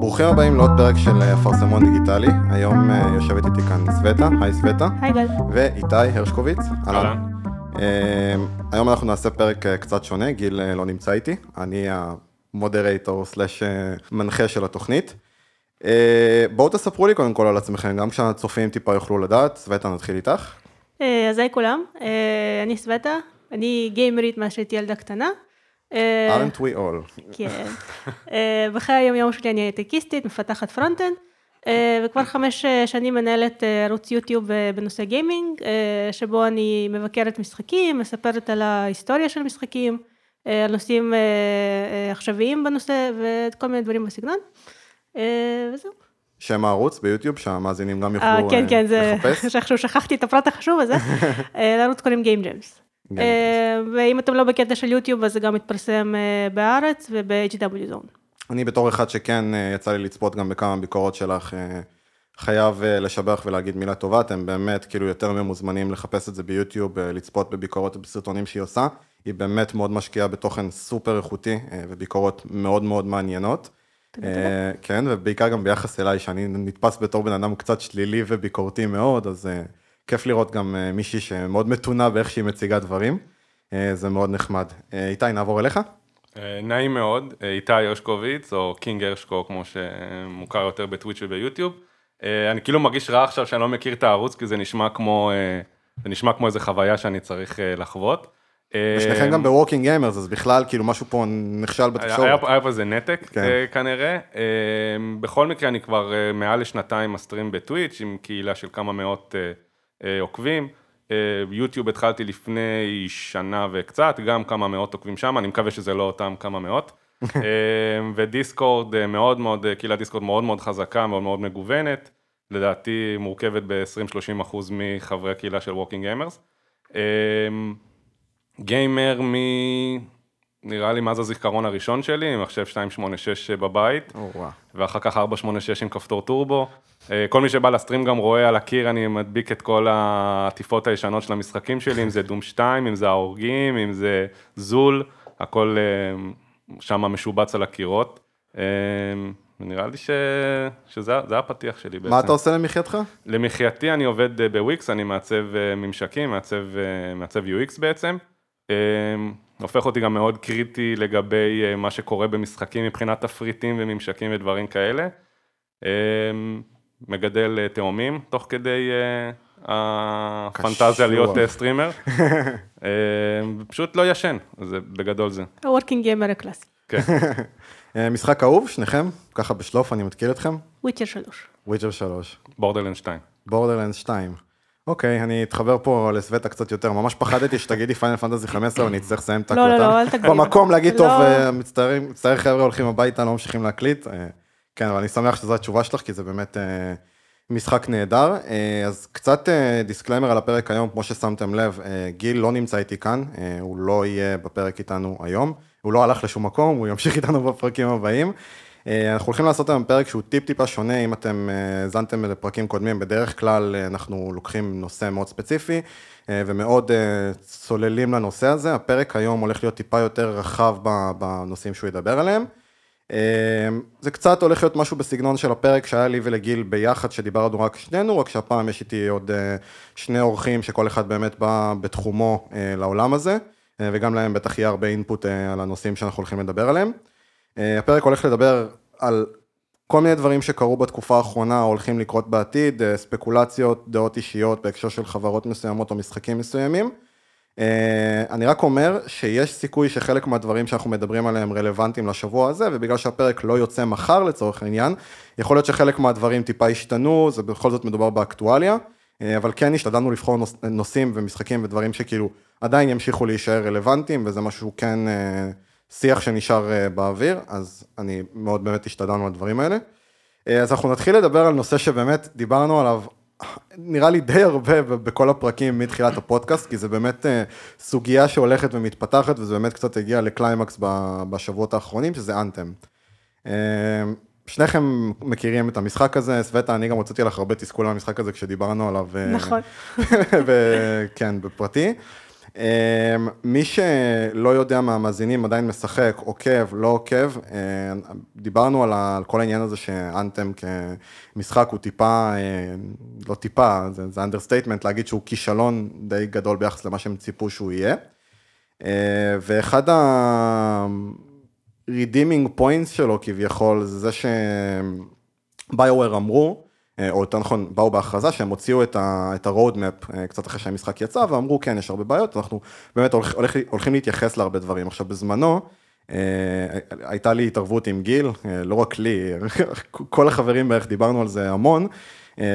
ברוכים הבאים לעוד פרק של אה, אפרסמון דיגיטלי, היום אה, יושבת איתי כאן סווטה, היי סווטה, היי גל. ואיתי הרשקוביץ, אהלן. אה, היום אנחנו נעשה פרק קצת שונה, גיל לא נמצא איתי, אני המודרייטור סלאש מנחה של התוכנית. אה, בואו תספרו לי קודם כל על עצמכם, גם כשהצופים טיפה יוכלו לדעת, סווטה נתחיל איתך. אה, אז היי כולם, אה, אני סווטה, אני גיימרית מאז שהייתי ילדה קטנה. aren't we all. כן. בחיי היום יום שלי אני הייטקיסטית, מפתחת front-end, וכבר חמש שנים מנהלת ערוץ יוטיוב בנושא gaming, שבו אני מבקרת משחקים, מספרת על ההיסטוריה של משחקים, על נושאים עכשוויים בנושא, וכל מיני דברים בסגנון. אה, וזהו. שם הערוץ ביוטיוב, שהמאזינים גם אה, יוכלו כן, אה, כן, זה, לחפש. שאיכשהו שכחתי את הפרט החשוב הזה, אה, לערוץ קוראים Game Jams. אה, ואם אתם לא בקטע של יוטיוב, אז זה גם מתפרסם אה, בארץ וב-HW Zone. אני בתור אחד שכן אה, יצא לי לצפות גם בכמה ביקורות שלך, אה, חייב אה, לשבח ולהגיד מילה טובה, אתם באמת כאילו יותר ממוזמנים לחפש את זה ביוטיוב, אה, לצפות בביקורות ובסרטונים שהיא עושה, היא באמת מאוד משקיעה בתוכן סופר איכותי אה, וביקורות מאוד מאוד מעניינות. אה, כן, ובעיקר גם ביחס אליי, שאני נתפס בתור בן אדם קצת שלילי וביקורתי מאוד, אז אה, כיף לראות גם אה, מישהי שמאוד מתונה באיך שהיא מציגה דברים, זה מאוד נחמד. איתי, נעבור אליך? נעים מאוד, איתי הרשקוביץ, או קינג הרשקו, כמו שמוכר יותר בטוויץ' וביוטיוב. אני כאילו מרגיש רע עכשיו שאני לא מכיר את הערוץ, כי זה נשמע כמו, זה נשמע כמו איזה חוויה שאני צריך לחוות. אה, ושניכם גם ב Working Gamers, אז בכלל, כאילו, משהו פה נכשל בתקשורת. היה, פה איזה נתק כן. כן. כנראה. אה, בכל מקרה, אני כבר אה, מעל לשנתיים מסטרים בטוויץ' עם קהילה של כמה מאות אה, אה, עוקבים. אה, יוטיוב התחלתי לפני שנה וקצת, גם כמה מאות עוקבים שם, אני מקווה שזה לא אותם כמה מאות. אה, ודיסקורד אה, מאוד מאוד, אה, קהילת דיסקורד מאוד מאוד חזקה, מאוד מאוד מגוונת. לדעתי מורכבת ב-20-30 אחוז מחברי הקהילה של Working Gamers. גיימר מ... נראה לי מאז הזיכרון הראשון שלי, עם מחשב 286 בבית, או, וואו. ואחר כך 486 עם כפתור טורבו. אה, כל מי שבא לסטרים גם רואה על הקיר, אני מדביק את כל העטיפות הישנות של המשחקים שלי, אם זה דום 2, אם זה ההורגים, אם זה זול, הכל אה, שם משובץ על הקירות. אה, ונראה לי ש... שזה זה הפתיח שלי בעצם. מה אתה עושה למחייתך? למחייתי אני עובד אה, בוויקס, אני מעצב אה, ממשקים, מעצב, אה, מעצב UX בעצם. אה, הופך אותי גם מאוד קריטי לגבי אה, מה שקורה במשחקים מבחינת תפריטים וממשקים ודברים כאלה. אה, מגדל אה, תאומים תוך כדי אה, הפנטזיה. להיות סטרימר. אה, פשוט לא ישן, זה בגדול זה. ה-Working Gamer הקלאסי. כן. משחק אהוב, שניכם? ככה בשלוף, אני מכיר אתכם. וויצ'ר 3. וויצ'ר 3. בורדרלנד 2. בורדרלנד 2. אוקיי, אני אתחבר פה לסווטה קצת יותר, ממש פחדתי שתגידי Final Fantasy 15 ואני אצטרך לסיים את לא, ההקלטה. לא, לא, אל תגזים. במקום להגיד, לא. טוב, אה, מצטערים, מצטער חבר'ה הולכים הביתה, לא ממשיכים להקליט. אה, כן, אבל אני שמח שזו התשובה שלך, כי זה באמת אה, משחק נהדר. אז קצת disclaimer על הפרק היום, כמו ששמתם לב, גיל לא נמצא איתי כאן, הוא לא יהיה בפרק איתנו היום, הוא לא הלך לשום מקום, הוא ימשיך איתנו בפרקים הבאים. אה, אנחנו הולכים לעשות היום פרק שהוא טיפ-טיפה שונה, אם אתם אה, האזנתם לפרקים קודמים, בדרך כלל אה, אנחנו לוקחים נושא מאוד ספציפי ומאוד צוללים לנושא הזה. הפרק היום הולך להיות טיפה יותר רחב בנושאים שהוא ידבר עליהם. זה קצת הולך להיות משהו בסגנון של הפרק שהיה לי ולגיל ביחד, שדיברנו רק שנינו, רק שהפעם יש איתי עוד שני אורחים שכל אחד באמת בא בתחומו לעולם הזה, וגם להם בטח יהיה הרבה אינפוט על הנושאים שאנחנו הולכים לדבר עליהם. אה, הפרק הולך לדבר על כל מיני דברים שקרו בתקופה האחרונה או הולכים לקרות בעתיד, אה, ספקולציות, דעות אישיות בהקשר של חברות מסוימות או משחקים מסוימים. אה, אני רק אומר שיש סיכוי שחלק מהדברים שאנחנו מדברים עליהם רלוונטיים לשבוע הזה, ובגלל שהפרק לא יוצא מחר לצורך העניין, יכול להיות שחלק מהדברים טיפה השתנו, זה בכל זאת מדובר באקטואליה, אבל כן השתדלנו לבחור נוש- נושאים ומשחקים ודברים שכאילו עדיין ימשיכו להישאר רלוונטיים, וזה משהו כן שיח שנשאר אה, באוויר, אז אני מאוד באמת השתדלנו על הדברים האלה. אה, אז אנחנו נתחיל לדבר על נושא שבאמת דיברנו עליו, נראה לי די הרבה בכל הפרקים מתחילת הפודקאסט, כי זה באמת אה, סוגיה שהולכת ומתפתחת, וזה באמת קצת הגיע לקליימקס בשבועות האחרונים, שזה אנתם. אה, שניכם מכירים את המשחק הזה, סווטה, אני גם הוצאתי לך הרבה תסכול על המשחק הזה כשדיברנו עליו. נכון. כן, בפרטי. אה, מי שלא יודע מהמאזינים עדיין משחק, עוקב, לא עוקב, אה, דיברנו על, ה, על כל העניין הזה שאנתם כמשחק הוא טיפה, לא טיפה, זה, זה understatement להגיד שהוא כישלון די גדול ביחס למה שהם ציפו שהוא יהיה. ואחד ה... redeeming points שלו כביכול, זה זה ש BioWare אמרו, או יותר נכון, באו בהכרזה שהם הוציאו את ה-road map אה, קצת אחרי שהמשחק יצא, ואמרו, כן, יש הרבה בעיות, אנחנו באמת הולך, הולך, הולכים להתייחס להרבה דברים. עכשיו, בזמנו, אה, הייתה לי התערבות עם גיל, לא רק לי, כל החברים בערך דיברנו על זה המון,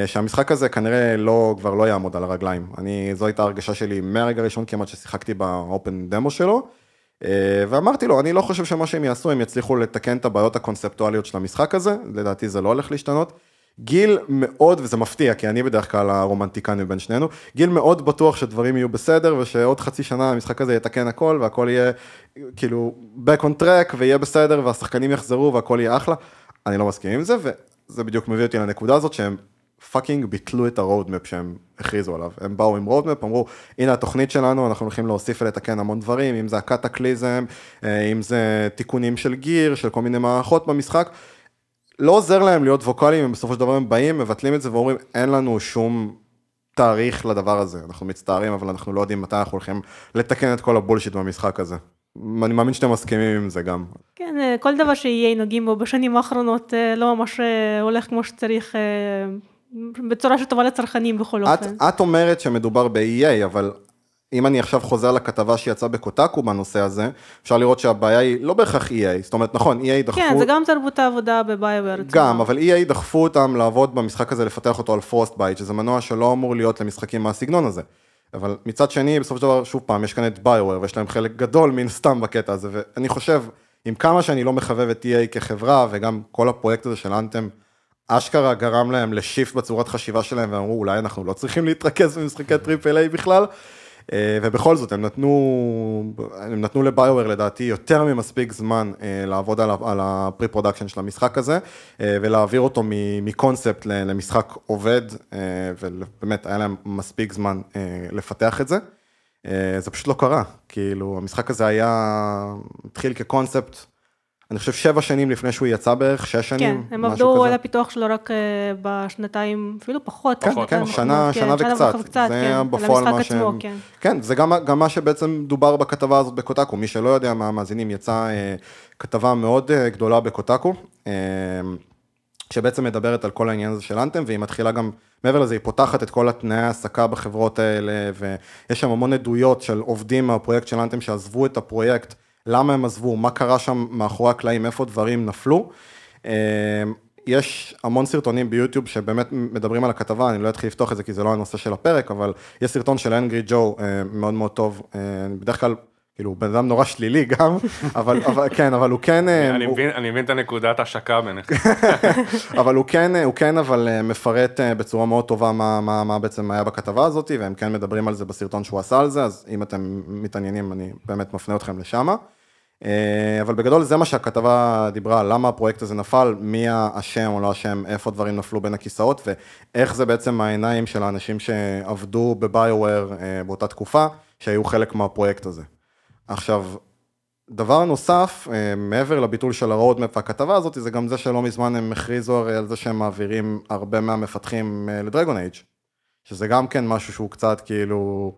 שהמשחק הזה כנראה לא, כבר לא יעמוד על הרגליים. אני, זו הייתה הרגשה שלי מהרגע הראשון כמעט ששיחקתי באופן דמו שלו. אה, ואמרתי לו, אני לא חושב שמה שהם יעשו, הם יצליחו לתקן את הבעיות הקונספטואליות של המשחק הזה, לדעתי זה לא הולך להשתנות. גיל מאוד, וזה מפתיע, כי אני בדרך כלל הרומנטיקן מבין שנינו, גיל מאוד בטוח שדברים יהיו בסדר, ושעוד חצי שנה המשחק הזה יתקן הכל, והכל יהיה כאילו back on track, ויהיה בסדר, והשחקנים יחזרו, והכל יהיה אחלה. אני לא מסכים עם זה, וזה בדיוק מביא אותי לנקודה הזאת שהם fucking ביטלו את ה roadmap שהם הכריזו עליו. הם באו עם roadmap, אמרו, הנה התוכנית שלנו, אנחנו הולכים להוסיף ולתקן המון דברים, אם זה ה Cataclysm, אה, אם זה תיקונים של gear, של כל מיני מערכות במשחק. לא עוזר להם להיות ווקאליים, בסופו של דבר הם באים, מבטלים את זה ואומרים, אין לנו שום תאריך לדבר הזה. אנחנו מצטערים, אבל אנחנו לא יודעים מתי אנחנו הולכים לתקן את כל ה bullshit במשחק הזה. אני מאמין שאתם מסכימים עם זה גם. כן, אה, כל דבר ש-EA נוגעים בו בשנים האחרונות אה, לא ממש הולך כמו שצריך בצורה שטובה לצרכנים בכל את, אופן. אתה אומר שמדובר ב-EA, אבל אם אני עכשיו חוזר לכתבה שיצאה ב Kotaku בנושא הזה, אפשר לראות שהבעיה היא לא בהכרח EA, זאת אומרת, נכון, EA דחפו... כן, זה גם תרבות העבודה ב BioWare. גם, אבל EA דחפו אותם לעבוד במשחק הזה, לפתח אותו על Frostbite, שזה מנוע שלא אמור להיות למשחקים מהסגנון הזה. אבל מצד שני, בסופו של דבר, שוב פעם, יש כאן את BioWare, ויש להם חלק גדול מן הסתם בקטע הזה, ואני חושב, עם כמה שאני לא מחבב את EA כחברה, וגם כל הפרויקט הזה של Anthem, אשכרה גרם להם ל shift בצורת חשיבה שלהם, ואמרו, אולי אנחנו לא צריכים להתרכז במשחקי triple A בכלל. אה, ובכל זאת, הם נתנו, הם נתנו ל BioWare לדעתי יותר ממספיק זמן אה, לעבוד על ה pre production של המשחק הזה, אה, ולהעביר אותו מקונספט למשחק עובד, ובאמת היה להם מספיק זמן לפתח את זה. זה פשוט לא קרה, כאילו, המשחק הזה היה, התחיל כקונספט. אני חושב שבע שנים לפני שהוא יצא בערך, שש שנים, כן, הם עבדו על הפיתוח שלו רק אה, בשנתיים, אפילו פחות. כן, פחות, כן, שנה, כן, שנה וקצת, וקצת, זה כן, בפועל מה שהם... עצמו, כן. כן, זה גם, גם מה שבעצם דובר בכתבה הזאת בקוטקו, מי שלא יודע מהמאזינים, יצאה אה, כתבה מאוד אה, גדולה בקוטקו, שבעצם מדברת על כל העניין הזה של אנטם, והיא מתחילה גם, מעבר לזה, היא פותחת את כל התנאי ההעסקה בחברות האלה, ויש שם המון עדויות של עובדים מהפרויקט של אנטם שעזבו את הפרויקט. למה הם עזבו, מה קרה שם מאחורי הקלעים, איפה דברים נפלו. אה, יש המון סרטונים ביוטיוב שבאמת מדברים על הכתבה, אני לא אתחיל לפתוח את זה כי זה לא הנושא של הפרק, אבל יש סרטון של אנגרי ג'ו אה, מאוד מאוד טוב, אה, בדרך כלל, כאילו, הוא בן אדם נורא שלילי גם, אבל, אבל כן, אבל הוא כן... אני, הוא... מבין, אני מבין את הנקודת השקה ביניכם. אבל הוא כן, הוא כן אבל מפרט בצורה מאוד טובה מה, מה, מה בעצם היה בכתבה הזאת, והם כן מדברים על זה בסרטון שהוא עשה על זה, אז אם אתם מתעניינים, אני באמת מפנה אתכם לשם. אה, אבל בגדול זה מה שהכתבה דיברה, למה הפרויקט הזה נפל, מי האשם או לא אשם, איפה דברים נפלו בין הכיסאות, ואיך זה בעצם העיניים של האנשים שעבדו בביואר אה, באותה תקופה, שהיו חלק מהפרויקט הזה. עכשיו, דבר נוסף, אה, מעבר לביטול של ה roadmap והכתבה הזאת, זה גם זה שלא מזמן הם הכריזו הרי על זה שהם מעבירים הרבה מהמפתחים ל Dragon Age, שזה גם כן משהו שהוא קצת כאילו...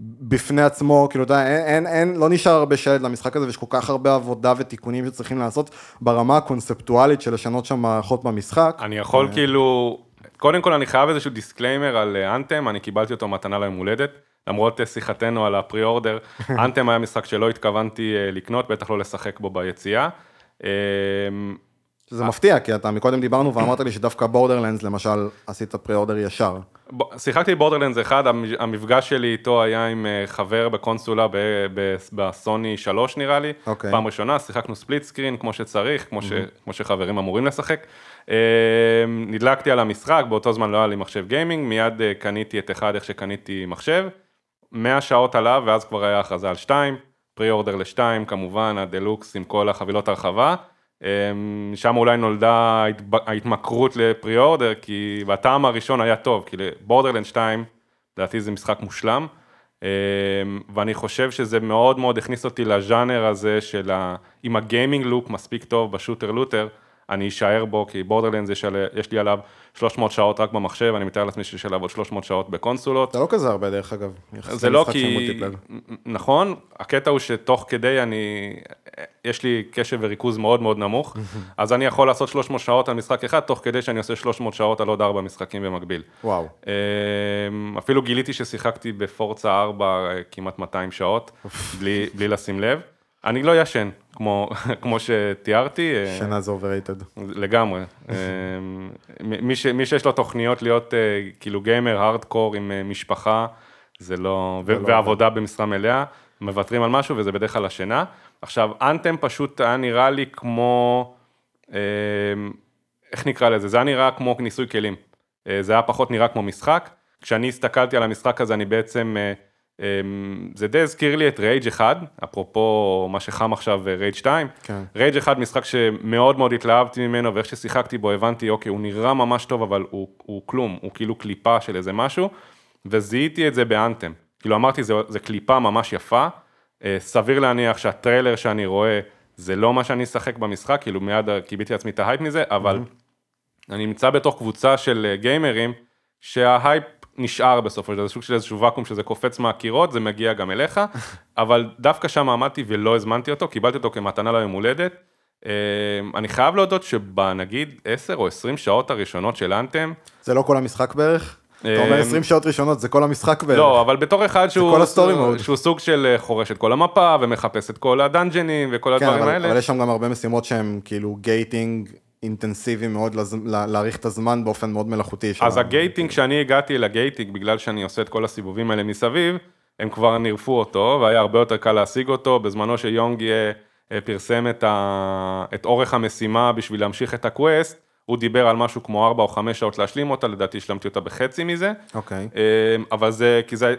בפני עצמו, כאילו, אתה יודע, אין, אין, אין, לא נשאר הרבה שלד למשחק הזה, ויש כל כך הרבה עבודה ותיקונים שצריכים לעשות ברמה הקונספטואלית של לשנות שם מערכות במשחק. אני יכול אה, כאילו, קודם כל אני חייב איזשהו disclaimer על Anthem, אה, אני קיבלתי אותו מתנה ליום הולדת, למרות אה, שיחתנו על ה pre-order, Anthem היה משחק שלא התכוונתי לקנות, בטח לא לשחק בו ביציאה. זה מפתיע, כי אתה מקודם דיברנו ואמרת לי שדווקא Borderlands למשל עשית pre-order ישר. שיחקתי Borderlands אחד, המפגש שלי איתו היה עם אה, חבר בקונסולה בסוני 3 נראה לי, okay. אוקיי. פעם ראשונה, שיחקנו split screen כמו שצריך, כמו, ש, mm-hmm. כמו שחברים אמורים לשחק. אה, נדלקתי על המשחק, באותו זמן לא היה לי מחשב gaming, מיד אה, קניתי את אחד איך שקניתי מחשב, 100 שעות עליו ואז כבר היה הכרזה על 2, pre-order ל-2 כמובן, הדלוקס עם כל החבילות הרחבה. אמ, שם אולי נולדה ההתמכרות ל pre-order, כי הטעם הראשון היה טוב, כי Borderlands 2, לדעתי זה משחק מושלם, אמ, ואני חושב שזה מאוד מאוד הכניס אותי לז'אנר הזה של ה... אם ה gaming loop מספיק טוב ב shooter looter, אני אשאר בו, כי Borderlands יש, יש לי עליו 300 שעות רק במחשב, אני מתאר לעצמי שיש עליו עוד 300 שעות בקונסולות. זה לא כזה הרבה דרך אגב. זה לא כי. נכון, הקטע הוא שתוך כדי אני, יש לי קשב וריכוז מאוד מאוד נמוך, אז אני יכול לעשות 300 שעות על משחק אחד, תוך כדי שאני עושה 300 שעות על עוד 4 משחקים במקביל. וואו. אמ, אפילו גיליתי ששיחקתי בפורצה 4 אה, כמעט 200 שעות, בלי, בלי לשים לב. אני לא ישן, כמו, כמו שתיארתי. אה, שינה זה overrated. לגמרי. אמ, מי, ש, מי שיש לו תוכניות להיות אה, כאילו גיימר, הארדקור עם אה, משפחה, זה לא, ו- לא ועבודה במשרה מלאה, מוותרים על משהו וזה בדרך כלל השינה. עכשיו, אנטם פשוט היה נראה לי כמו, איך נקרא לזה? זה היה נראה כמו ניסוי כלים. אה, זה היה פחות נראה כמו משחק. כשאני הסתכלתי על המשחק הזה, אני בעצם, אה, זה די הזכיר לי את רייג' 1, אפרופו מה שחם עכשיו רייג' 2. כן. רייג' 1 משחק שמאוד מאוד התלהבתי ממנו, ואיך ששיחקתי בו הבנתי, אוקיי, הוא נראה ממש טוב, אבל הוא, הוא כלום, הוא כאילו קליפה של איזה משהו, וזיהיתי את זה ב Anthem. כאילו אמרתי, זה, זה קליפה ממש יפה, אה, סביר להניח שהטריילר שאני רואה, זה לא מה שאני אשחק במשחק, כאילו מיד כיביתי לעצמי את ההייפ מזה, אבל אני נמצא בתוך קבוצה של אה, גיימרים, שההייפ נשאר בסופו של דבר, זה סוג של איזשהו ואקום שזה קופץ מהקירות, זה מגיע גם אליך, אבל דווקא שם עמדתי ולא הזמנתי אותו, קיבלתי אותו כמתנה ליום הולדת. אה, אני חייב להודות שבנגיד 10 או 20 שעות הראשונות של Anthem, זה לא כל המשחק בערך? אתה אומר 20 שעות ראשונות, זה כל המשחק בערך. לא, אבל בתור אחד שהוא, כל ה story mode. שהוא סוג של אה, חורש את כל המפה ומחפש את כל הדאנג'נים וכל כן, הדברים אבל, האלה. אבל יש שם גם הרבה משימות שהם כאילו gating אינטנסיבי מאוד, לז... לה- להאריך את הזמן באופן מאוד מלאכותי. אז ה- ה gating, כשאני הגעתי ל gating, בגלל שאני עושה את כל הסיבובים האלה מסביב, הם כבר נירפו אותו, והיה הרבה יותר קל להשיג אותו. בזמנו ש YongYea, פרסם את, ה... את אורך המשימה בשביל להמשיך את ה quest, הוא דיבר על משהו כמו 4 או 5 שעות להשלים אותה, לדעתי השלמתי אותה בחצי מזה. אוקיי. אה, אבל זה, כי זה,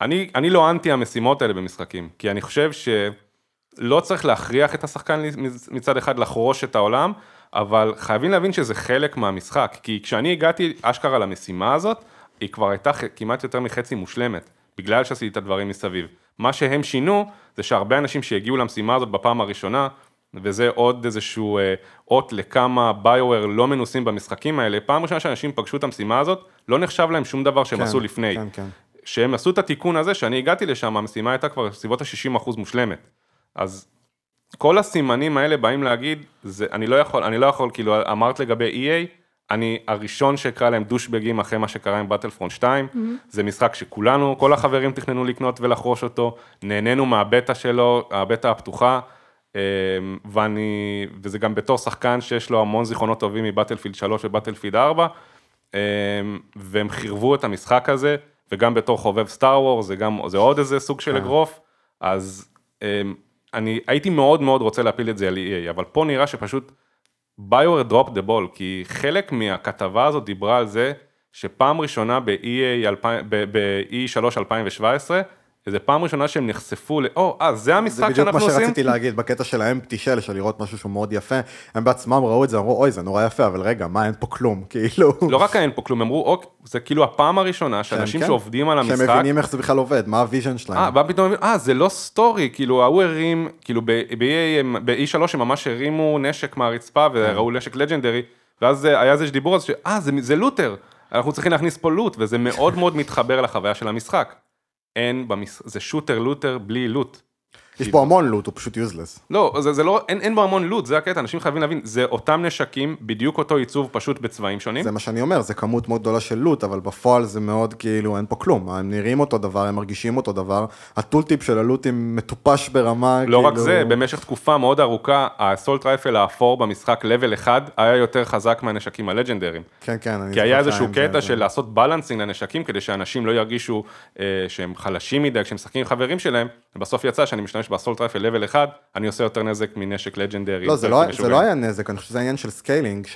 אני, אני לא אנטי המשימות האלה במשחקים, כי אני חושב שלא צריך להכריח את השחקן מצד אחד לחרוש את העולם, אבל חייבים להבין שזה חלק מהמשחק, כי כשאני הגעתי אשכרה למשימה הזאת, היא כבר הייתה כמעט יותר מחצי מושלמת, בגלל שעשיתי את הדברים מסביב. מה שהם שינו, זה שהרבה אנשים שהגיעו למשימה הזאת בפעם הראשונה, וזה עוד איזשהו אה, אות לכמה ביואר לא מנוסים במשחקים האלה, פעם ראשונה שאנשים פגשו את המשימה הזאת, לא נחשב להם שום דבר שהם כן, עשו לפני. כן, כן. שהם עשו את התיקון הזה, שאני הגעתי לשם, המשימה הייתה כבר בסביבות ה-60% מושלמת. אז כל הסימנים האלה באים להגיד, זה, אני לא יכול, אני לא יכול, כאילו, אמרת לגבי EA, אני הראשון שאקרא להם דושבגים אחרי מה שקרה עם באטלפרונט 2, mm-hmm. זה משחק שכולנו, כל החברים תכננו לקנות ולחרוש אותו, נהנינו מהבטא שלו, הבטא הפתוחה, אמ, ואני, וזה גם בתור שחקן שיש לו המון זיכרונות טובים מ Battlefield 3 ו Battlefield 4, אמ, והם חירבו את המשחק הזה, וגם בתור חובב Star Wars, זה גם, זה עוד איזה סוג של אגרוף, אז אמ, אני הייתי מאוד מאוד רוצה להפיל את זה על EA, אבל פה נראה שפשוט BioWare drop the ball, כי חלק מהכתבה הזאת דיברה על זה שפעם ראשונה ב-EA, ב-E3 2017, איזה פעם ראשונה שהם נחשפו ל... או, אה, זה זה המשחק בדיוק מה שאנחנו עושים? שרציתי להגיד, בקטע של ה empty של, של לראות משהו שהוא מאוד יפה, הם בעצמם ראו את זה, אמרו, אוי, זה נורא יפה, אבל רגע, מה, אין פה כלום, כאילו. לא רק אין פה כלום, אמרו, אוקיי, זה כאילו הפעם הראשונה שאנשים כן. שעובדים על המשחק, שהם מבינים איך זה בכלל עובד, מה ה vision שלהם. אה, ואז פתאום, אה, זה לא story, כאילו, ההוא הרים, כאילו, ב-E3 הם, ב-E3 הם ממש הרימו נשק מהרצפה וראו נשק legendary, ואז אה, היה איזה דיבור זה, אה, זה, זה אנחנו צריכים להכניס פה loot, וזה מאוד מאוד מתחבר לחוויה של המשחק. אין, במש... זה shooter looter בלי loot. יש פה המון loot, הוא פשוט useless. לא, זה, זה לא, אין, אין בו המון loot, זה הקטע, אנשים חייבים להבין, זה אותם נשקים, בדיוק אותו עיצוב, פשוט בצבעים שונים. זה מה שאני אומר, זה כמות מאוד גדולה של loot, אבל בפועל זה מאוד כאילו, אין פה כלום. הם נראים אותו דבר, הם מרגישים אותו דבר. ה tooltip של הלוטים מטופש ברמה, לא רק כאילו- זה, במשך תקופה מאוד ארוכה, ה assault rifle האפור במשחק level 1 היה יותר חזק מהנשקים הלג'נדרים. כן, כן, אני כי היה איזשהו קטע זה- של לעשות balancing לנשקים, כדי שאנשים לא ירגישו אה, שהם חלשים מדי כשהם משחקים עם חברים שלהם, ובסוף יצא שאני משתמש ב assault rifle level 1, אני עושה יותר נזק מנשק legendary. לא, זה לא, זה. לא היה נזק, אני חושב שזה עניין של scaling,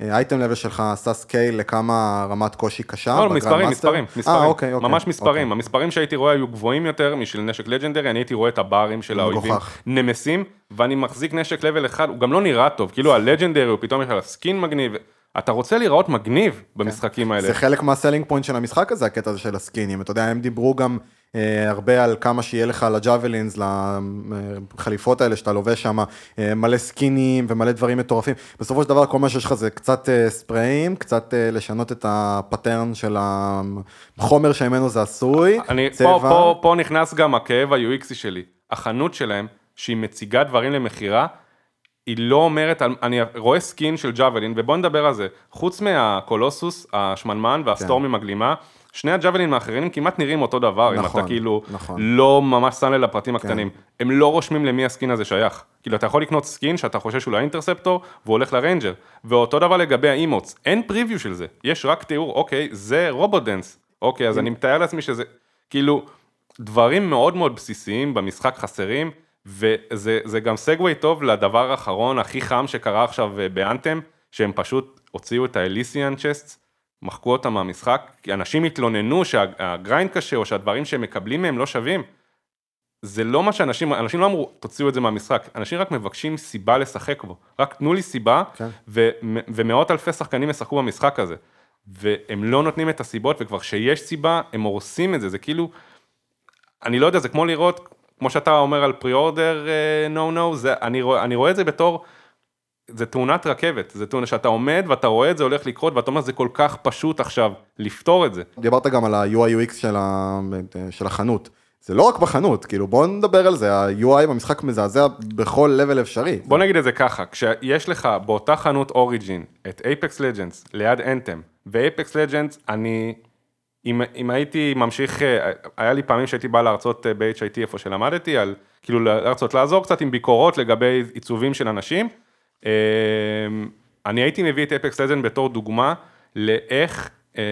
ה item level שלך עשה scale לכמה רמת קושי קשה? לא, ב grand מספרים, master? מספרים, מספרים. אה, אוקיי, אוקיי. ממש מספרים. אוקיי. המספרים שהייתי רואה היו גבוהים יותר משל נשק legendary, אני הייתי רואה את הברים של האויבים. נמסים, ואני מחזיק נשק level אחד, הוא גם לא נראה טוב, כאילו ה legendary הוא פתאום יש עליו skin מגניב. אתה רוצה להיראות מגניב במשחקים האלה. זה חלק מה selling point של המשחק הזה, הקטע הזה של ה skinים. אתה יודע, הם דיברו גם אה, הרבה על כמה שיהיה לך ל javelins, לחליפות האלה שאתה לובש שם, אה, מלא skinים ומלא דברים מטורפים. בסופו של דבר, כל מה שיש לך זה קצת אה, sprayים, קצת אה, לשנות את ה pattern של החומר שממנו זה עשוי, אני, צבע. פה, פה, פה נכנס גם הכאב ה-UX י שלי. החנות שלהם, שהיא מציגה דברים למכירה, היא לא אומרת, אני רואה skin של javelin, ובוא נדבר על זה. חוץ מהקולוסוס, השמנמן והסטורם עם הגלימה, שני ה javelinים האחרים כמעט נראים אותו דבר, אם נכון, אתה כאילו נכון. לא ממש שם לב לפרטים הקטנים. הם לא רושמים למי ה skin הזה שייך. כאילו, אתה יכול לקנות skin שאתה חושב שהוא לאינטרספטור, והוא הולך לריינג'ר. ואותו דבר לגבי ה emotes, אין preview של זה. יש רק תיאור, אוקיי, זה רובודנס. אוקיי, אז אני מתאר לעצמי שזה, כאילו, דברים מאוד מאוד בסיסיים במשחק חסרים, וזה זה גם segue טוב לדבר האחרון הכי חם שקרה עכשיו אה, באנתם, שהם פשוט הוציאו את ה Elysian chest, מחקו אותם מהמשחק, כי אנשים התלוננו שה grind קשה, או שהדברים שהם מקבלים מהם לא שווים. זה לא מה שאנשים, אנשים לא אמרו, תוציאו את זה מהמשחק, אנשים רק מבקשים סיבה לשחק בו, רק תנו לי סיבה, כן. ו- ומאות אלפי שחקנים ישחקו במשחק הזה, והם לא נותנים את הסיבות, וכבר שיש סיבה, הם הורסים את זה, זה כאילו, אני לא יודע, זה כמו לראות, כמו שאתה אומר על פרי-אורדר, נו נו, אני, רואה- אני רואה את זה בתור, זה תאונת רכבת, זה תאונה שאתה עומד ואתה רואה את זה הולך לקרות, ואתה אומר, זה כל כך פשוט עכשיו לפתור את זה. דיברת גם על ה-UI UX של, ה... של החנות. זה לא רק בחנות, כאילו בוא נדבר על זה, ה-UI במשחק מזעזע בכל לבל אפשרי. בוא נגיד את זה ככה, כשיש לך באותה חנות אוריג'ין את אייפקס לג'נדס ליד אנתם, ואייפקס לג'נדס, אני, אם, אם הייתי ממשיך, אה, היה לי פעמים שהייתי בא להרצות אה, ב-HIT איפה שלמדתי, על, כאילו להרצות, לעזור קצת עם ביקורות לגבי עיצובים של אנשים. אה, אני הייתי מביא את Apex Legends בתור דוגמה לאיך, אה,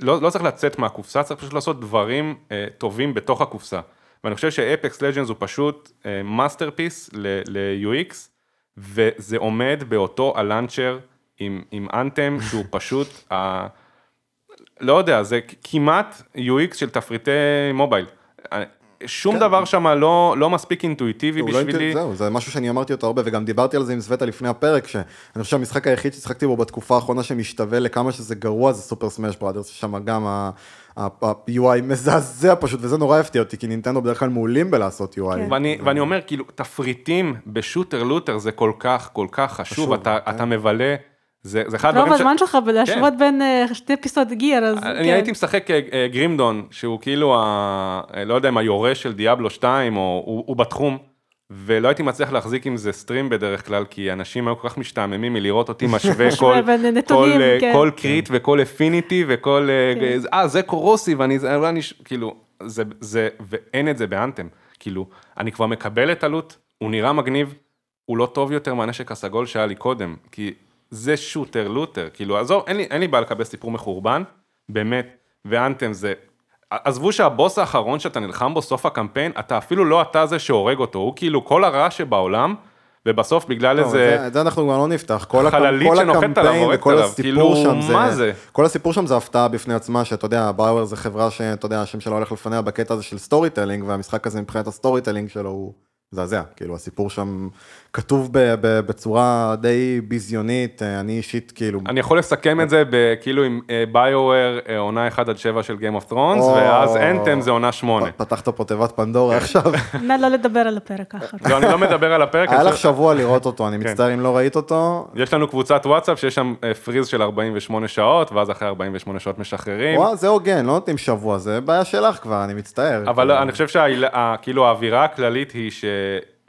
לא, לא צריך לצאת מהקופסה, צריך פשוט לעשות דברים אה, טובים בתוך הקופסה. ואני חושב ש Apex Legends הוא פשוט masterpiece ל-UX, וזה עומד באותו ה launcher עם, אנתם, שהוא פשוט. לא יודע, זה כמעט UX של תפריטי מובייל. שום כן. דבר שם לא, לא מספיק אינטואיטיבי לא בשבילי. אינטואיט- זהו, זה משהו שאני אמרתי אותו הרבה, וגם דיברתי על זה עם סווטה לפני הפרק, שאני חושב שהמשחק היחיד ששיחקתי בו בתקופה האחרונה שמשתווה לכמה שזה גרוע, זה Super Smash Brothers, ששם גם ה-UI מזעזע פשוט, וזה נורא הפתיע אותי, כי נינטנדו בדרך כלל מעולים בלעשות UI. כן. ואני, ואני אומר, כאילו, תפריטים ב shooter looter זה כל כך, כל כך חשוב, חשוב, אתה, כן. אתה מבלה, זה, זה אחד רוב הדברים הזמן שלך בלהשוות כן. בין אה, שתי פיסות גיר, אז אני כן. הייתי משחק אה, גרימדון, שהוא כאילו, ה, לא יודע אם היורש של דיאבלו 2, או הוא, הוא בתחום, ולא הייתי מצליח להחזיק עם זה סטרים בדרך כלל, כי אנשים היו כל כך משתעממים מלראות אותי משווה כל, כל, נתונים, אה, כן. כל קריט וכל אפיניטי וכל, אה, כן. זה קורסיב, אני, זה, אני, ש- כאילו, זה, זה, ואין את זה באנתם, כאילו, אני כבר מקבל את עלות, הוא נראה מגניב, הוא לא טוב יותר מהנשק הסגול שהיה לי קודם, כי זה shooter looter, כאילו, עזוב, אין לי, אין לי בעיה לקבל סיפור מחורבן, באמת, ואנתם זה, עזבו שהבוס האחרון שאתה נלחם בו סוף הקמפיין, אתה אפילו לא אתה זה שהורג אותו, הוא כאילו כל הרע שבעולם, ובסוף בגלל לא, איזה... את זה- זה אנחנו כבר לא נפתח, כל הקמ- חללית כל הקמפיין וכל עליו, הסיפור כאילו, שם זה, מה זה? כל הסיפור שם זה הפתעה בפני עצמה, שאתה יודע, BioWare זה חברה שאתה יודע, השם שלה הולך לפניה בקטע הזה של storytelling, והמשחק הזה מבחינת ה storytelling שלו הוא מזעזע, כאילו הסיפור שם כתוב ב- ב- בצורה די ביזיונית, אה, אני אישית כאילו, אני יכול לסכם את זה כאילו עם ביואר עונה 1 עד 7 של Game of Thrones, או. ואז אנתם זה עונה 8. פ- פתחת פה תיבת פנדורה עכשיו, נא לא לדבר על הפרק ככה. לא, אני לא מדבר על הפרק, היה לך שבוע לראות אותו, אני כן. מצטער אם לא ראית אותו, יש לנו קבוצת וואטסאפ שיש שם אה, פריז של 48 שעות, ואז אחרי 48 שעות משחררים. וואו, זה הוגן, לא נותנים שבוע, זה בעיה שלך כבר, אני מצטער. אבל כאילו. אני חושב שכאילו האווירה הכללית היא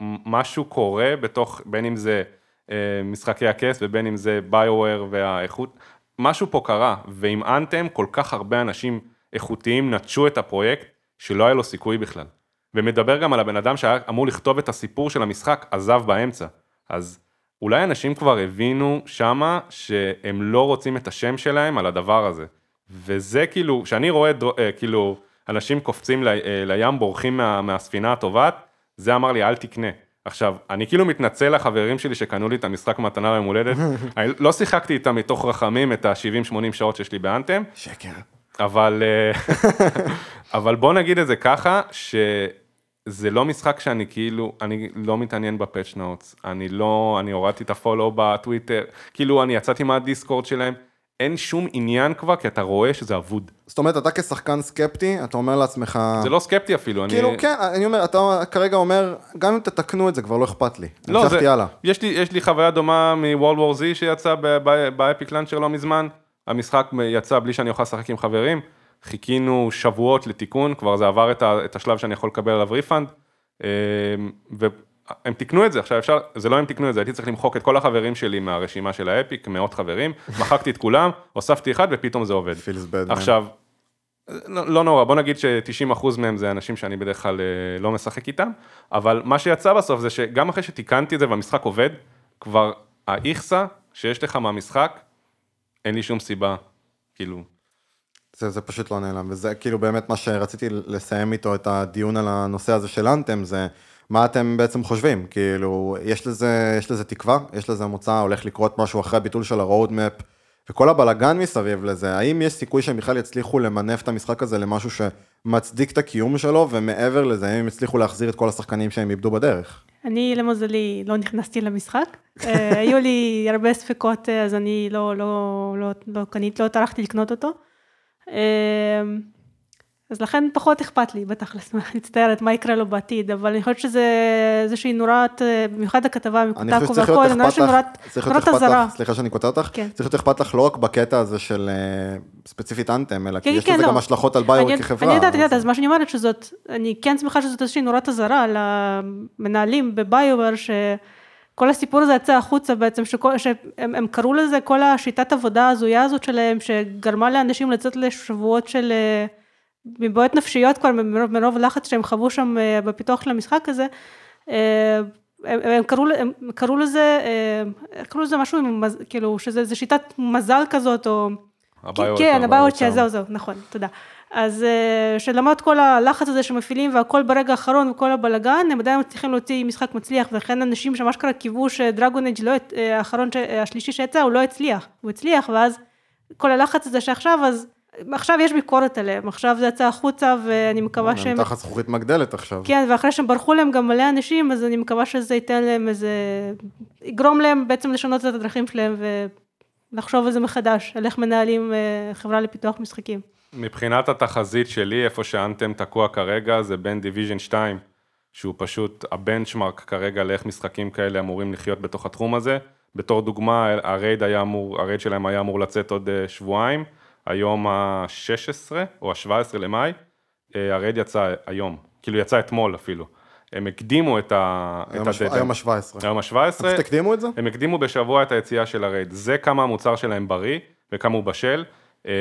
שמשהו קורה בתוך, בין אם זה אה, משחקי הכס ובין אם זה ביואר והאיכות, משהו פה קרה, ועם אנתם כל כך הרבה אנשים איכותיים נטשו את הפרויקט, שלא היה לו סיכוי בכלל. ומדבר גם על הבן אדם שהיה אמור לכתוב את הסיפור של המשחק, עזב באמצע. אז אולי אנשים כבר הבינו שמה שהם לא רוצים את השם שלהם על הדבר הזה. וזה כאילו, כשאני רואה אה, כאילו אנשים קופצים אה, לים, בורחים מה, מהספינה הטובעת, זה אמר לי אל תקנה. עכשיו, אני כאילו מתנצל לחברים שלי שקנו לי את המשחק מתנה ליום הולדת, אני לא שיחקתי איתם מתוך רחמים את ה-70-80 שעות שיש לי באנתם, שקר. אבל, אה, אבל בוא נגיד את זה ככה, שזה לא משחק שאני כאילו, אני לא מתעניין בפאצ' נאוטס, אני לא, אני הורדתי את הפולו בטוויטר, כאילו אני יצאתי מהדיסקורד שלהם, אין שום עניין כבר, כי אתה רואה שזה אבוד. זאת אומרת, אתה כשחקן סקפטי, אתה אומר לעצמך... זה לא סקפטי אפילו, אני... כאילו, כן, אני אומר, אתה כרגע אומר, גם אם תתקנו את זה, כבר לא אכפת לי. לא, זה, הלאה. יש לי, יש לי חוויה דומה מ World War Z שיצא ב Epic launcher לא מזמן, המשחק יצא בלי שאני אוכל לשחק עם חברים, חיכינו שבועות לתיקון, כבר זה עבר את, ה, את השלב שאני יכול לקבל עליו refund, והם תיקנו את זה, עכשיו אפשר, זה לא הם תיקנו את זה, הייתי צריך למחוק את כל החברים שלי מהרשימה של האפיק, מאות חברים, מחקתי את כולם, הוספתי אחד ופתאום זה עובד. עכשיו, לא, לא נורא, בוא נגיד ש-90% מהם זה אנשים שאני בדרך כלל אה, לא משחק איתם, אבל מה שיצא בסוף זה שגם אחרי שתיקנתי את זה והמשחק עובד, כבר האיכסה שיש לך מהמשחק, אין לי שום סיבה, כאילו, זה, זה פשוט לא נעלם, וזה כאילו באמת מה שרציתי לסיים איתו את הדיון על הנושא הזה של אנתם, זה מה אתם בעצם חושבים, כאילו, יש לזה, יש לזה תקווה, יש לזה מוצא, הולך לקרות משהו אחרי הביטול של ה-road map, וכל הבלגן מסביב לזה, האם יש סיכוי שהם בכלל יצליחו למנף את המשחק הזה למשהו שמצדיק את הקיום שלו, ומעבר לזה, האם הם יצליחו להחזיר את כל השחקנים שהם איבדו בדרך? אני למזלי לא נכנסתי למשחק, אה, היו לי הרבה ספקות, אה, אז אני לא, לא, לא, לא קנית, לא טרחתי לקנות אותו. אה, אז לכן פחות אכפת לי, בתכלס, מצטערת, מה יקרה לו בעתיד, אבל אני חושבת שזה איזושהי נורת, במיוחד הכתבה עם אני חושב קוטקו שצריך להיות והכל, שנורת להיות נורת אכפת אזהרה. לך, סליחה שאני קוטע אותך, כן. צריך להיות אכפת לך לא רק בקטע הזה של אה, ספציפית אנתם, אלא כי כן, יש כן, לזה לא. גם השלכות על ביו אני- כחברה. אני יודעת, אני יודעת, אז מה שאני אומרת שזאת, אני כן שמחה שזאת איזושהי נורת אזהרה למנהלים בביובר, שכל הסיפור הזה יצא החוצה בעצם, שכל, שהם הם קראו לזה כל השיטת עבודה ההזויה הזאת שלהם, שגרמה לאנשים לצאת לשבועות של אה, מבעיות נפשיות כבר, מרוב, לחץ שהם חוו שם אה, בפיתוח של המשחק הזה. אה, הם, הם, קראו, הם קראו לזה, אה, איך קראו לזה משהו, כאילו, שזה זה שיטת מזל כזאת, או... הבעיות, כן, הבעיות שם. שזהו, זהו, נכון, תודה. אז אה, שלמרות כל הלחץ הזה שמפעילים והכל ברגע האחרון וכל הבלגן, הם עדיין מצליחים להוציא משחק מצליח, ולכן אנשים שממש ככה קיוו שדרגון אג' לא, אה, האחרון, השלישי שיצא, הוא לא הצליח, הוא הצליח, ואז כל הלחץ הזה שעכשיו, אז עכשיו יש ביקורת עליהם, עכשיו זה יצא החוצה, ואני מקווה שהם... הם תחת זכוכית מגדלת עכשיו. כן, ואחרי שהם ברחו להם גם מלא אנשים, אז אני מקווה שזה ייתן להם איזה... יגרום להם בעצם לשנות את הדרכים שלהם ולחשוב על זה מחדש, על איך מנהלים אה, חברה לפיתוח משחקים. מבחינת התחזית שלי, איפה שאנתם תקוע כרגע, זה בין Division 2, שהוא פשוט ה benchmark כרגע לאיך משחקים כאלה אמורים לחיות בתוך התחום הזה. בתור דוגמה, ה raid היה אמור, ה raid שלהם היה אמור לצאת עוד אה, שבועיים, היום ה-16 או ה-17 למאי, אה, ה raid יצא היום, כאילו יצא אתמול אפילו. הם הקדימו את הדדליין. היום ה-17. היום ה-17. אז תקדימו את זה? הם הקדימו בשבוע את היציאה של ה raid, זה כמה המוצר שלהם בריא וכמה הוא בשל, אה,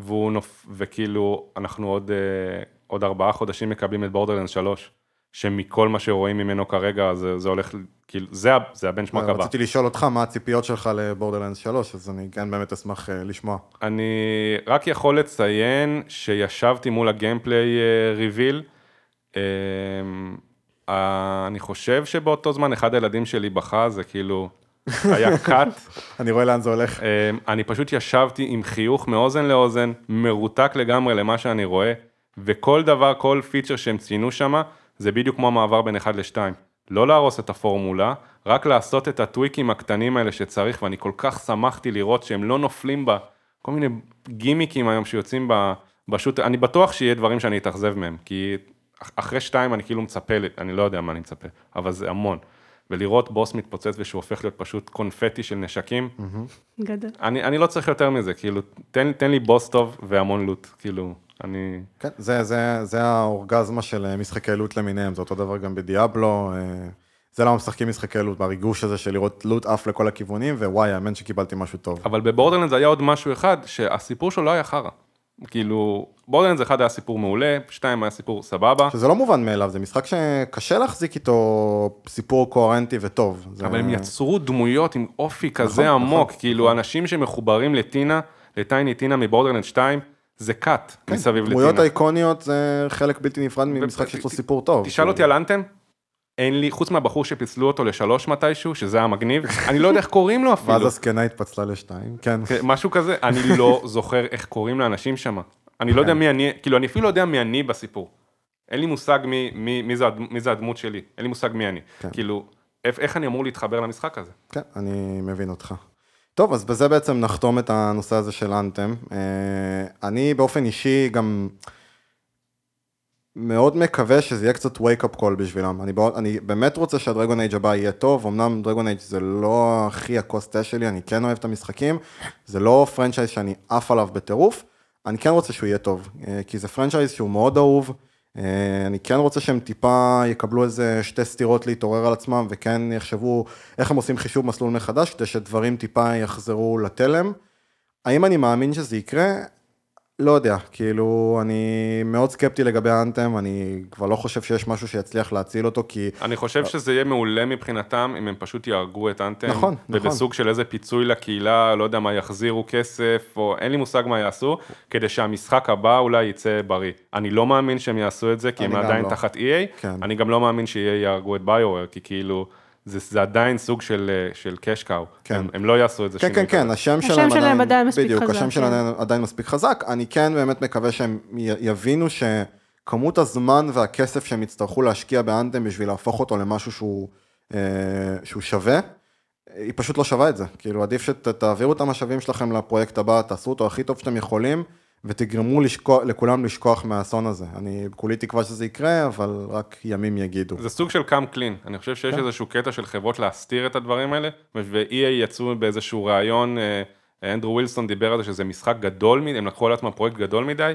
והוא נופ... וכאילו אנחנו עוד, אה, עוד ארבעה חודשים מקבלים את Borderland 3, שמכל מה שרואים ממנו כרגע זה, זה הולך, כאילו, זה, זה הבנצ'מרק הבא. רציתי לשאול אותך מה הציפיות שלך לבורדרלנדס 3, אז אני כן באמת אשמח אה, לשמוע. אני רק יכול לציין שישבתי מול הגיימפליי ריביל, אני חושב שבאותו זמן אחד הילדים שלי בכה, זה כאילו, היה קאט. אני רואה לאן זה הולך. אמ, אני פשוט ישבתי עם חיוך מאוזן לאוזן, מרותק לגמרי למה שאני רואה, וכל דבר, כל פיצ'ר שהם ציינו שם, זה בדיוק כמו המעבר בין 1 ל-2. לא להרוס את הפורמולה, רק לעשות את הטוויקים הקטנים האלה שצריך, ואני כל כך שמחתי לראות שהם לא נופלים בה, כל מיני גימיקים היום שיוצאים ב- בשוט, אני בטוח שיהיה דברים שאני אתאכזב מהם, כי אח- אחרי 2 אני כאילו מצפה, אני לא יודע מה אני מצפה, אבל זה המון. ולראות בוס מתפוצץ ושהוא הופך להיות פשוט קונפטי של נשקים, גדול. אני, אני לא צריך יותר מזה, כאילו, תן, תן לי בוס טוב והמון לוט, כאילו, אני... כן, זה, זה, זה האורגזמה של אה, משחקי לוט למיניהם, זה אותו דבר גם בדיאבלו. אה, זה למה משחקים משחקי לוט, בריגוש הזה של לראות לוט עף לכל הכיוונים, ווואי, האמן שקיבלתי משהו טוב. אבל בבורדרלנדס היה עוד משהו אחד, שהסיפור שלו לא היה חרא. כאילו, בורדרלנדס אחד היה סיפור מעולה, שתיים היה סיפור סבבה, שזה לא מובן מאליו, זה משחק שקשה להחזיק איתו סיפור קוהרנטי וטוב. זה... אבל הם יצרו דמויות עם אופי כזה נכון, עמוק, נכון, כאילו, אנשים שמחוברים לטינה, לטייני טינה מבורדרלנד 2, זה קאט מסביב דמויות לטינה. איקוניות זה חלק בלתי נפרד ממשחק שיש לו סיפור טוב. תשאל אותי על אנתם, אין לי, חוץ מהבחור שפיצלו אותו לשלוש מתישהו, שזה היה מגניב, אני לא יודע איך קוראים לו אפילו. ואז הזקנה התפצלה לשתיים, כן. כן, משהו כזה, אני לא זוכר איך קוראים לאנשים שם. אני לא יודע מי אני, כאילו, אני אפילו לא יודע מי אני בסיפור. אין לי מושג מי, מי, מי, זה, מי זה הדמות שלי, אין לי מושג מי אני. כן. כאילו, איך, איך אני אמור להתחבר למשחק הזה? כן, אני מבין אותך. טוב, אז בזה בעצם נחתום את הנושא הזה של אנתם. אה, אני באופן אישי גם מאוד מקווה שזה יהיה קצת wake up call בשבילם. אני, מאוד, אני באמת רוצה שה Dragon Age הבא יהיה טוב, אמנם Dragon Age זה לא הכי הכוס שלי, אני כן אוהב את המשחקים, זה לא franchise שאני עף עליו בטירוף, אני כן רוצה שהוא יהיה טוב, אה, כי זה franchise שהוא מאוד אהוב, אה, אני כן רוצה שהם טיפה יקבלו איזה שתי סטירות להתעורר על עצמם, וכן יחשבו איך הם עושים חישוב מסלול מחדש, כדי שדברים טיפה יחזרו לתלם. האם אני מאמין שזה יקרה? לא יודע, כאילו, אני מאוד סקפטי לגבי האנתם, אני כבר לא חושב שיש משהו שיצליח להציל אותו, כי אני חושב שזה יהיה מעולה מבחינתם, אם הם פשוט יהרגו את אנטם. נכון, נכון. ובסוג של איזה פיצוי לקהילה, לא יודע מה, יחזירו כסף, או אין לי מושג מה יעשו, כדי שהמשחק הבא אולי יצא בריא. אני לא מאמין שהם יעשו את זה, כי הם עדיין לא. תחת EA. כן. אני גם לא מאמין שיהרגו את ביואר, כי כאילו, זה, זה עדיין סוג של, אה, של קאש קאו. כן. הם, הם לא יעשו את זה כן, כן, כן, כזה. השם השם שלהם שלהם עדיין מספיק בדיוק, חזק, השם כן. שלהם עדיין מספיק חזק. אני כן באמת מקווה שהם יבינו שכמות הזמן והכסף שהם יצטרכו להשקיע באנתם בשביל להפוך אותו למשהו שהוא, אה, שהוא שווה, היא פשוט לא שווה את זה. כאילו, עדיף שתעבירו את המשאבים שלכם לפרויקט הבא, תעשו אותו הכי טוב שאתם יכולים, ותגרמו לשכוח, לכולם לשכוח מהאסון הזה. אני כולי תקווה שזה יקרה, אבל רק ימים יגידו. זה סוג של come clean, אני חושב שיש כן. איזשהו קטע של חברות להסתיר את הדברים האלה, ו-EA יצאו באיזשהו ראיון, אה, אנדרו ווילסון דיבר על זה שזה משחק גדול מדי, הם לקחו על עצמם פרויקט גדול מדי.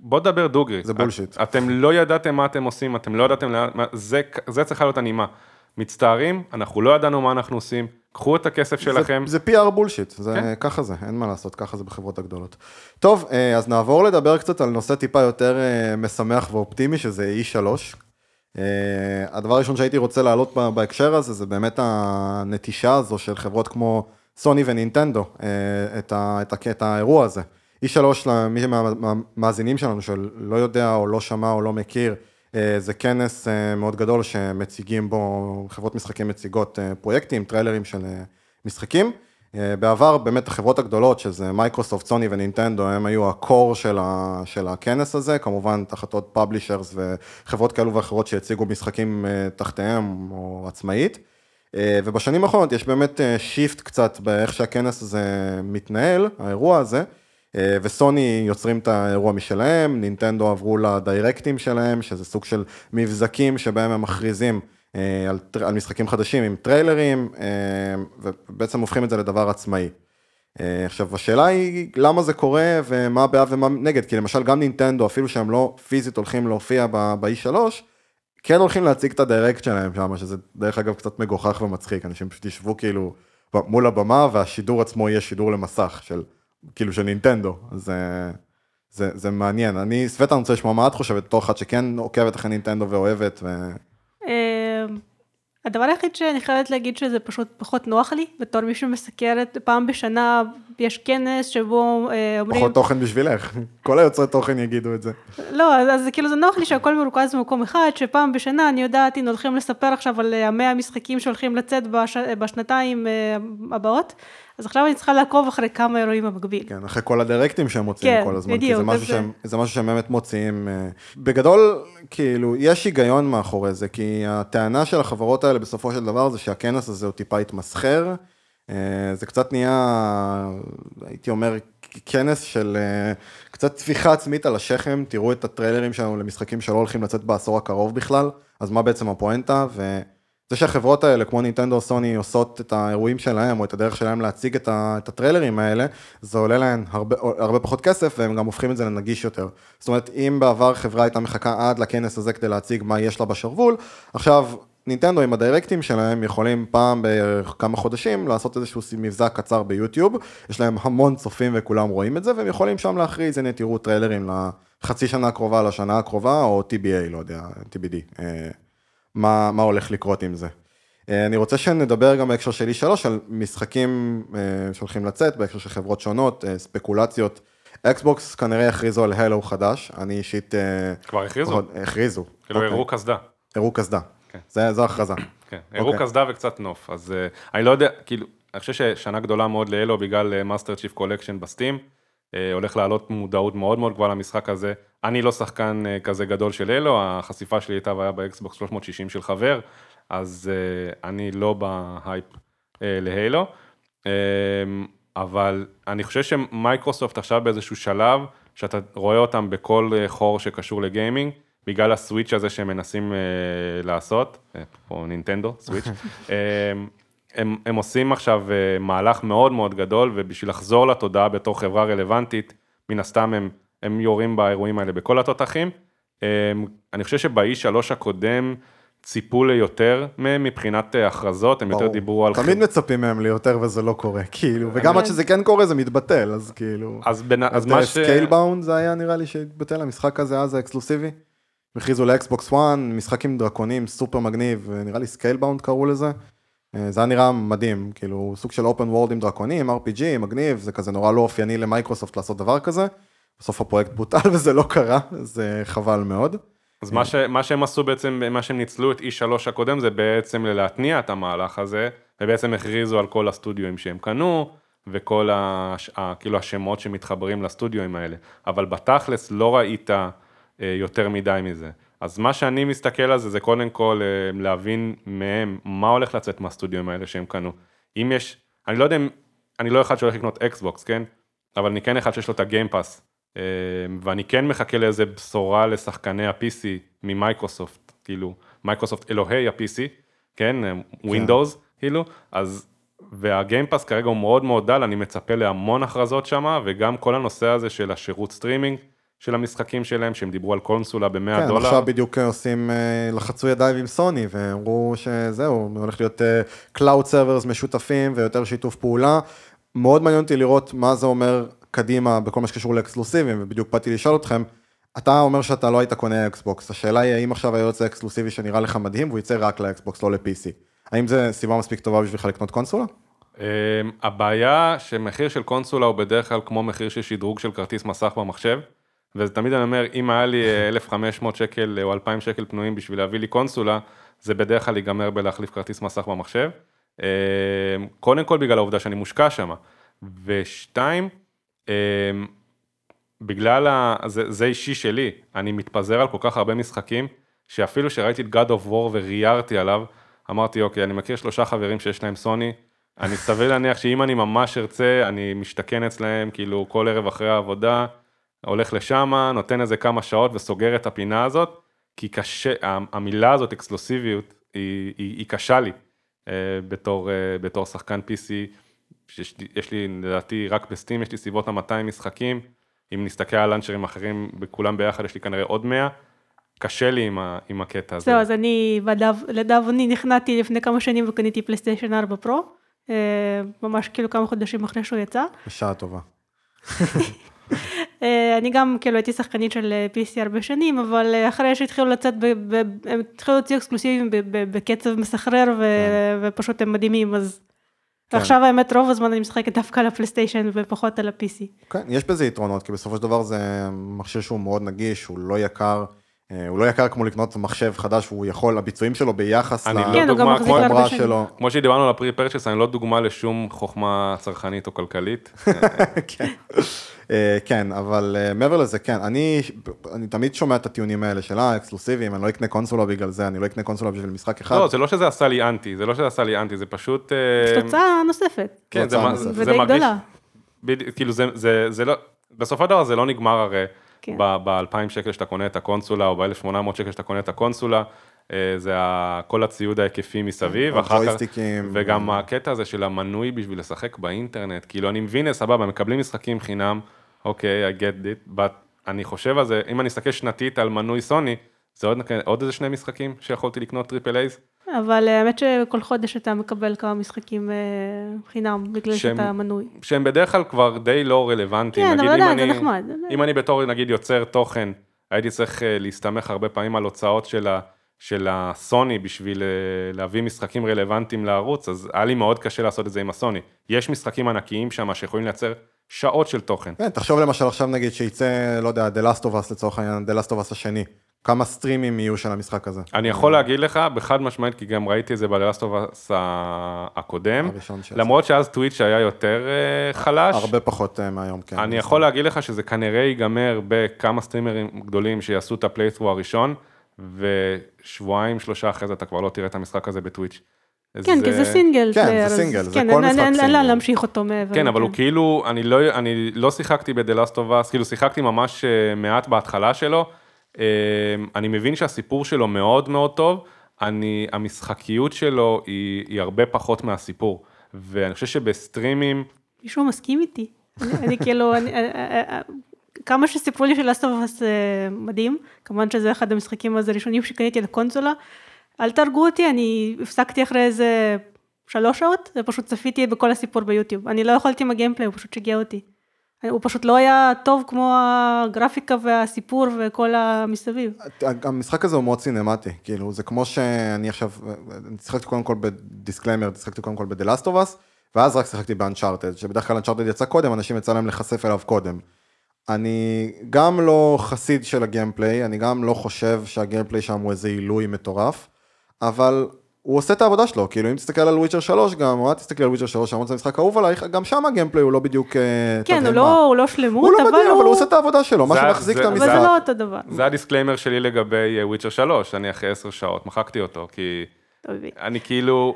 בוא דבר דוגרי. זה bullshit. את- אתם לא ידעתם מה אתם עושים, אתם לא ידעתם, לאן- זה, זה צריכה להיות הנימה. מצטערים, אנחנו לא ידענו מה אנחנו עושים, קחו את הכסף שלכם. זה, זה PR bullshit, זה, כן. ככה זה, אין מה לעשות, ככה זה בחברות הגדולות. טוב, אה, אז נעבור לדבר קצת על נושא טיפה יותר אה, משמח ואופטימי, שזה E3. אה, הדבר הראשון שהייתי רוצה להעלות בהקשר הזה, זה באמת הנטישה הזו של חברות כמו סוני ונינטנדו, את, ה, את, ה, את האירוע הזה. E3, למי מהמאזינים שלנו שלא יודע או לא שמע או לא מכיר, זה כנס אה, מאוד גדול שמציגים בו, חברות משחקים מציגות אה, פרויקטים, טריילרים של אה, משחקים. אה, בעבר באמת החברות הגדולות, שזה מייקרוסופט, סוני ונינטנדו, הם היו ה core של, ה, של הכנס הזה, כמובן תחת עוד publishers וחברות כאלו ואחרות שהציגו משחקים אה, תחתיהם או עצמאית. אה, ובשנים האחרונות יש באמת shift קצת באיך שהכנס הזה מתנהל, האירוע הזה. אה, וסוני יוצרים את האירוע משלהם, נינטנדו עברו לדיירקטים שלהם, שזה סוג של מבזקים שבהם הם מכריזים אה, על, על משחקים חדשים עם טריילרים, אה, ובעצם הופכים את זה לדבר עצמאי. עכשיו, השאלה היא למה זה קורה ומה בעד ומה נגד, כי למשל גם נינטנדו, אפילו שהם לא פיזית הולכים להופיע ב-E3, כן הולכים להציג את הדיירקט שלהם שם, שזה דרך אגב קצת מגוחך ומצחיק, אנשים פשוט ישבו כאילו מול הבמה והשידור עצמו יהיה שידור למסך של, כאילו של נינטנדו, אז זה, זה, מעניין. אני, סווטה, אני רוצה לשמוע מה את חושבת, בתור אחת שכן עוקבת אחרי נינטנדו ואוהבת, ו... אה, הדבר היחיד שאני חייבת להגיד שזה פשוט פחות נוח לי, בתור מי שמסקרת פעם בשנה, יש כנס שבו אה, אומרים, פחות תוכן בשבילך, כל היוצרי תוכן יגידו את זה. לא, אז, אז כאילו זה נוח לי שהכל מרוכז במקום אחד, שפעם בשנה אני יודעת, הנה הולכים לספר עכשיו על אה, המאה המשחקים שהולכים לצאת בש, בשנתיים אה, הבאות, אז עכשיו אני צריכה לעקוב אחרי כמה אירועים במקביל. כן, אחרי כל הדירקטים שהם מוציאים כן, כל הזמן, כי בדיוק, זה משהו, אז- שהם, זה משהו שהם באמת מוציאים. אה, בגדול, כאילו, יש היגיון מאחורי זה, כי הטענה של החברות האלה בסופו של דבר זה שהכנס הזה הוא טיפה התמסחר. אה, זה קצת נהיה, הייתי אומר, כנס של אה, קצת טפיחה עצמית על השכם, תראו את הטריילרים שלנו למשחקים שלא הולכים לצאת בעשור הקרוב בכלל, אז מה בעצם הפואנטה? וזה שהחברות האלה, כמו נינטנדו סוני, עושות את האירועים שלהם, או את הדרך שלהם להציג את, ה, את הטריילרים האלה, זה עולה להן הרבה, הרבה פחות כסף, והם גם הופכים את זה לנגיש יותר. זאת אומרת, אם בעבר חברה הייתה מחכה עד לכנס הזה כדי להציג מה יש לה בשרוול, עכשיו... נינטנדו עם הדיירקטים שלהם יכולים פעם בכמה חודשים לעשות איזשהו מבזק קצר ביוטיוב, יש להם המון צופים וכולם רואים את זה, והם יכולים שם להכריז, הנה תראו טריילרים לחצי שנה הקרובה, לשנה הקרובה, או TBA, לא יודע, TBD, אה, מה, מה הולך לקרות עם זה. אה, אני רוצה שנדבר גם בהקשר של E3 על משחקים אה, שהולכים לצאת, בהקשר של חברות שונות, אה, ספקולציות. אקסבוקס כנראה יכריזו על הלו חדש, אני אישית... כבר הכריזו, הכריזו. כאילו אוקיי. הראו קסדה. הראו קסדה. כן. זה, זו הכרזה. כן, הראו אוקיי. קסדה וקצת נוף, אז אני לא יודע, כאילו, אני חושב ששנה גדולה מאוד ל Halo בגלל Master Chief Collection ב Steam, הולך לעלות מודעות מאוד מאוד גבוהה למשחק הזה. אני לא שחקן אה, כזה גדול של Halo, החשיפה שלי הייתה והיה באקסבוקס 360 של חבר, אז אה, אני לא בהייפ אה, ל Halo. אה, אבל אני חושב שמייקרוסופט עכשיו באיזשהו שלב, שאתה רואה אותם בכל חור שקשור לגיימינג, בגלל הסוויץ' הזה שהם מנסים לעשות, או נינטנדו, סוויץ', אה, הם, הם עושים עכשיו מהלך מאוד מאוד גדול, ובשביל לחזור לתודעה בתור חברה רלוונטית, מן הסתם הם, הם יורים באירועים האלה בכל התותחים. אה, אני חושב שב-E3 הקודם ציפו ליותר מהם מבחינת אה, הכרזות, הם יותר ברור. דיברו על... תמיד מצפים מהם ליותר וזה לא קורה, כאילו, וגם עד שזה כן קורה זה מתבטל, אז כאילו... אז, בין, אז מה ש... Scalebound זה היה נראה לי שהתבטל המשחק הזה אז האקסקלוסיבי. הכריזו לאקסבוקס 1, משחק עם דרקונים סופר מגניב, נראה לי Scalebound קראו לזה. אה, זה היה נראה מדהים, כאילו סוג של open world עם דרקונים, RPG, מגניב, זה כזה נורא לא אופייני למייקרוסופט לעשות דבר כזה. בסוף הפרויקט בוטל וזה לא קרה, זה חבל מאוד. אז מה, ש, מה שהם עשו בעצם, מה שהם ניצלו את E3 הקודם, זה בעצם להתניע את המהלך הזה, ובעצם הכריזו על כל הסטודיואים שהם קנו, וכל הש, ה, כאילו השמות שמתחברים לסטודיואים האלה. אבל בתכלס לא ראית אה, יותר מדי מזה. אז מה שאני מסתכל על זה, זה קודם כל אה, להבין מהם מה הולך לצאת מהסטודיואים האלה שהם קנו. אם יש, אני לא יודע אם, אני לא אחד שהולך לקנות אקסבוקס, כן? אבל אני כן אחד שיש לו את ה Game Pass. אה, ואני כן מחכה לאיזה בשורה לשחקני ה-PC ממייקרוסופט, כאילו, מייקרוסופט אלוהי ה-PC, כן, Windows, כאילו, אז, וה Game Pass כרגע הוא מאוד מאוד דל, אני מצפה להמון הכרזות שם, וגם כל הנושא הזה של השירות סטרימינג של המשחקים שלהם, שהם דיברו על קונסולה ב-100 כן, דולר. עכשיו בדיוק עושים, אה, לחצו ידיים עם סוני, ואמרו שזהו, הולך להיות cloud servers משותפים ויותר שיתוף פעולה. מאוד מעניין אותי לראות מה זה אומר קדימה בכל מה שקשור לאקסקלוסיבים, ובדיוק באתי לשאול אתכם, אתה אומר שאתה לא היית קונה אקסבוקס, השאלה היא האם עכשיו היה יוצא אקסקלוסיבי שנראה לך מדהים והוא יצא רק לאקסבוקס, לא ל-PC. האם זה סיבה מספיק טובה בשבילך לקנות קונסולה? Um, הבעיה שמחיר של קונסולה הוא בדרך כלל כמו מחיר של שדרוג של כרטיס מסך במחשב, ותמיד אני אומר, אם היה לי אה, 1,500 שקל או 2,000 שקל פנויים בשביל להביא לי קונסולה, זה בדרך כלל ייגמר בלהחליף כרטיס מסך במחשב. Um, קודם כל בגלל העובדה שאני מושקע שם, ושתיים, בגלל, ה... זה, זה אישי שלי, אני מתפזר על כל כך הרבה משחקים, שאפילו שראיתי את God of War וריירתי עליו, אמרתי, אוקיי, אני מכיר שלושה חברים שיש להם סוני, אני סביר להניח שאם אני ממש ארצה, אני משתכן אצלהם, כאילו כל ערב אחרי העבודה, הולך לשם, נותן איזה כמה שעות וסוגר את הפינה הזאת, כי קשה, המילה הזאת, אקסקלוסיביות, היא, היא, היא קשה לי אה, בתור, אה, בתור שחקן PC, שיש, יש לי, לדעתי, רק בסטים יש לי סביבות ה-200 משחקים, אם נסתכל על לאנצ'רים אחרים, בכולם ביחד יש לי כנראה עוד 100, קשה לי עם, ה, עם הקטע הזה. זהו, אז אני, לדאבוני, נכנעתי לפני כמה שנים וקניתי פלייסטיישן 4 פרו, אה, ממש כאילו כמה חודשים אחרי שהוא יצא. בשעה טובה. אה, אני גם כאילו הייתי שחקנית של אה, PC הרבה שנים, אבל אחרי שהתחילו לצאת, ב, ב, הם התחילו להוציא אקסקלוסיבים ב, ב, בקצב מסחרר, ו, ופשוט הם מדהימים, אז... כן. עכשיו האמת רוב הזמן אני משחקת דווקא על הפלייסטיישן ופחות על ה-PC. כן, יש בזה יתרונות, כי בסופו של דבר זה מכשיר שהוא מאוד נגיש, הוא לא יקר, הוא לא יקר כמו לקנות מחשב חדש, והוא יכול, הביצועים שלו ביחס אני ל- לא כן, הוא גם דוגמה מחזיק כמו- הרבה לחומרה שנים. שלו. כמו שדיברנו על הפרי פרצ'ס, אני לא דוגמה לשום חוכמה צרכנית או כלכלית. כן. אה, כן, אבל אה, מעבר לזה, כן, אני, אני תמיד שומע את הטיעונים האלה של אה, אקסקלוסיביים, אני לא אקנה קונסולה בגלל זה, אני לא אקנה קונסולה בשביל משחק אחד. לא, זה לא שזה עשה לי אנטי, זה לא שזה עשה לי אנטי, זה פשוט... אה, תוצאה נוספת. כן, זה. זה, ודי זה מרגיש, גדולה. כאילו זה, זה, זה לא, בסופו של דבר זה לא נגמר הרי כן. ב-2,000 שקל שאתה קונה את הקונסולה, או ב-1,800 שקל שאתה קונה את הקונסולה, אה, זה כל הציוד ההיקפי מסביב, כך, הג'ויסטיקים. וגם הקטע הזה של המנוי בשביל לשחק באינטרנט, כאילו אני מבין, סבבה, מקבלים משחקים חינם, אוקיי, I get it, but אני חושב על זה, אם אני אסתכל שנתית על מנוי סוני, זה עוד, עוד איזה שני משחקים שיכולתי לקנות triple A's, אבל אה, האמת שכל חודש אתה מקבל כמה משחקים אה, חינם, בגלל שהם- שאתה מנוי. שהם בדרך כלל כבר די לא רלוונטיים. כן, אבל עדיין, זה נחמד. אם אני בתור נגיד יוצר תוכן, הייתי צריך אה, להסתמך הרבה פעמים על הוצאות של, ה, של הסוני בשביל להביא משחקים רלוונטיים לערוץ, אז היה לי מאוד קשה לעשות את זה עם הסוני. יש משחקים ענקיים שם שיכולים לייצר שעות של תוכן. כן, תחשוב למשל עכשיו נגיד שייצא, לא יודע, The Last of Us לצורך העניין, The Last of Us השני. כמה סטרימים יהיו של המשחק הזה. אני יכול להגיד לך בחד משמעית, כי גם ראיתי את זה Us הקודם. למרות שאז טוויץ' היה יותר אה, חלש, הרבה פחות אה, מהיום, כן. אני יכול להגיד לך שזה כנראה ייגמר בכמה סטרימרים גדולים שיעשו את ה playthrough הראשון, ושבועיים, שלושה אחרי זה אתה כבר לא תראה את המשחק הזה בטוויץ'. כן, כי זה סינגל. כן, זה סינגל, זה כן, כל משחק אין- אין סינגל. לאן להמשיך אותו מעבר. כן, אבל הוא כאילו, אני לא, אני לא שיחקתי of Us, כאילו שיחקתי ממש אה, מעט בהתחלה שלו. אה, אני מבין שהסיפור שלו מאוד מאוד טוב, אני, המשחקיות שלו היא, היא הרבה פחות מהסיפור. ואני חושב שבסטרימים, מישהו מסכים איתי. אני- כאילו, אני- אה, אה, אה, כמה שסיפרו לי שלאסטובס מדהים, כמובן שזה אחד המשחקים הזה הראשונים שקניתי לקונסולה, אל תהרגו אותי, אני הפסקתי אחרי איזה שלוש שעות, ופשוט צפיתי בכל הסיפור ביוטיוב. אני לא יכולתי עם ה gameplay, הוא פשוט שיגע אותי. הוא פשוט לא היה טוב כמו הגרפיקה והסיפור וכל המסביב. המשחק הזה הוא מאוד סינמטי, כאילו, זה כמו שאני עכשיו, אני שיחקתי קודם כל ב disclaimer, שיחקתי קודם כל ב-The Last of ואז רק שיחקתי ב-Uncharted, שבדרך כלל Uncharted יצא קודם, אנשים יצא להם להיחשף אליו קודם. אני גם לא חסיד של ה gameplay, אני גם לא חושב שה gameplay שם הוא איזה עילוי מטורף, אבל הוא עושה את העבודה שלו, כאילו אם תסתכל על Witcher 3 גם, או את תסתכלי על Witcher 3, למרות שזה משחק אהוב עלייך, גם שם ה gameplay הוא לא בדיוק... אה, כן, הוא. לא, הוא לא שלמות, הוא לא אבל מדהים, הוא... אבל הוא עושה את העבודה שלו, מה זה- שמחזיק את זה- אבל המשחק. זה לא אותו דבר. זה ה disclaimer שלי לגבי Witcher 3, אני אחרי עשר שעות מחקתי אותו, כי אני כאילו,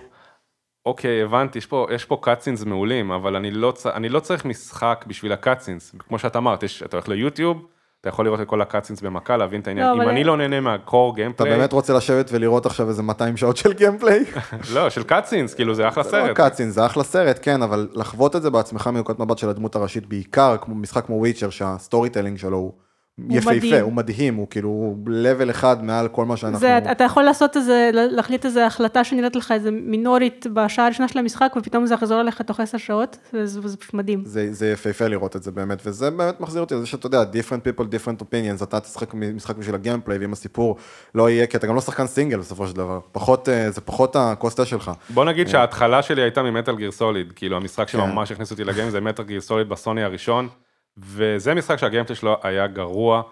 אוקיי, הבנתי, יש פה, יש פה cutscenes מעולים, אבל אני לא, אני לא צריך משחק בשביל ה cutscenes. כמו שאת אמרת, יש, אתה הולך ליוטיוב, אתה יכול לראות את כל ה cutscenes במכה, להבין את העניין. לא, אם אני לא נהנה מה core אתה gameplay, באמת רוצה לשבת ולראות עכשיו איזה 200 שעות של gameplay? לא, של cutscenes, כאילו זה אחלה זה לא סרט. cutscene, זה אחלה סרט, כן, אבל לחוות את זה בעצמך מנקודת מבט של הדמות הראשית, בעיקר כמו משחק כמו Witcher, שה storytelling שלו הוא יפהפה, מדהים. הוא מדהים, הוא כאילו הוא level אחד מעל כל מה שאנחנו... זה, אתה יכול לעשות איזה, להחליט איזה החלטה שנראית לך איזה מינורית בשעה הראשונה של המשחק, ופתאום זה יחזור אליך תוך עשר שעות, וזה, וזה פשוט מדהים. זה, זה יפהפה לראות את זה באמת, וזה באמת מחזיר אותי לזה שאתה יודע, different people, different opinions, אתה תשחק משחק בשביל הגיימפליי, ואם הסיפור לא יהיה, כי אתה גם לא שחקן סינגל בסופו של דבר, פחות, אה, זה פחות הקוסטה שלך. בוא נגיד שההתחלה שלי הייתה ממטאל גיר סוליד, כאילו המשחק כן. ממש הכניס אותי לגיים, זה מטאל גיר סוליד בסוני הראשון, וזה משחק שהגיימפלי שלו היה גרוע,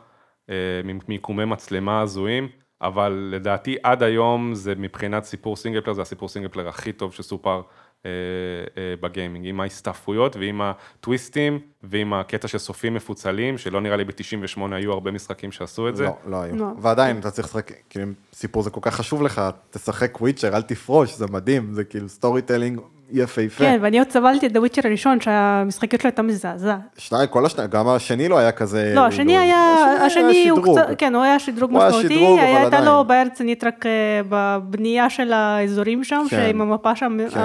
אה, ממיקומי מצלמה הזויים, אבל לדעתי עד היום זה מבחינת סיפור single player, זה הסיפור single player הכי טוב שסופר אה, אה, בגיימינג, עם ההסתעפויות ועם הטוויסטים ועם הקטע של סופים מפוצלים, שלא נראה לי ב-98 היו הרבה משחקים שעשו את זה. לא, לא היו. לא. ועדיין אתה צריך לשחק, כאילו אם סיפור זה כל כך חשוב לך, תשחק Witcher, אל תפרוש, זה מדהים, זה כאילו storytelling יפהפה. כן, ואני עוד סבלתי את ה Witcher הראשון, שהמשחקיות שלו הייתה מזעזעת. שניים, כל השניים, גם השני לא היה כזה... לא, השני. היה, השני הוא שדרוג. קצת, כן, הוא היה שדרוג הוא היה משמעותי, אבל היה- הייתה. לו בעיה רצינית רק אה, בבנייה של האזורים שם, כן. שעם המפה שם, כן.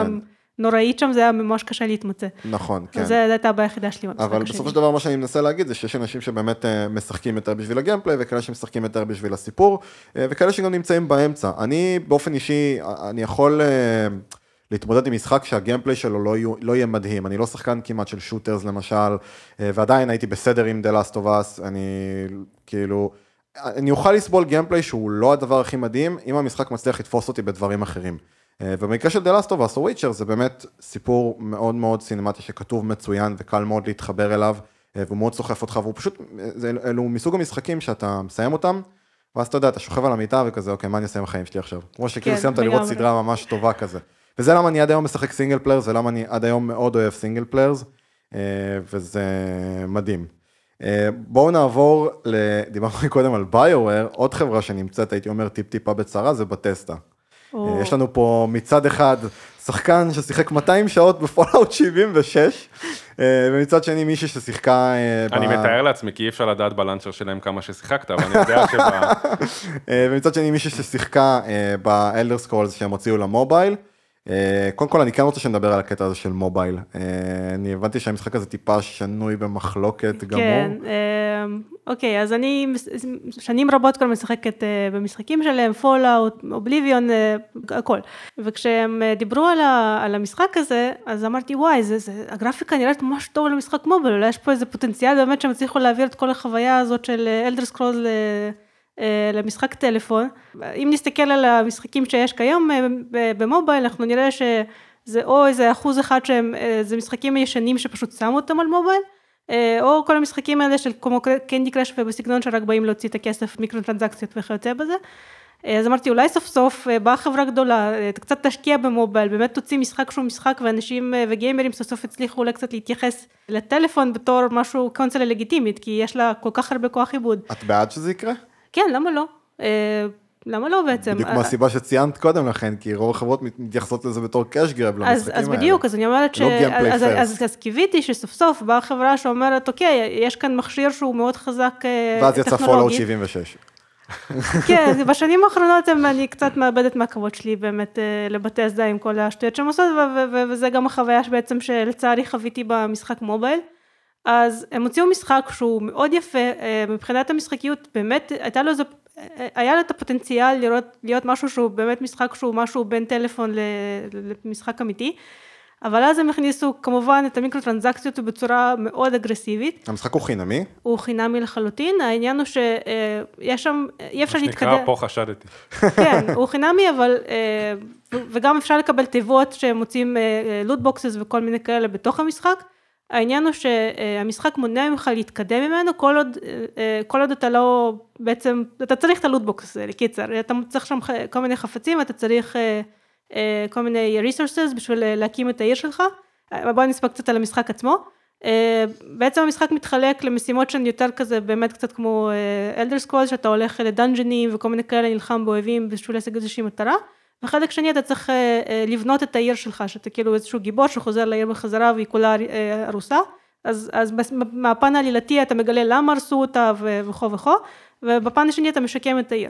הנוראית שם, זה היה ממש קשה להתמצא. נכון, כן. זו הייתה הבעיה היחידה שלי במשחק אבל. בסופו של דבר מה שאני מנסה להגיד זה שיש אנשים שבאמת אה, משחקים יותר בשביל הגיימפליי וכאלה שמשחקים יותר בשביל הסיפור אה, וכאלה שגם נמצאים באמצע. אני באופן אישי, אה, אני יכול אה, להתמודד עם משחק שהגיימפליי שלו לא, יהיו, לא יהיה מדהים. אני לא שחקן כמעט של שוטרס למשל, אה, ועדיין הייתי בסדר עם The Last of Us, אני כאילו... אני אוכל לסבול גיימפליי שהוא לא הדבר הכי מדהים, אם המשחק מצליח לתפוס אותי בדברים אחרים. אה, ובמקרה של The Last of Us או Witcher זה באמת סיפור מאוד מאוד סינמטי שכתוב מצוין וקל מאוד להתחבר אליו, אה, והוא מאוד סוחף אותך, והוא פשוט, אה, זה, אלו מסוג המשחקים שאתה מסיים אותם, ואז אתה יודע, אתה שוכב על המיטה וכזה, אוקיי, מה אני אעשה עם החיים שלי עכשיו? כמו שכאילו כן, סיימת לראות. סדרה ממש טובה כזה. וזה למה אני עד היום משחק single players, ולמה אני עד היום מאוד אוהב single players, אה, וזה מדהים. אה, בואו נעבור, דיברנו קודם על ביוואר, עוד חברה שנמצאת, הייתי אומר, טיפ טיפה בצרה, זה בת'סדה. או- אה, יש לנו פה מצד אחד שחקן ששיחק 200 שעות בפולאאוט 76, אה, ומצד שני מישהי ששיחקה... אה, ב- אני מתאר לעצמי, כי אי אפשר לדעת ב launcher שלהם כמה ששיחקת, אבל אני יודע שב... ומצד שני מישהי ששיחקה באלדר סקרולס שהם הוציאו למובייל. אה, קודם כל אני כן רוצה שנדבר על הקטע הזה של מובייל. אה, אני הבנתי שהמשחק הזה טיפה שנוי במחלוקת גמור. כן, אוקיי, אז אני שנים רבות כבר משחקת במשחקים שלהם, פולאאוט, אובליביון, הכל. וכשהם דיברו על, ה, על המשחק הזה, אז אמרתי, וואי, זה, זה, הגרפיקה נראית ממש טוב למשחק מובייל, אולי יש פה איזה פוטנציאל באמת שהם הצליחו להעביר את כל החוויה הזאת של אלדר סקרולס אה, למשחק טלפון. אם נסתכל על המשחקים שיש כיום אה, במובייל, אנחנו נראה שזה או איזה אחוז אחד שהם, אה, זה משחקים ישנים שפשוט שמו אותם על מובייל, אה, או כל המשחקים האלה של כמו קנדי קראש ובסגנון שרק באים להוציא את הכסף, מיקרו טרנזקציות וכיוצא בזה. אה, אז אמרתי, אולי סוף סוף אה, באה חברה גדולה, אה, קצת תשקיע במובייל, באמת תוציא משחק שהוא משחק, ואנשים וגיימרים סוף סוף הצליחו אולי קצת להתייחס לטלפון בתור משהו, קונסולה לגיטימית, כי יש לה כל כך הרבה כוח עיבוד. את בעד שזה יקרה? כן, למה לא? למה לא בעצם? בדיוק מהסיבה שציינת קודם לכן, כי רוב החברות מתייחסות לזה בתור cash grab למשחקים האלה. אז בדיוק, אז אני אומרת לא ש... אז, אז, אז קיוויתי שסוף סוף באה חברה שאומרת, אוקיי, יש כאן מכשיר שהוא מאוד חזק טכנולוגית. ואז יצא פולאאוט 76. כן, בשנים האחרונות אני קצת מאבדת מהכבוד שלי באמת אה, לבת'סדה עם כל השטויות שהם עושות, וזה גם החוויה שבעצם שלצערי חוויתי במשחק מובייל. אז הם הוציאו משחק שהוא מאוד יפה, אה, מבחינת המשחקיות, באמת הייתה לו איזה, אה, היה לו את הפוטנציאל לראות, להיות משהו שהוא באמת משחק שהוא משהו בין טלפון למשחק אמיתי. אבל אז הם הכניסו כמובן את המיקרו טרנזקציות בצורה מאוד אגרסיבית. המשחק הוא חינמי? הוא חינמי לחלוטין, העניין הוא שיש שם, אי אפשר להתקדם. מה שנקרא, פה חשדתי. כן, הוא חינמי, אבל, אה, וגם אפשר לקבל תיבות שמוצאים loot boxes וכל מיני כאלה בתוך המשחק. העניין הוא שהמשחק מונע ממך להתקדם ממנו, כל עוד, אה, כל עוד אתה לא, בעצם, אתה צריך את ה loot box לקיצר, אתה צריך שם כל מיני חפצים, אתה צריך... אה, אה, כל מיני resources בשביל אה, להקים את העיר שלך. אה, בואי נספר קצת על המשחק עצמו. בעצם המשחק מתחלק למשימות שהן יותר כזה באמת קצת כמו אלדר סקרולס שאתה הולך לדאנג'ונים וכל מיני כאלה נלחם באויבים בשביל להשיג איזושהי מטרה. וחלק שני אתה צריך לבנות את העיר שלך שאתה כאילו איזשהו גיבור שחוזר לעיר בחזרה והיא כולה ארוסה. אז, אז מהפן העלילתי אתה מגלה למה הרסו אותה וכו' וכו' ובפן השני אתה משקם את העיר.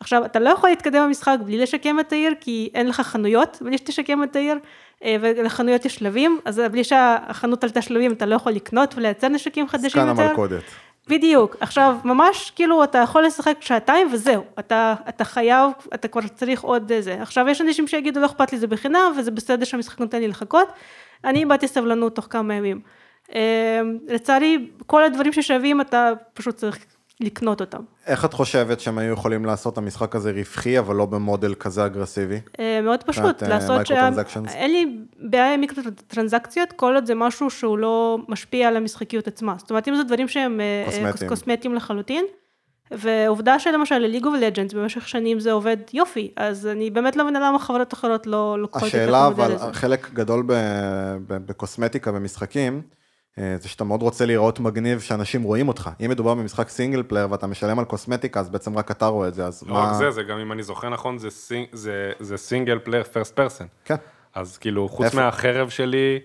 עכשיו, אתה לא יכול להתקדם במשחק בלי לשקם את העיר, כי אין לך חנויות בלי שתשקם את העיר, אה, ולחנויות יש שלבים, אז בלי שהחנות עלתה שלבים אתה לא יכול לקנות ולייצר נשקים חדשים יותר. סקן המלכודת. בדיוק, עכשיו ממש כאילו אתה יכול לשחק שעתיים וזהו, אתה, אתה חייב, אתה כבר צריך עוד זה. עכשיו יש אנשים שיגידו לא אכפת לי זה בחינם וזה בסדר שהמשחק נותן לי לחכות, אני איבדתי סבלנות תוך כמה ימים. אה, לצערי כל הדברים ששווים אתה פשוט צריך לקנות אותם. איך את חושבת שהם היו יכולים לעשות את המשחק הזה רווחי, אבל לא במודל כזה אגרסיבי? אה, מאוד פשוט, אה, לעשות שה... אין לי בעיה עם מיקרו טרנזקציות, כל עוד זה משהו שהוא לא משפיע על המשחקיות עצמה. זאת אומרת, אם זה דברים שהם אה, קוסמטיים, קוסמטיים לחלוטין, ועובדה שלמשל לליג אוף לג'אנס במשך שנים זה עובד יופי, אז אני באמת לא מבינה למה חברות אחרות לא לוקחות את המודל הזה. השאלה, אבל חלק גדול בקוסמטיקה במשחקים, אה, זה שאתה מאוד רוצה להיראות מגניב שאנשים רואים אותך. אם מדובר במשחק single player ואתה משלם על קוסמטיקה, אז בעצם רק אתה רואה את זה, אז לא מה... לא רק זה, זה גם אם אני זוכר נכון, זה, sing, זה, זה single player first person. כן. אז כאילו, חוץ איפה... מהחרב שלי,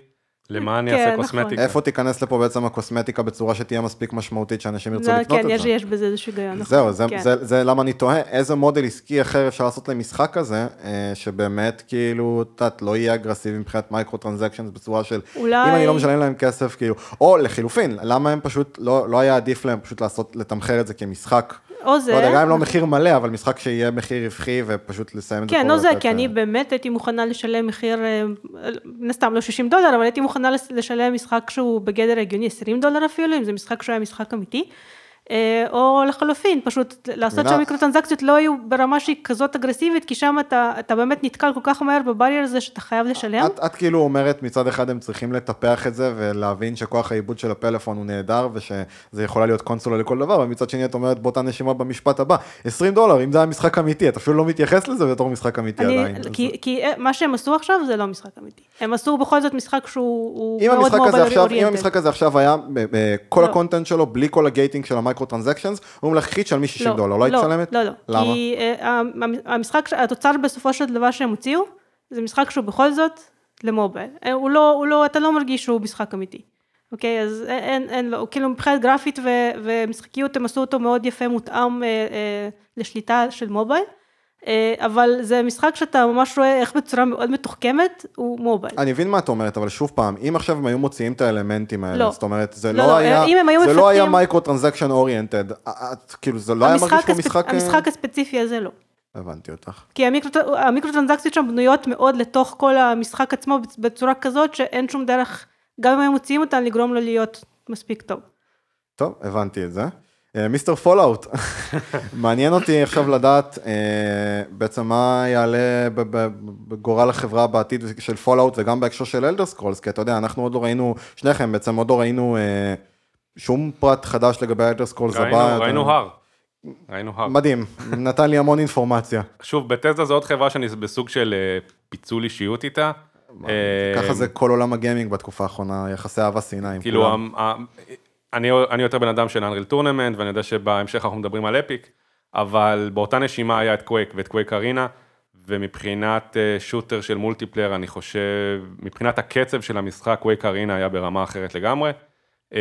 למה אני אעשה כן, נכון. קוסמטיקה? איפה תיכנס לפה בעצם הקוסמטיקה בצורה שתהיה מספיק משמעותית שאנשים ירצו לקנות כן, את זה? כן, יש בזה איזשהו היגיון. נכון. זהו, זה, כן. זה, זה למה אני תוהה, איזה מודל עסקי אחר אפשר לעשות למשחק כזה, אה, שבאמת כאילו, את יודעת, לא יהיה אגרסיבי מבחינת micro transactions בצורה של. אם אני לא משלם להם כסף, כאילו, או לחילופין, למה הם פשוט, לא, לא היה עדיף להם פשוט לעשות, לתמחר את זה כמשחק. או זה. לא יודע, גם אם לא מחיר מלא, אבל משחק שיהיה מחיר רווחי ופשוט לסיים את זה. כן, או זה, כי אני באמת הייתי מוכנה לשלם מחיר, אה, מן הסתם לא 60 דולר, אבל הייתי מוכנה לשלם משחק שהוא בגדר הגיוני, 20 דולר אפילו, אם זה משחק שהוא היה משחק אמיתי. אה, או לחלופין, פשוט לעשות שהמיקרוטרנזקציות לא יהיו ברמה שהיא כזאת אגרסיבית, כי שם אתה, אתה באמת נתקל כל כך מהר בברייר הזה שאתה חייב לשלם. את, את כאילו אומרת, מצד אחד הם צריכים לטפח את זה ולהבין שכוח העיבוד של הפלאפון הוא נהדר ושזה יכולה להיות קונסולה לכל דבר, ומצד שני את אומרת באותה נשימה במשפט הבא, 20 דולר, אם זה היה משחק אמיתי, אתה אפילו לא מתייחס לזה בתור משחק אמיתי אני, עדיין. כי, אז... כי מה שהם עשו עכשיו זה לא משחק אמיתי. הם עשו בכל זאת משחק שהוא מאוד מאוד oriented. אם המשחק הזה עכשיו היה, כל לא. ה content שלו, בלי כל ה gating של ה micro transactions, אומרים לך, קחי תשלמי 60 דולר, לא היית משלמת? לא, לא. למה? כי אה, המשחק, התוצר בסופו של דבר שהם הוציאו, זה משחק שהוא בכל זאת למובייל. אה, הוא לא, הוא לא, אתה לא מרגיש שהוא משחק אמיתי. אוקיי, אז אין, אין לו, כאילו מבחינת גרפית ו, ומשחקיות הם עשו אותו מאוד יפה, מותאם אה, אה, לשליטה של מובייל. אה, אבל זה משחק שאתה ממש רואה איך בצורה מאוד מתוחכמת הוא מובייל. אני מבין מה את אומרת, אבל שוב פעם, אם עכשיו הם היו מוציאים את האלמנטים האלה, לא. זאת אומרת, זה לא, לא, לא היה, אם הם היו זה מפתחים... לא היה micro transaction oriented, כאילו זה לא היה מרגיש כמו משחק... אה, המשחק הספציפי הזה לא. הבנתי אותך. כי המיקרו, המיקרו טרנזקציות שם בנויות מאוד לתוך כל המשחק עצמו בצורה כזאת שאין שום דרך, גם אם הם מוציאים אותן, לגרום לו להיות מספיק טוב. טוב, הבנתי את זה. אה, mister פולאאוט, מעניין אותי עכשיו לדעת אה, בעצם מה יעלה בגורל החברה בעתיד של פולאאוט וגם בהקשר של אלדר סקרולס, כי אתה יודע, אנחנו עוד לא ראינו, שניכם בעצם עוד לא ראינו שום פרט חדש לגבי אלדר סקרולס הבא. ראינו, ראינו הר. ראינו הר. מדהים, נתן לי המון אינפורמציה. שוב, בת'סדה זו עוד חברה שאני בסוג של אה, פיצול אישיות איתה. ככה זה כל עולם הגיימינג בתקופה האחרונה, יחסי אהבה שנאה עם כאילו, כולם. אני, אני יותר בן אדם של אנריל טורנמנט, ואני יודע שבהמשך אנחנו מדברים על אפיק, אבל באותה נשימה היה את קווייק ואת קווייק ארינה, ומבחינת אה, shooter של multiplayer, אני חושב, מבחינת הקצב של המשחק, קווייק ארינה היה ברמה אחרת לגמרי. אה,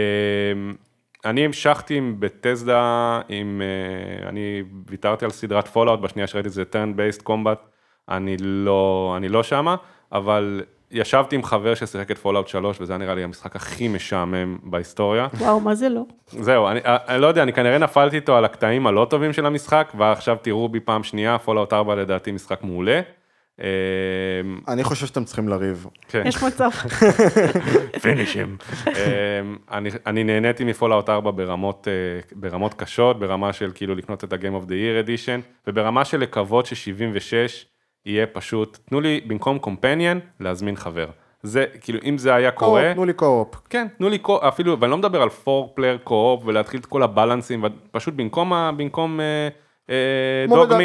אני המשכתי עם בת'סדה, עם, אה, אני ויתרתי על סדרת פולאאוט בשנייה שראיתי את זה turn based combat, אני לא, לא שמה, אבל ישבתי עם חבר ששיחק את פולאאוט 3, וזה היה נראה לי המשחק הכי משעמם בהיסטוריה. וואו, מה זה לא? זהו, אני, אני לא יודע, אני כנראה נפלתי איתו על הקטעים הלא טובים של המשחק, ועכשיו תראו בי פעם שנייה, פולאאוט 4 לדעתי משחק מעולה. אה, אני חושב שאתם צריכים לריב. כן. יש מצב. פינישים. אני, אני נהניתי מפולאאוט 4 ברמות, אה, ברמות קשות, ברמה של כאילו לקנות את ה-Game of the Year Edition, וברמה של לקוות ש-76 יהיה פשוט, תנו לי במקום companion, להזמין חבר. זה, כאילו, אם זה היה קורה, co-op, תנו לי co-op. כן, תנו לי, co- אפילו, ואני לא מדבר על 4-player co-op ולהתחיל את כל הבאלאנסים, פשוט במקום, ה- במקום אה, אה,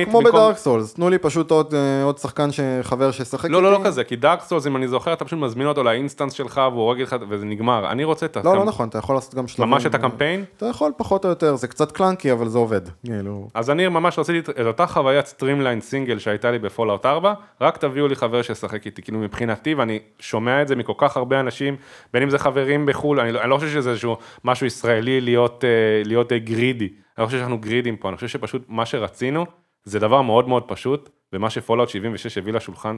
כמו. בדארק סולס, תנו לי פשוט עוד אה, עוד שחקן שחבר שישחק לא, לא, לא איתי. כזה, כי Dark Souls, אם אני זוכר, אתה פשוט מזמין אותו ל instance שלך, והוא הורג לך, וזה נגמר. אני רוצה את לא, לא נכון, אתה יכול לעשות גם שלבים. ממש את הקמפיין. אתה יכול פחות או יותר, זה קצת clunky, אבל זה עובד. כאילו, אז אני ממש רציתי את- אותה חוויית streamline single שהייתה לי ב Fallout 4, רק תביאו לי חבר שישחק איתי, כאילו מבחינתי, ואני שומע את זה מכל כך הרבה אנשים, בין אם זה חברים בחו"ל, אני, לא- אני לא חושב שזה איזשהו משהו ישראלי להיות, אה, להיות די greedy, אני חושב שאנחנו גרידים פה, אני חושב שפשוט מה שרצינו, זה דבר מאוד מאוד פשוט, ומה ש Fallout 76 הביא לשולחן,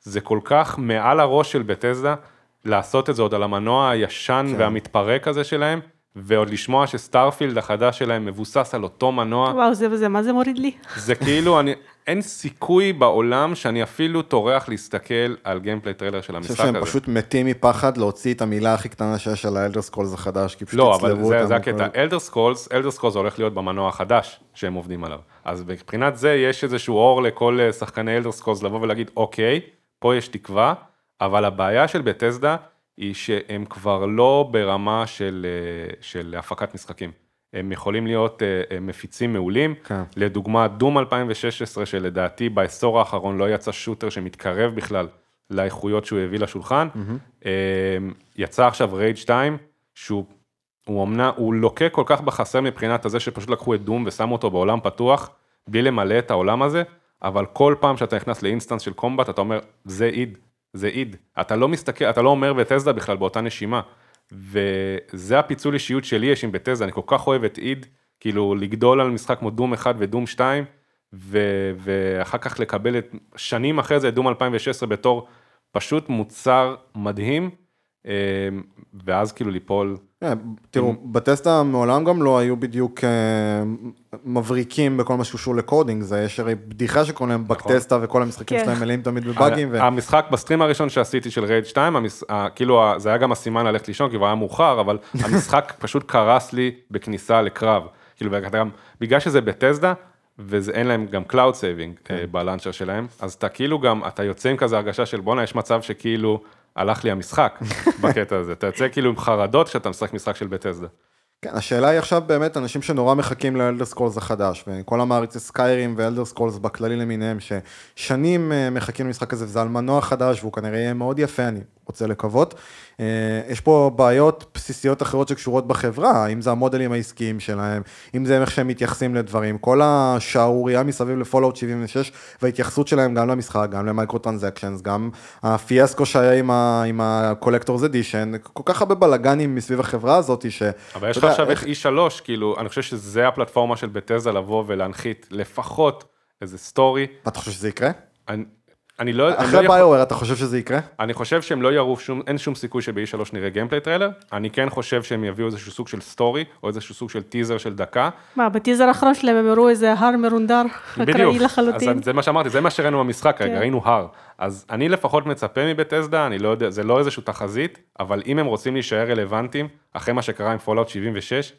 זה כל כך מעל הראש של Bethesda, לעשות את זה עוד על המנוע הישן כן. והמתפרק הזה שלהם, ועוד לשמוע ש Starfield החדש שלהם מבוסס על אותו מנוע. וואו, זה וזה, מה זה מוריד לי? זה כאילו, אני, אין סיכוי בעולם שאני אפילו טורח להסתכל על gameplay trailer של אני חושב המשחק שהם הזה. פשוט מתים מפחד להוציא את המילה הכי קטנה שיש על ה Elder Scrolls החדש, כי פשוט לא, אבל זה, אותם. הקטע. Elder Scrolls, Elder Scrolls הולך להיות במנוע החדש שהם עובדים עליו. אז מבחינת זה יש איזשהו אור לכל אה, שחקני Elder Scrolls לבוא ולהגיד, אוקיי, פה יש תקווה, אבל הבעיה של Bethesda היא שהם כבר לא ברמה של, אה, של הפקת משחקים. הם יכולים להיות אה, אה, מפיצים מעולים. כן. לדוגמה, Doom 2016, שלדעתי בעשור האחרון לא יצא shooter שמתקרב בכלל לאיכויות שהוא הביא לשולחן. אה, יצא עכשיו Rage 2, שהוא הוא אמנם, הוא לוקה כל כך בחסר מבחינת הזה שפשוט לקחו את Doom ושמו אותו בעולם פתוח, בלי למלא את העולם הזה, אבל כל פעם שאתה נכנס ל instance של combat, אתה אומר, זה id, זה id. אתה לא מסתכל, אתה לא אומר Bethesda בכלל באותה נשימה. וזה הפיצול אישיות שלי יש עם Bethesda, אני כל כך אוהב את id, כאילו לגדול על משחק כמו Doom 1 ו Doom 2, ו, ואחר כך לקבל את, שנים אחרי זה את Doom 2016 בתור פשוט מוצר מדהים, ואז כאילו ליפול כן, תראו, Bethesda מעולם גם לא היו בדיוק אה, מבריקים בכל מה שקשור ל coding, זה יש הרי בדיחה שקוראים להם Bugthesda וכל המשחקים כן. שלהם מלאים תמיד בבאגים. ו- המשחק ב stream הראשון שעשיתי של Rage 2, המש... ה- כאילו ה- זה היה גם הסימן ללכת לישון, כי כבר היה מאוחר, אבל המשחק פשוט קרס לי בכניסה לקרב. כאילו, ואתה גם, בגלל שזה Bethesda, ואין להם גם cloud saving. ב launcher שלהם, אז אתה כאילו גם, אתה יוצא עם כזה הרגשה של בואנה, יש מצב שכאילו הלך לי המשחק בקטע הזה. אתה יוצא כאילו עם חרדות כשאתה משחק משחק של Bethesda. כן, השאלה היא עכשיו באמת אנשים שנורא מחכים ל Elder Scrolls החדש, וכל המעריצי Skyrim ו Elder Scrolls בכללי למיניהם, ששנים אה, מחכים למשחק הזה, וזה על מנוע חדש, והוא כנראה יהיה מאוד יפה, אני רוצה לקוות. אה, יש פה בעיות בסיסיות אחרות שקשורות בחברה, אם זה המודלים העסקיים שלהם, אם זה איך שהם מתייחסים לדברים, כל השערורייה מסביב ל Fallout 76, וההתייחסות שלהם גם למשחק, גם ל microtransactions, גם הפיאסקו שהיה עם ה- עם ה-collectors edition, כל כך הרבה בלאגנים מסביב החברה הזאת, ש... אבל יש לך עכשיו את E3, כאילו, אני חושב שזה הפלטפורמה של Bethesda לבוא ולהנחית לפחות איזה story. אתה חושב שזה יקרה? אני, אני לא, אני לא אחרי יכול, ביואר אתה חושב שזה יקרה? אני חושב שהם לא יראו שום, אין שום סיכוי שב-E3 נראה gameplay trailer, אני כן חושב שהם יביאו איזשהו סוג של story, או איזשהו סוג של טיזר של דקה. מה, בטיזר האחרון שלהם הם הראו איזה הר מרונדר, אקראי לחלוטין. אז זה מה שאמרתי, זה מה שראינו במשחק, כן. ראינו הר. אז אני לפחות מצפה מ Bethesda, אני לא יודע, זה לא איזושהי תחזית, אבל אם הם רוצים להישאר רלוונטיים, אחרי מה שקרה עם Fallout 76,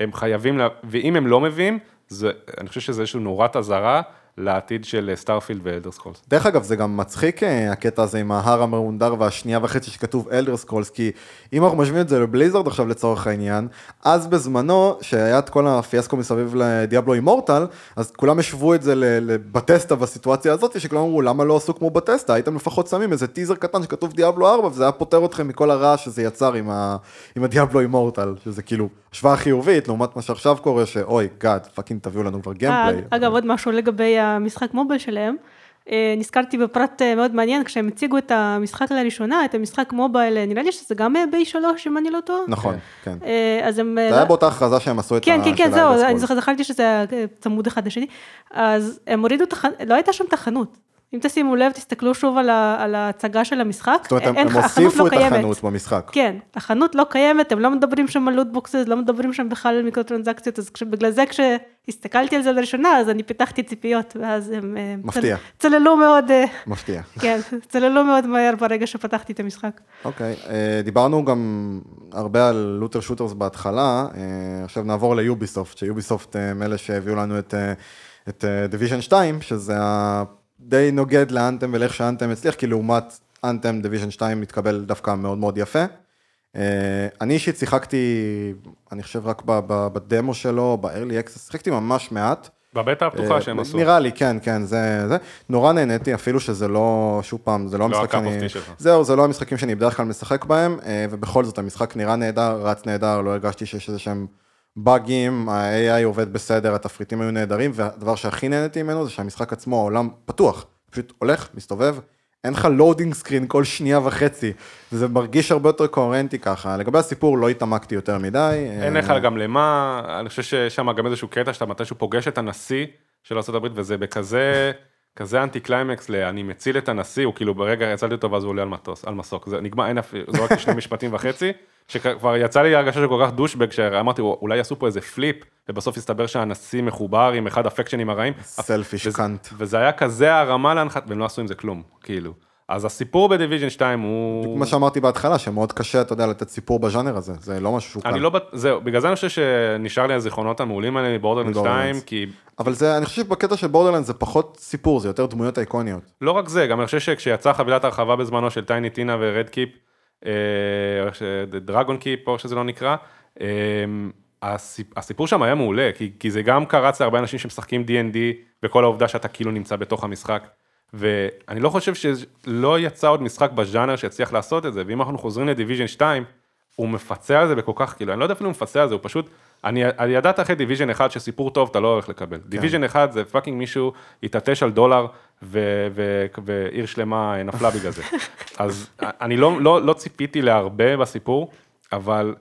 הם חייבים, לה... ואם הם לא מביאים, זה, אני חושב שזה איזשהו נורת אזהרה לעתיד של Starfield ו Elder Scrolls. דרך אגב, זה גם מצחיק אה, הקטע הזה עם ההר המרונדר והשנייה וחצי שכתוב Elder Scrolls, כי אם אנחנו משווים את זה ל Blizzard עכשיו לצורך העניין, אז בזמנו, שהיה את כל הפיאסקו מסביב ל Diablo Immortal, אז כולם השוו את זה ל Bethesda בסיטואציה הזאת, שכולם אמרו, למה לא עשו כמו Bethesda? הייתם לפחות שמים איזה טיזר קטן שכתוב Diablo 4, וזה היה פותר אתכם מכל הרעש שזה יצר עם, ה- עם ה Diablo Immortal, שזה כאילו השוואה חיובית, לעומת מה שעכשיו קורה, ש oh, god, fucking תביאו לנו כבר אה, gameplay. אגב, עוד משהו לגבי המשחק mobile שלהם. אה, נזכרתי בפרט אה, מאוד מעניין, כשהם הציגו את המשחק לראשונה, את המשחק mobile, אה, נראה לי שזה גם אה, ב-E3, אם אני לא טועה. נכון, כן. אה, אז הם... זה היה באותה הכרזה שהם עשו את כן, ה- כן, כן, של זהו, אני זכרתי שזה היה צמוד אחד לשני. אז הם הורידו את החנות, לא הייתה שם את החנות. אם תשימו לב, תסתכלו שוב על ה- על ההצגה של המשחק. זאת אומרת, הם הוסיפו לא את קיימת. החנות במשחק. כן, החנות לא קיימת, הם לא מדברים שם על לוטבוקסס, לא מדברים שם בכלל על מיקרו-טרנזקציות, אז בגלל זה כשהסתכלתי על זה לראשונה, אז אני פיתחתי ציפיות, ואז הם... אה, מפתיע. צל- צללו מאוד, אה, מפתיע. כן, צללו מאוד מהר ברגע שפתחתי את המשחק. אוקיי, אה, דיברנו גם הרבה על looter shooters בהתחלה, עכשיו נעבור ל Ubisoft, ש Ubisoft הם אלה שהביאו לנו את, את Division 2, שזה ה- די נוגד ל Anthem ולאיך ש Anthem הצליח, כי לעומת Anthem Division 2 מתקבל דווקא מאוד מאוד יפה. אה, אני אישית שיחקתי, אני חושב רק בדמו שלו, ב-early access, שיחקתי ממש מעט. בבטא הפתוחה שהם אה, עשו. נראה לי, כן, כן, זה, זה. נורא נהניתי, אפילו שזה לא, שוב פעם, זה לא לא המשחק שאני... זהו, זה לא המשחקים שאני בדרך כלל משחק בהם, אה, ובכל זאת, המשחק נראה נהדר, רץ נהדר, לא הרגשתי שיש איזה שהם באגים, ה-AI עובד בסדר, התפריטים היו נהדרים, והדבר שהכי נהניתי ממנו זה שהמשחק עצמו, העולם פתוח, פשוט הולך, מסתובב, אין לך loading screen כל שנייה וחצי, וזה מרגיש הרבה יותר קוהרנטי ככה. לגבי הסיפור, לא התעמקתי יותר מדי. אין אה, לך גם למה, אני חושב שיש שם גם איזשהו קטע שאתה מתישהו פוגש את הנשיא של ארה"ב וזה בכזה, כזה אנטי קליימקס ל- אני מציל את הנשיא, הוא כאילו ברגע הצלתי אותו ואז הוא עולה על מטוס, על מסוק, זה נגמר, אין אפילו, זה רק שני משפטים וחצי, שכבר יצא לי הרגשה של כל כך douchebag, שאמרתי אולי יעשו פה איזה flip, ובסוף הסתבר שהנשיא מחובר עם אחד הפקשנים הרעים. selfish cunt. וזה היה כזה הרמה להנחת, והם לא עשו עם זה כלום, כאילו. אז הסיפור ב Division 2 הוא... כמו שאמרתי בהתחלה, שמאוד קשה, אתה יודע, לתת סיפור בז'אנר הזה, זה לא משהו שהוא קל. אני לא, זהו, בגלל זה אני חושב שנשאר לי הזיכרונות המעולים האלה מבורדרלנד מבורדרלנדס. 2, כי אבל זה, אני חושב שבקטע של Borderlands זה פחות סיפור, זה יותר דמויות אייקוניות. לא רק זה, גם אני חושב שכשיצאה חבילת הרחבה בזמנו של Tiny Tina ו Red Keep, Dragon Keep, או שזה לא נקרא, אה, הסיפ- הסיפור שם היה מעולה, כי, כי זה גם קרץ להרבה אנשים שמשחקים D&D, וכל העובדה שאתה כאילו נמצא בתוך המשחק. ואני לא חושב שלא יצא עוד משחק בז'אנר שהצליח לעשות את זה, ואם אנחנו חוזרים ל Division 2, הוא מפצה על זה בכל כך, כאילו, אני לא יודע אפילו אם הוא מפצה על זה, הוא פשוט, אני, אני ידעתי אחרי Division 1 שסיפור טוב אתה לא הולך לקבל. Division 1 זה fucking מישהו התעטש על דולר, ו, ו, ועיר שלמה נפלה בגלל זה. אז אני לא, לא, לא ציפיתי להרבה בסיפור, אבל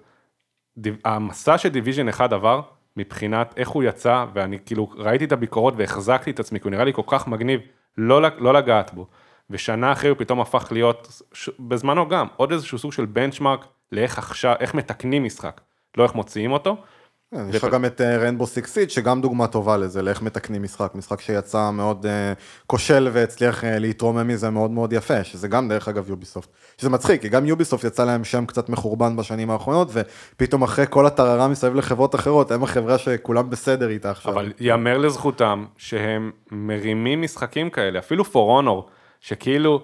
דיו- המסע ש Division 1 עבר, מבחינת איך הוא יצא, ואני כאילו ראיתי את הביקורות והחזקתי את עצמי, כי הוא נראה לי כל כך מגניב, לא, לא לגעת בו. ושנה אחרי הוא פתאום הפך להיות, ש- בזמנו גם, עוד איזשהו סוג של בנצ'מארק לאיך עכשיו, איך מתקנים משחק, לא איך מוציאים אותו. כן, יש לך גם את ריינבו סיקס סיט, שגם דוגמה טובה לזה, לאיך מתקנים משחק, משחק שיצא מאוד אה, כושל והצליח אה, להתרומם מזה מאוד מאוד יפה, שזה גם דרך אגב יוביסופט. שזה מצחיק, כי גם יוביסופט יצא להם שם קצת מחורבן בשנים האחרונות, ופתאום אחרי כל הטררה מסביב לחברות אחרות, הם החברה שכולם בסדר איתה עכשיו. אבל ייאמר לזכותם שהם מרימים משחקים כאלה, אפילו פור אונור, שכאילו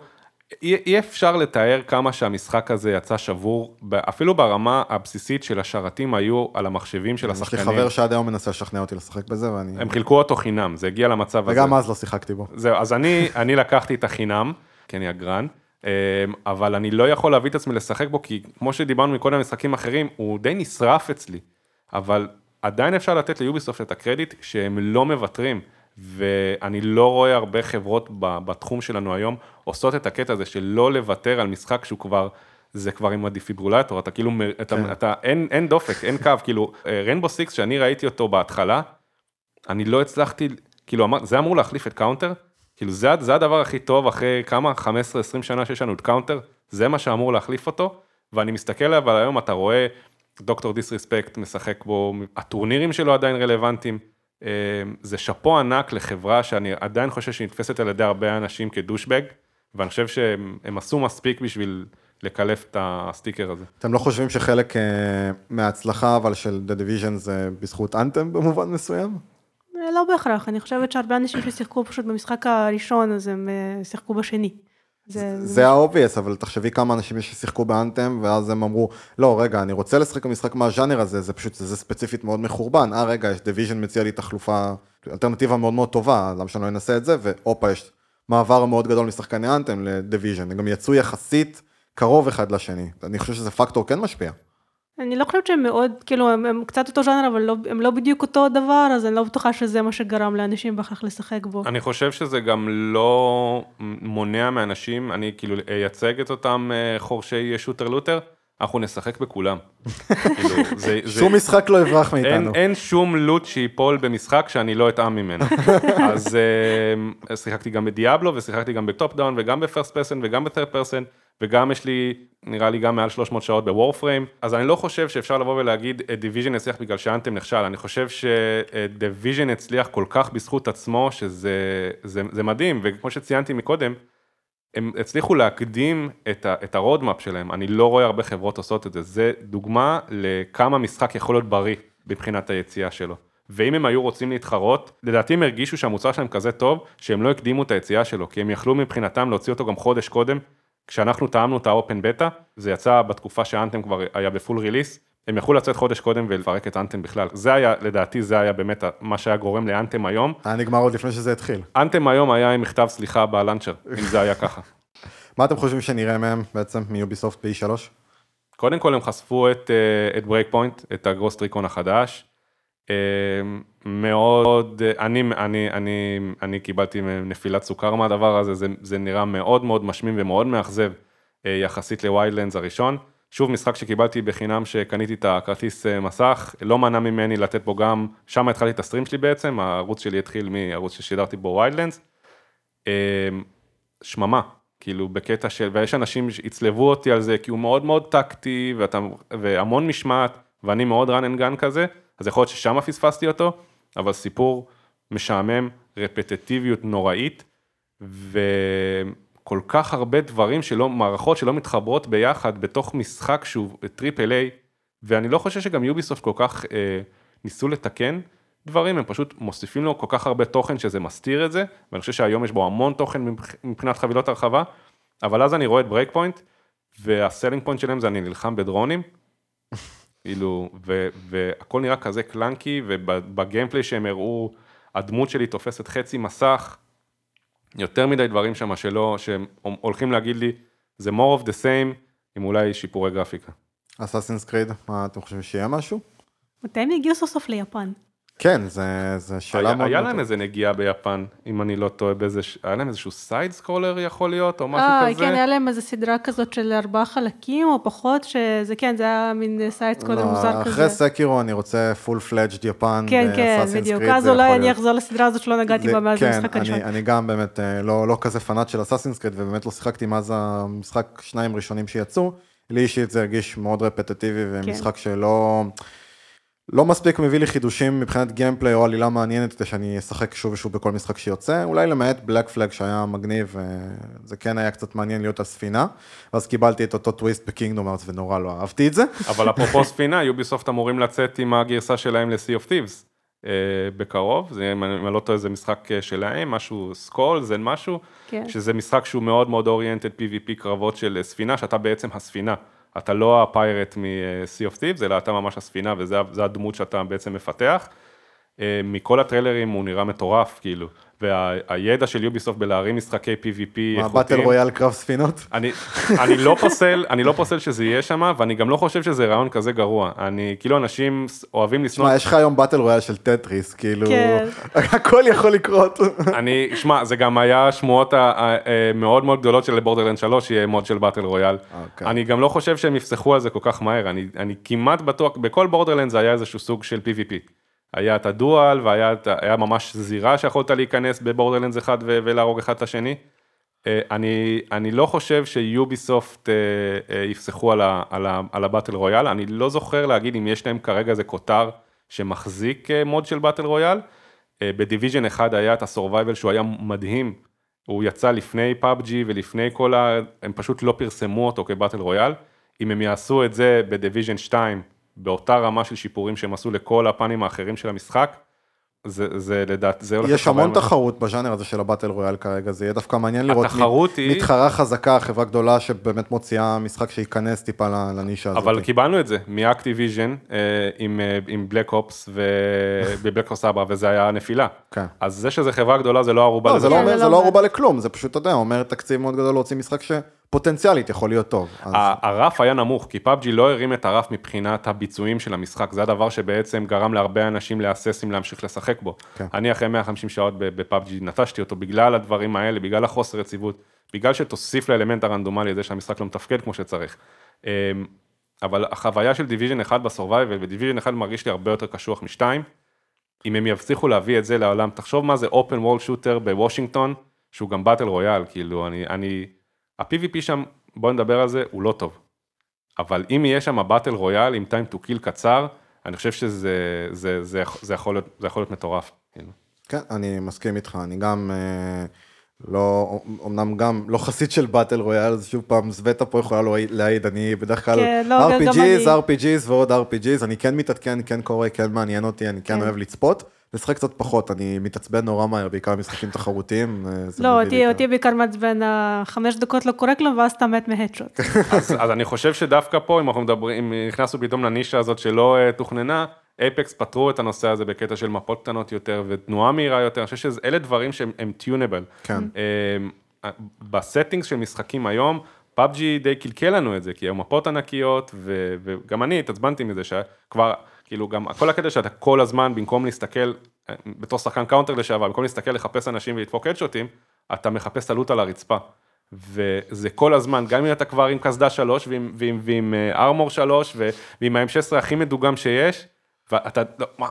אי, אי אפשר לתאר כמה שהמשחק הזה יצא שבור, אפילו ברמה הבסיסית של השרתים היו על המחשבים של יש לי השחקנים. חבר שעד היום מנסה לשכנע אותי לשחק בזה, ואני... הם חילקו אותו חינם, זה הגיע למצב הזה. וגם אז לא שיחקתי בו. זהו, אז אני, אני לקחתי את החינם, כי אני אגרן, אמ, אבל אני לא יכול להביא את עצמי לשחק בו, כי כמו שדיברנו מקודם משחקים אחרים, הוא די נשרף אצלי, אבל עדיין אפשר לתת ל Ubisoft את הקרדיט שהם לא מוותרים, ואני לא רואה הרבה חברות בתחום שלנו היום עושות את הקטע הזה של לא לוותר על משחק שהוא כבר... זה כבר עם הדפיברילטור, אתה כאילו, מ- אתה, כן. אתה, אין, אין דופק, אין קו, כאילו, Rainbow Six, שאני ראיתי אותו בהתחלה, אני לא הצלחתי, כאילו, זה אמור להחליף את Counter? כאילו, זה, זה הדבר הכי טוב אחרי כמה, 15-20 שנה שיש לנו את Counter, זה מה שאמור להחליף אותו, ואני מסתכל עליו, אבל היום אתה רואה דוקטור דיסרספקט משחק בו, הטורנירים שלו עדיין רלוונטיים, אה, זה שאפו ענק לחברה שאני עדיין חושב שהיא נתפסת על ידי הרבה אנשים כדושבג, ואני חושב שהם הם עשו מספיק בשביל לקלף את הסטיקר הזה. אתם לא חושבים שחלק אה, מההצלחה אבל של The Division זה בזכות אנתם במובן מסוים? אה, לא בהכרח, אני חושבת שהרבה אנשים ששיחקו פשוט במשחק הראשון, אז הם אה, שיחקו בשני. זה, זה ה-obvious, אבל תחשבי כמה אנשים יש ששיחקו ב Anthem, ואז הם אמרו, לא, רגע, אני רוצה לשחק במשחק מהז'אנר הזה, זה פשוט, זה ספציפית מאוד מחורבן, אה, רגע, יש Division מציע לי תחלופה, אלטרנטיבה מאוד מאוד טובה, למה שאני לא אנסה את זה, והופה, יש מעבר מאוד גדול משחקני Anthem ל Division, הם גם יצאו יחסית קרוב אחד לשני, אני חושב שזה פקטור כן משפיע. אני לא חושבת שהם מאוד, כאילו, הם, הם קצת אותו ז'אנר, אבל לא, הם לא בדיוק אותו דבר, אז אני לא בטוחה שזה מה שגרם לאנשים בהכרח לשחק בו. אני חושב שזה גם לא מונע מאנשים, אני כאילו אייצג את אותם אה, חורשי shooter looter, אנחנו נשחק בכולם. כאילו, זה, זה, שום משחק לא יברח מאיתנו. אין, אין שום loot שייפול במשחק שאני לא אטעם ממנו. אז uh, שיחקתי גם ב Diablo ושיחקתי גם ב top down וגם ב first person וגם ב third person וגם יש לי נראה לי גם מעל 300 שעות ב Warframe אז אני לא חושב שאפשר לבוא ולהגיד Division הצליח בגלל ש Anthem נכשל אני חושב ש Division הצליח כל כך בזכות עצמו שזה זה, זה מדהים וכמו שציינתי מקודם. הם הצליחו להקדים את, ה, את ה roadmap שלהם, אני לא רואה הרבה חברות עושות את זה, זה דוגמה לכמה משחק יכול להיות בריא מבחינת היציאה שלו. ואם הם היו רוצים להתחרות, לדעתי הם הרגישו שהמוצר שלהם כזה טוב, שהם לא הקדימו את היציאה שלו, כי הם יכלו מבחינתם להוציא אותו גם חודש קודם, כשאנחנו טעמנו את ה open beta, זה יצא בתקופה ש Anthem כבר היה ב full release, הם יכלו לצאת חודש קודם ולפרק את Anthem בכלל. זה היה, לדעתי, זה היה באמת מה שהיה גורם ל Anthem היום. היה נגמר עוד לפני שזה התחיל. Anthem היום היה עם מכתב סליחה ב launcher, אם זה היה ככה. מה אתם חושבים שנראה מהם בעצם מ Ubisoft ב-E3? קודם כל הם חשפו את, אה, את Breakpoint, את ה Ghost Recon החדש. אה, מאוד, אני, אני, אני, אני קיבלתי נפילת סוכר מהדבר הזה, זה, זה נראה מאוד מאוד משמים ומאוד מאכזב אה, יחסית ל Wildlands הראשון. שוב משחק שקיבלתי בחינם שקניתי את הכרטיס מסך, לא מנע ממני לתת בו גם, שם התחלתי את ה stream שלי בעצם, הערוץ שלי התחיל מערוץ ששידרתי בו Wildlands. שממה, כאילו בקטע של, ויש אנשים שיצלבו אותי על זה כי הוא מאוד מאוד טקטי ואתה, והמון משמעת ואני מאוד run and gun כזה, אז יכול להיות ששם פספסתי אותו, אבל סיפור משעמם, רפטטיביות נוראית וכל כך הרבה דברים שלא, מערכות שלא מתחברות ביחד בתוך משחק שהוא triple A ואני לא חושב שגם Ubisoft כל כך אה, ניסו לתקן. דברים, הם פשוט מוסיפים לו כל כך הרבה תוכן שזה מסתיר את זה, ואני חושב שהיום יש בו המון תוכן מבחינת חבילות הרחבה, אבל אז אני רואה את Breakpoint, וה selling point שלהם זה אני נלחם בדרונים, כאילו, והכל נראה כזה clunky, וב gameplay שהם הראו, הדמות שלי תופסת חצי מסך, יותר מדי דברים שם שלא, שהם הולכים להגיד לי, זה more of the same, עם אולי שיפורי גרפיקה. Assassin's Creed, מה אתם חושבים שיהיה משהו? מתי הם יגיעו סוף סוף ליפן? כן, זה, זה שאלה היה, מאוד... היה להם איזה נגיעה ביפן, אם אני לא טועה באיזה, היה להם איזשהו side scroller יכול להיות, או משהו אה, כזה. כן, היה להם איזה סדרה כזאת של ארבעה חלקים, או פחות, שזה כן, זה היה מין side scroller לא, מוזר כזה. אחרי Sekiro אני רוצה full fledged יפן, כן, כן, בדיוק, אז אולי אני. אחזור לסדרה הזאת שלא נגעתי זה- בה מאז כן, המשחק הראשון. אני, אני גם באמת אה, לא, לא כזה פנאט של Assassin's Creed, ובאמת לא שיחקתי מאז המשחק שניים ראשונים שיצאו. לי אישית זה הרגיש מאוד רפטטיבי, כן. ומשחק שלא... לא מספיק מביא לי חידושים מבחינת gameplay או עלילה מעניינת כדי שאני אשחק שוב ושוב בכל משחק שיוצא, אולי למעט Black Flag שהיה מגניב, אה, זה כן היה קצת מעניין להיות על ספינה, ואז קיבלתי את אותו טוויסט ב Kingdom Hearts ונורא לא אהבתי את זה. אבל אפרופו ספינה, Ubisoft אמורים לצאת עם הגרסה שלהם ל-Sea of Thieves אה, בקרוב, זה אם אני לא טועה זה משחק אה, שלהם, משהו Skull, זה משהו, כן. שזה משחק שהוא מאוד מאוד oriented PvP קרבות של ספינה, שאתה בעצם הספינה, אתה לא ה pirate מ-Sea of Thieves, אלא אתה ממש הספינה זה הדמות שאתה בעצם מפתח. אה, מכל הטריילרים הוא נראה מטורף, כאילו, והידע של Ubisoft בלהרים משחקי PvP מה, איכותיים. battle royale קרב ספינות? אני, אני לא פוסל, אני לא פוסל שזה יהיה שם, ואני גם לא חושב שזה רעיון כזה גרוע. אני, כאילו אנשים אוהבים לשנוא, שמע, יש לך היום battle royale של טטריס, כאילו, כן. הכל יכול לקרות. אני, שמע, זה גם היה שמועות ה- ה- אה, מאוד מאוד גדולות של Borderlands 3, יהיה mode של battle royale. אוקיי. אני גם לא חושב שהם יפסחו על זה כל כך מהר, אני, אני כמעט בטוח, בכל Borderlands זה היה איזשהו סוג של PvP. היה את ה duel, והיה ממש זירה שיכולת להיכנס ב Borderlands אחד ולהרוג אחד את השני. אה, אני, אני לא חושב ש Ubisoft אה, אה, יפסחו על, ה, על, ה, על ה battle royale, אני לא זוכר להגיד אם יש להם כרגע איזה כותר שמחזיק mode של battle royale. ב Division אחד היה את ה Survival שהוא היה מדהים, הוא יצא לפני PUBG ולפני כל ה... הם פשוט לא פרסמו אותו כ battle royale. אם הם יעשו את זה ב Division 2, באותה רמה של שיפורים שהם עשו לכל הפנים האחרים של המשחק, זה, זה לדעת, זה הולך יש המון תחרות בז'אנר הזה של ה battle royale כרגע, זה יהיה דווקא מעניין לראות התחרות היא- מתחרה חזקה, חברה גדולה שבאמת מוציאה משחק שייכנס טיפה לנישה הזאת. אבל קיבלנו את זה מ Activision עם, אה, עם Black Ops וב Black Ops ארבע, וזה היה נפילה. כן. אז זה שזה חברה גדולה זה לא ערובה לא, לזה. זה לא לא לא. ערובה לכלום, זה פשוט, אתה יודע, אומר תקציב מאוד גדול להוציא משחק שפוטנציאלית יכול להיות טוב. אז- הרף היה נמוך, כי PUBG לא הרים את הרף מבחינת הביצועים של המשחק, זה הדבר שבעצם גרם להרבה אנשים להסס אם להמשיך לשחק בו. כן. אני אחרי 150 שעות ב PUBG נטשתי אותו בגלל הדברים האלה, בגלל החוסר יציבות, בגלל שתוסיף לאלמנט הרנדומלי הזה שהמשחק לא מתפקד כמו שצריך. אמ, אבל החוויה של Division 1 ב Survival, ו Division 1 מרגיש לי הרבה יותר קשוח משתיים, אם הם יצליחו להביא את זה לעולם, תחשוב מה זה open world shooter בוושינגטון, שהוא גם באטל רויאל, כאילו, אני, אני, ה-PVP שם, בוא נדבר על זה, הוא לא טוב. אבל אם יהיה שם באטל רויאל עם time to kill קצר, אני חושב שזה זה, זה, זה, יכול, להיות, זה יכול להיות מטורף. כאילו. כן, אני מסכים איתך, אני גם אה, לא, אמנם גם לא חסיד של באטל רויאל, אז שוב פעם, סווטה פה יכולה לא להעיד, אני בדרך כלל כן, לא, RPGs, אני. RPGs ועוד RPGs, אני כן מתעדכן, כן קורא, כן מעניין אותי, אני כן כן. אוהב לצפות, לשחק קצת פחות, אני מתעצבן נורא מהר, בעיקר במשחקים תחרותיים. אה, לא, אותי, אותי בעיקר מעצבן החמש דקות לא קורה כלום, ואז אתה מת מ headshot. אז, אז אני חושב שדווקא פה, אם אנחנו מדברים, אם נכנסנו פתאום לנישה הזאת שלא אה, תוכננה, Apex פתרו את הנושא הזה בקטע של מפות קטנות יותר ותנועה מהירה יותר, אני חושב שאלה דברים שהם הם tunable. כן. אה, ב settings של משחקים היום, PUBG די קלקל לנו את זה, כי המפות ענקיות, ו, וגם אני התעצבנתי מזה שכבר, כאילו גם כל הקטע שאתה כל הזמן, במקום להסתכל, אה, בתור שחקן Counter לשעבר, במקום להסתכל לחפש אנשים ולדפוק הדשוטים, אתה מחפש את ה loot על הרצפה. וזה כל הזמן, גם אם אתה כבר עם קסדה 3 ועם, ועם, ועם אה, armor 3 ו, ועם ה-M16 הכי מדוגם שיש, ואתה, לא, מה,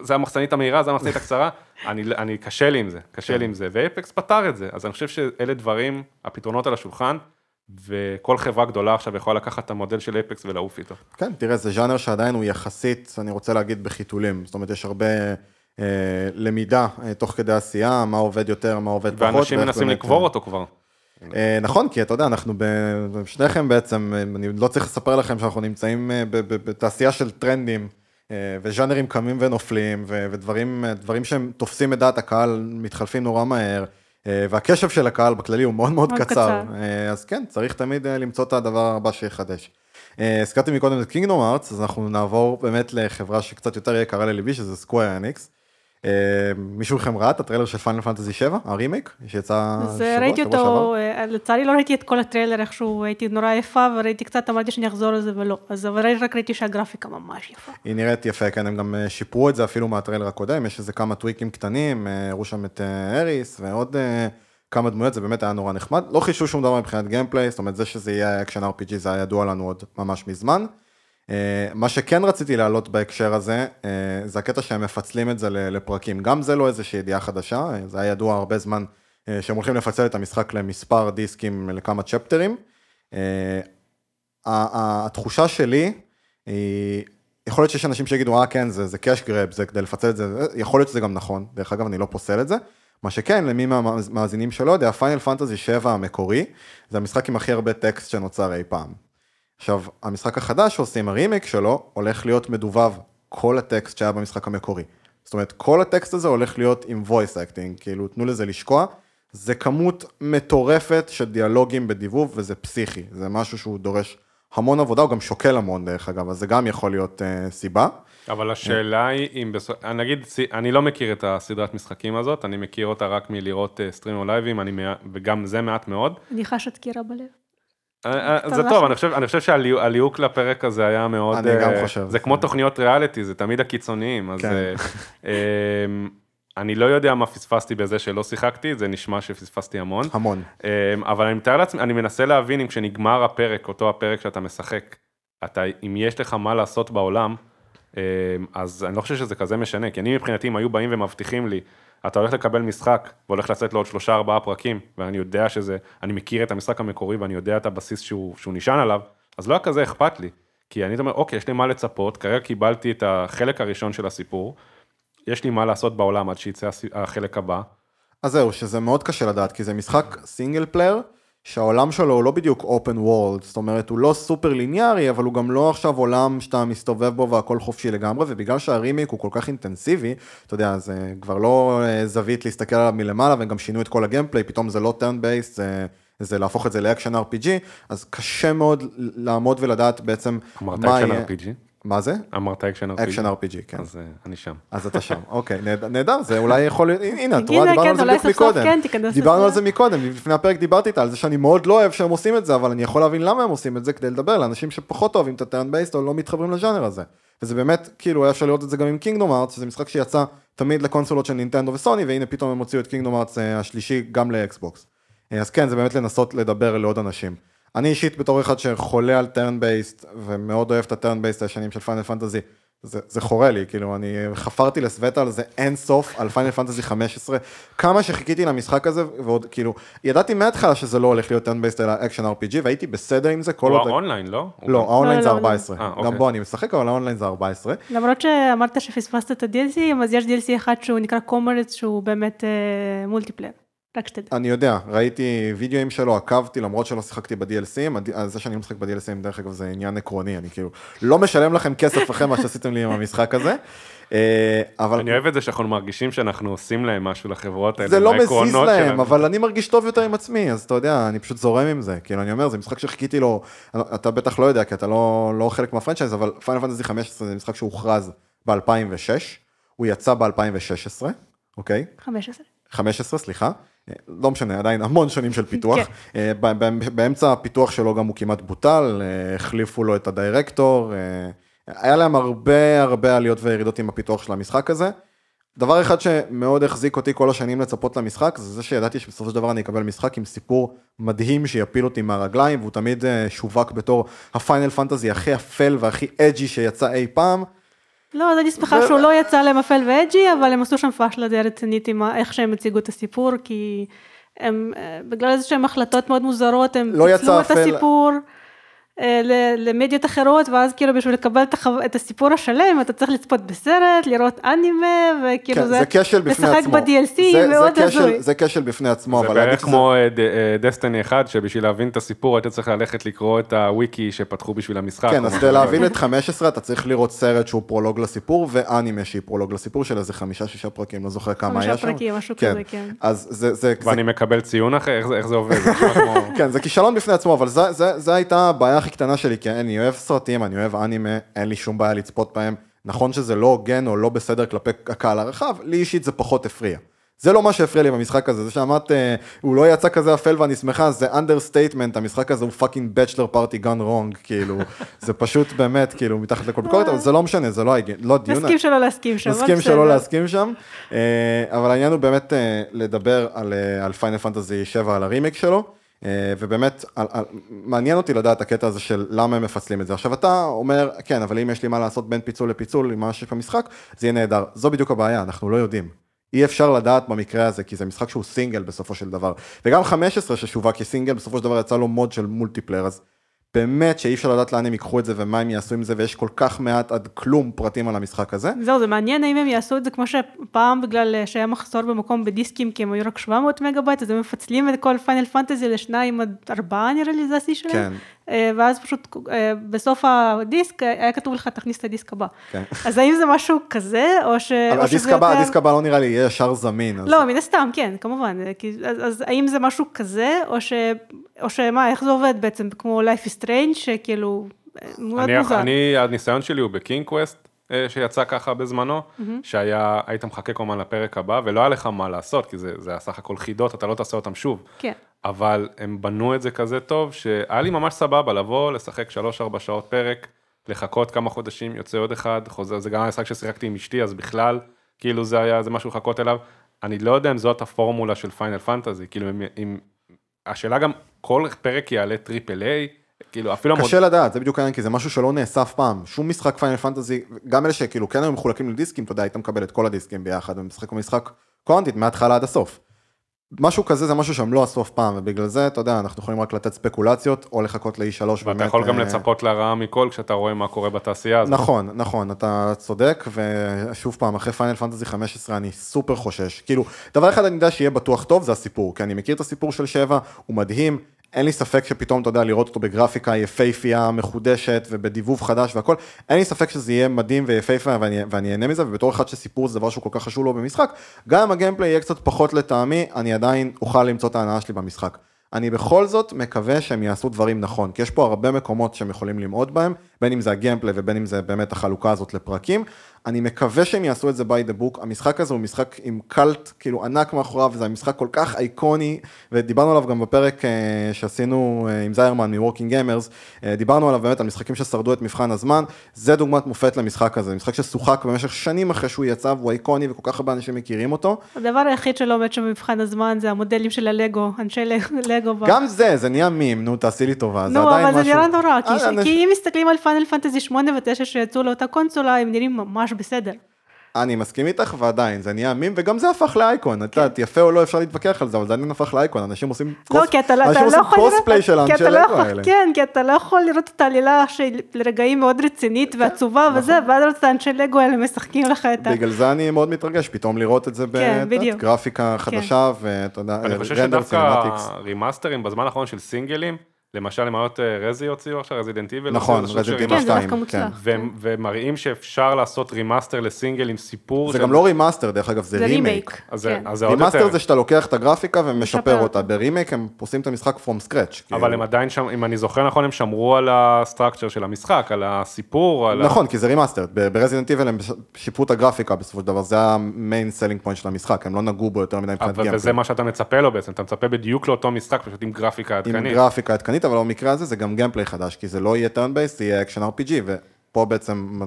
זה המחסנית המהירה, זה המחסנית הקצרה, אני, אני, קשה לי עם זה, קשה לי עם זה, ו Apex פתר את זה, אז אני חושב שאלה דברים, הפתרונות על השולחן, וכל חברה גדולה עכשיו יכולה לקחת את המודל של Apex ולעוף איתו. כן, תראה, זה ז'אנר שעדיין הוא יחסית, אני רוצה להגיד, בחיתולים. זאת אומרת, יש הרבה אה, למידה אה, תוך כדי עשייה, מה עובד יותר, מה עובד פחות. ואנשים מנסים לקבור אה, אותו כבר. אה, נכון, כי אתה יודע, אנחנו ב- שניכם בעצם, אה, אני לא צריך לספר לכם שאנחנו נמצאים אה, ב- ב- בתעשייה של טרנדים, אה, וז'אנרים קמים ונופלים, ו- ודברים דברים שהם תופסים את דעת הקהל, מתחלפים נורא מהר, והקשב של הקהל בכללי הוא מאוד מאוד מאוד קצר. קצר. אה, אז כן, צריך תמיד אה, למצוא את הדבר הבא שיחדש. אה, הזכרתי מקודם את Kingdom Hearts, אז אנחנו נעבור באמת לחברה שקצת יותר יקרה לליבי, שזה Square Enix. אה, מישהו מכם ראה את הטריילר של Final Fantasy 7, הרימייק, שיצא אז שבוע, ראיתי שבוע שעבר? אותו, אה, לצערי לא ראיתי את כל הטריילר איכשהו, הייתי נורא עייפה, וראיתי קצת, אמרתי שאני אחזור לזה ולא. אז אבל רק ראיתי שהגרפיקה ממש יפה. היא נראית יפה, כן, הם גם אה, שיפרו את זה אפילו מהטריילר הקודם, יש איזה כמה טוויקים קטנים, הראו שם את Aerith ועוד כמה דמויות, זה באמת היה נורא נחמד. לא חידשו שום דבר מבחינת gameplay, זאת אומרת, זה שזה יהיה action RPG זה היה ידוע לנו עוד ממש מזמן. אה, מה שכן רציתי להעלות בהקשר הזה, אה, זה הקטע שהם מפצלים את זה לפרקים. גם זה לא איזושהי ידיעה חדשה, זה היה ידוע הרבה זמן אה, שהם הולכים לפצל את המשחק למספר דיסקים לכמה צ'פטרים. התחושה שלי היא, יכול להיות שיש אנשים שיגידו, אה כן, זה, זה קאש גרב, זה כדי לפצל את זה, יכול להיות שזה גם נכון, דרך אגב, אני לא פוסל את זה. מה שכן, למי מהמאזינים שלא יודע, פיינל פנטזי 7 המקורי, זה המשחק עם הכי הרבה טקסט שנוצר אי פעם. עכשיו, המשחק החדש שעושים, הרימיק שלו, הולך להיות מדובב כל הטקסט שהיה במשחק המקורי. זאת אומרת, כל הטקסט הזה הולך להיות עם voice acting, כאילו, תנו לזה לשקוע. זה כמות מטורפת של דיאלוגים בדיבוב, וזה פסיכי. זה משהו שהוא דורש המון עבודה, הוא גם שוקל המון דרך אגב, אז זה גם יכול להיות uh, סיבה. אבל השאלה היא אם בסוף, נגיד, אני לא מכיר את הסדרת משחקים הזאת, אני מכיר אותה רק מלראות אה, סטרימים או לייבים, אני וגם זה מעט מאוד. אני חשת קירה בלב. אה, אה, זה טוב. אני חושב, אני חושב שהליהוק לפרק הזה היה מאוד... אני גם אה, חושב. זה כמו תוכניות ריאליטי, זה תמיד הקיצוניים, אז... כן. אה, אני לא יודע מה פספסתי בזה שלא שיחקתי, זה נשמע שפספסתי המון. המון. אה, אבל אני מתאר לעצמי, אני מנסה להבין אם כשנגמר הפרק, אותו הפרק שאתה משחק, אתה, אם יש לך מה לעשות בעולם, אה, אז אני לא חושב שזה כזה משנה, כי אני מבחינתי, אם היו באים ומבטיחים לי, אתה הולך לקבל משחק, והולך לצאת לו עוד שלושה ארבעה פרקים, ואני יודע שזה, אני מכיר את המשחק המקורי ואני יודע את הבסיס שהוא, שהוא נשען עליו, אז לא היה כזה אכפת לי. כי אני אומר, אוקיי, יש לי מה לצפות, כרגע קיבלתי את החלק הראשון של הסיפור, יש לי מה לעשות בעולם עד שיצא החלק הבא, אז זהו, שזה מאוד קשה לדעת, כי זה משחק single player, שהעולם שלו הוא לא בדיוק open world, זאת אומרת, הוא לא סופר ליניארי, אבל הוא גם לא עכשיו עולם שאתה מסתובב בו והכל חופשי לגמרי, ובגלל שהרימיק הוא כל כך אינטנסיבי, אתה יודע, זה כבר לא אה, זווית להסתכל עליו מלמעלה, והם גם שינו את כל ה gameplay, פתאום זה לא turn based, זה... זה להפוך את זה ל action RPG, אז קשה מאוד לעמוד ולדעת בעצם אמרת מה אקשן יהיה. RPG? מה זה? אמרת action RPG? action RPG, כן. אז אה, אני שם. אז אתה שם, אוקיי, נהד- נהדר, זה אולי יכול להיות, הנה, את רואה, הנה, דיברנו כן, על זה בדיוק מקודם. כן, דיברנו. על זה מקודם, לפני הפרק דיברתי איתה על זה שאני מאוד לא אוהב שהם עושים את זה, אבל אני יכול להבין למה הם עושים את זה, כדי לדבר לאנשים שפחות אוהבים את ה turn based או לא מתחברים לז'אנר הזה. וזה באמת, כאילו, היה אפשר לראות את זה גם עם Kingdom Hearts, שזה משחק שיצא תמיד לקונסולות של Nintendo ו Sony, והנה פתאום הם הוציאו את Kingdom Hearts אה, השלישי גם ל Xbox. אה, אז כן, זה באמת לנסות לדבר לעוד אנשים. אני אישית בתור אחד שחולה על turn based, ומאוד אוהב את ה turn based הישנים של Final Fantasy, זה, זה חורה לי, כאילו, אני חפרתי לסווטה על זה אין סוף, על Final Fantasy 15, כמה שחיכיתי למשחק הזה, ועוד, כאילו, ידעתי מההתחלה שזה לא הולך להיות turn based אלא action RPG, והייתי בסדר עם זה כל הוא עוד... האונליין, לא? הוא לא, האונליין לא, זה לא, לא. 14, אה, גם אוקיי. בו אני משחק, אבל האונליין זה 14. למרות שאמרת שפספסת את ה-DLC, אז יש DLC אחד שהוא נקרא קומרץ, שהוא באמת אה, מולטיפלייר, רק שתדע. אני יודע, ראיתי וידאוים שלו, עקבתי למרות שלא שיחקתי ב-DLCים, אז זה שאני לא משחק ב-DLCים דרך אגב זה עניין עקרוני, אני כאילו לא משלם לכם כסף אחרי מה שעשיתם לי עם המשחק הזה, אה, אבל אני אוהב את זה שאנחנו מרגישים שאנחנו עושים להם משהו לחברות האלה. זה לא מזיז להם. אבל אני מרגיש טוב יותר עם עצמי, אז אתה יודע, אני פשוט זורם עם זה, כאילו אני אומר, זה משחק שחיכיתי לו, אתה בטח לא יודע, כי אתה לא, לא חלק מה franchise, אבל Final Fantasy 15 זה משחק שהוכרז ב-2006, הוא יצא ב-2016, אוקיי? 15. 15, סליחה, אה, לא משנה, עדיין המון שנים של פיתוח. כן. אה, באמצע הפיתוח שלו גם הוא כמעט בוטל, אה, החליפו לו את הדירקטור, אה, היה להם הרבה הרבה עליות וירידות עם הפיתוח של המשחק הזה. דבר אחד שמאוד החזיק אותי כל השנים לצפות למשחק, זה זה שידעתי שבסופו של דבר אני אקבל משחק עם סיפור מדהים שיפיל אותי מהרגליים, והוא תמיד שווק בתור הפיינל פנטזי הכי אפל והכי אג'י שיצא אי פעם. לא, אז אני שמחה שהוא לא יצא להם אפל ואג'י, אבל הם עשו שם פאשלה די רצינית עם איך שהם הציגו את הסיפור, כי הם, אה, בגלל איזה שהם החלטות מאוד מוזרות, הם לא פיצלו את. הסיפור. אה, ל- למדיות אחרות, ואז כאילו בשביל לקבל את, הסיפור השלם, אתה צריך לצפות בסרט, לראות אנימה, וכאילו כן, זה, זה כשל בפני לשחק עצמו. ב-DLC, זה- מאוד זה הזוי. זה כשל בפני עצמו, זה אבל להגיד בערך כמו דסטיני אחד, שבשביל להבין את הסיפור היית צריך ללכת לקרוא את הוויקי שפתחו בשביל המשחק. כן, אז כדי. להבין את 15 אתה צריך לראות סרט שהוא פרולוג לסיפור, ואנימה שהיא פרולוג לסיפור של איזה חמישה שישה פרקים, לא זוכר כמה חמישה היה שם. פרקים, משהו כזה, כן. אז זה, זה, זה, ואני מקבל ציון אחר, איך זה- איך זה עובד? זה כן, זה כישלון בפני עצמו, אבל זה, זה, זה הייתה הבעיה הכי קטנה שלי, כי אני אוהב סרטים, אני אוהב אנימה, אין לי שום בעיה לצפות בהם. נכון שזה לא הוגן או לא בסדר כלפי הקהל הרחב, לי אישית זה פחות הפריע. זה לא מה שהפריע לי במשחק הזה, זה שאמרת, אה, הוא לא יצא כזה אפל ואני שמחה, זה understatement, המשחק הזה הוא fucking bachelor party gone wrong, כאילו, זה פשוט באמת, כאילו, מתחת לכל ביקורת, אבל זה לא משנה, זה לא לא דיון. נסכים שלא להסכים שם, אבל מסכים שלא. להסכים שם, אה, אבל העניין הוא באמת אה, לדבר על, Final Fantasy 7, על הרימיק שלו, ובאמת, על, על, מעניין אותי לדעת הקטע הזה של למה הם מפצלים את זה. עכשיו אתה אומר, כן, אבל אם יש לי מה לעשות בין פיצול לפיצול עם מה שיש במשחק, זה יהיה נהדר. זו בדיוק הבעיה, אנחנו לא יודעים. אי אפשר לדעת במקרה הזה, כי זה משחק שהוא סינגל בסופו של דבר. וגם 15 ששווק כסינגל, בסופו של דבר יצא לו mode של multiplayer, אז באמת שאי אפשר לדעת לאן הם ייקחו את זה ומה הם יעשו עם זה, ויש כל כך מעט עד כלום פרטים על המשחק הזה. זהו, זה מעניין האם הם יעשו את זה כמו שפעם בגלל אה, שהיה מחסור במקום בדיסקים, כי הם היו רק 700 מגה בייט, אז הם מפצלים את כל Final Fantasy לשניים עד ארבעה נראה לי זה השיא שלהם. כן. אה, ואז פשוט אה, בסוף הדיסק היה כתוב לך תכניס את הדיסק הבא. כן. אז האם זה משהו כזה, או ש... אבל או הדיסק הבא, יותר- הדיסק הבא לא נראה לי יהיה ישר זמין. אז- לא, מן הסתם, כן, כמובן. אה, כי- אז, אז האם זה משהו כזה, או ש... או שמה, איך זה עובד בעצם? כמו Life is Strange, שכאילו, מאוד אני, מוזר. אני, הניסיון שלי הוא ב King's Quest, שיצא ככה בזמנו, שהיה, היית מחכה כמובן לפרק הבא, ולא היה לך מה לעשות, כי זה, זה היה סך הכל חידות, אתה לא תעשה אותם שוב. כן. אבל הם בנו את זה כזה טוב, שהיה לי ממש סבבה לבוא, לשחק 3-4 שעות פרק, לחכות כמה חודשים, יוצא עוד אחד, חוזר, זה גם היה משחק ששיחקתי עם אשתי, אז בכלל, כאילו זה היה, זה משהו לחכות אליו. אני לא יודע אם זאת הפורמולה של Final Fantasy, כאילו אם, אם, השאלה גם, כל פרק יעלה triple A, כאילו אפילו ה mode... קשה לדעת, זה בדיוק העניין, כי זה משהו שלא נעשה אף פעם. שום משחק Final Fantasy, גם אלה שכאילו כן היו מחולקים לדיסקים, אתה יודע, היית מקבל את כל הדיסקים ביחד, ומשחק במשחק קוונטית מההתחלה עד הסוף. משהו כזה זה משהו שהם לא עשו אף פעם, ובגלל זה, אתה יודע, אנחנו יכולים רק לתת ספקולציות, או לחכות ל-E3 באמת. ואתה יכול גם אה, לצפות לרעה מכל כשאתה רואה מה קורה בתעשייה הזאת. נכון, נכון, אתה צודק, ושוב פעם, אחרי פיינל פנטזי 15 אני סופר חושש. כאילו, דבר אחד אני יודע שיהיה בטוח טוב, זה הסיפור, כי אני מכיר את הסיפור של 7, הוא מדהים, אין לי ספק שפתאום, אתה יודע, לראות אותו בגרפיקה יפהפייה, מחודשת ובדיבוב חדש והכל, אין לי ספק שזה יהיה מדהים ויפהפה ואני, ואני אהנה מזה, ובתור אחד שסיפור זה דבר שהוא כל כך חשוב לו במשחק, גם אם הגיימפליי יהיה קצת פחות לטעמי, אני עדיין אוכל למצוא את ההנאה שלי במשחק. אני בכל זאת מקווה שהם יעשו דברים נכון, כי יש פה הרבה מקומות שהם יכולים למעוד בהם, בין אם זה הגיימפליי ובין אם זה באמת החלוקה הזאת לפרקים. אני מקווה שהם יעשו את זה by the book, המשחק הזה הוא משחק עם קאלט כאילו ענק מאחוריו, וזה משחק כל כך אייקוני, ודיברנו עליו גם בפרק אה, שעשינו אה, עם זיירמן מ-Working Gamers, אה, דיברנו עליו באמת על משחקים ששרדו את מבחן הזמן, זה דוגמת מופת למשחק הזה, משחק ששוחק במשך שנים אחרי שהוא יצא, והוא אייקוני וכל כך הרבה אנשים מכירים אותו. הדבר היחיד שלא עומד שם במבחן הזמן זה המודלים של הלגו, אנשי לגו. גם זה, זה נהיה מים, נו תעשי לי טובה, זה עדיין משהו... נו, אבל זה נראה נורא, כי אם מסתכלים על פאנל פנטזי 8 ו-9 שיצאו לאותה קונסולה, הם נראים ממש בסדר. אני מסכים איתך, ועדיין, זה נהיה מים, וגם זה הפך לאייקון, את יודעת, יפה או לא, אפשר להתווכח על זה, אבל זה עדיין הפך לאייקון, אנשים עושים לא, קוספליי של האנשי לגו לא האלה. כן, כי אתה לא יכול לראות את העלילה שלרגעים מאוד רצינית כן, ועצובה וזה, נכון. ואז לראות את האנשי לגו האלה משחקים לך את ה... בגלל זה אני מאוד מתרגש, פתאום לראות את זה כן, בגרפיקה חדשה, ואתה יודע, render cinematics. אני חושב שדווקא רימאסטרים בזמן האחרון של סינגלים, למשל למעט אה, רזי הוציאו עכשיו, Resident Evil. נכון, Resident Evil 2. כן, ומראים שאפשר לעשות remaster ל single עם סיפור. זה גם לא remaster, דרך אגב, זה רימייק. רימאסטר זה שאתה לוקח את הגרפיקה ומשפר אותה, ברימייק הם עושים את המשחק from scratch. אבל כאילו. הם עדיין שם, אם אני זוכר נכון, הם שמרו על ה structure של המשחק, על הסיפור. נכון, כי זה remaster. ב Resident Evil הם שיפרו את הגרפיקה בסופו של דבר, זה ה main selling point של המשחק, הם לא נגעו בו יותר מדי מבחינת gameplay. וזה מה שאתה מצפה לו בעצם, אתה מצפה בדיוק לאותו משחק, פשוט עם גרפיקה עדכנית. עם גרפיקה עדכנית, אבל במקרה הזה זה גם gameplay חדש, כי זה לא יהיה turn based, זה יהיה action RPG, ופה בעצם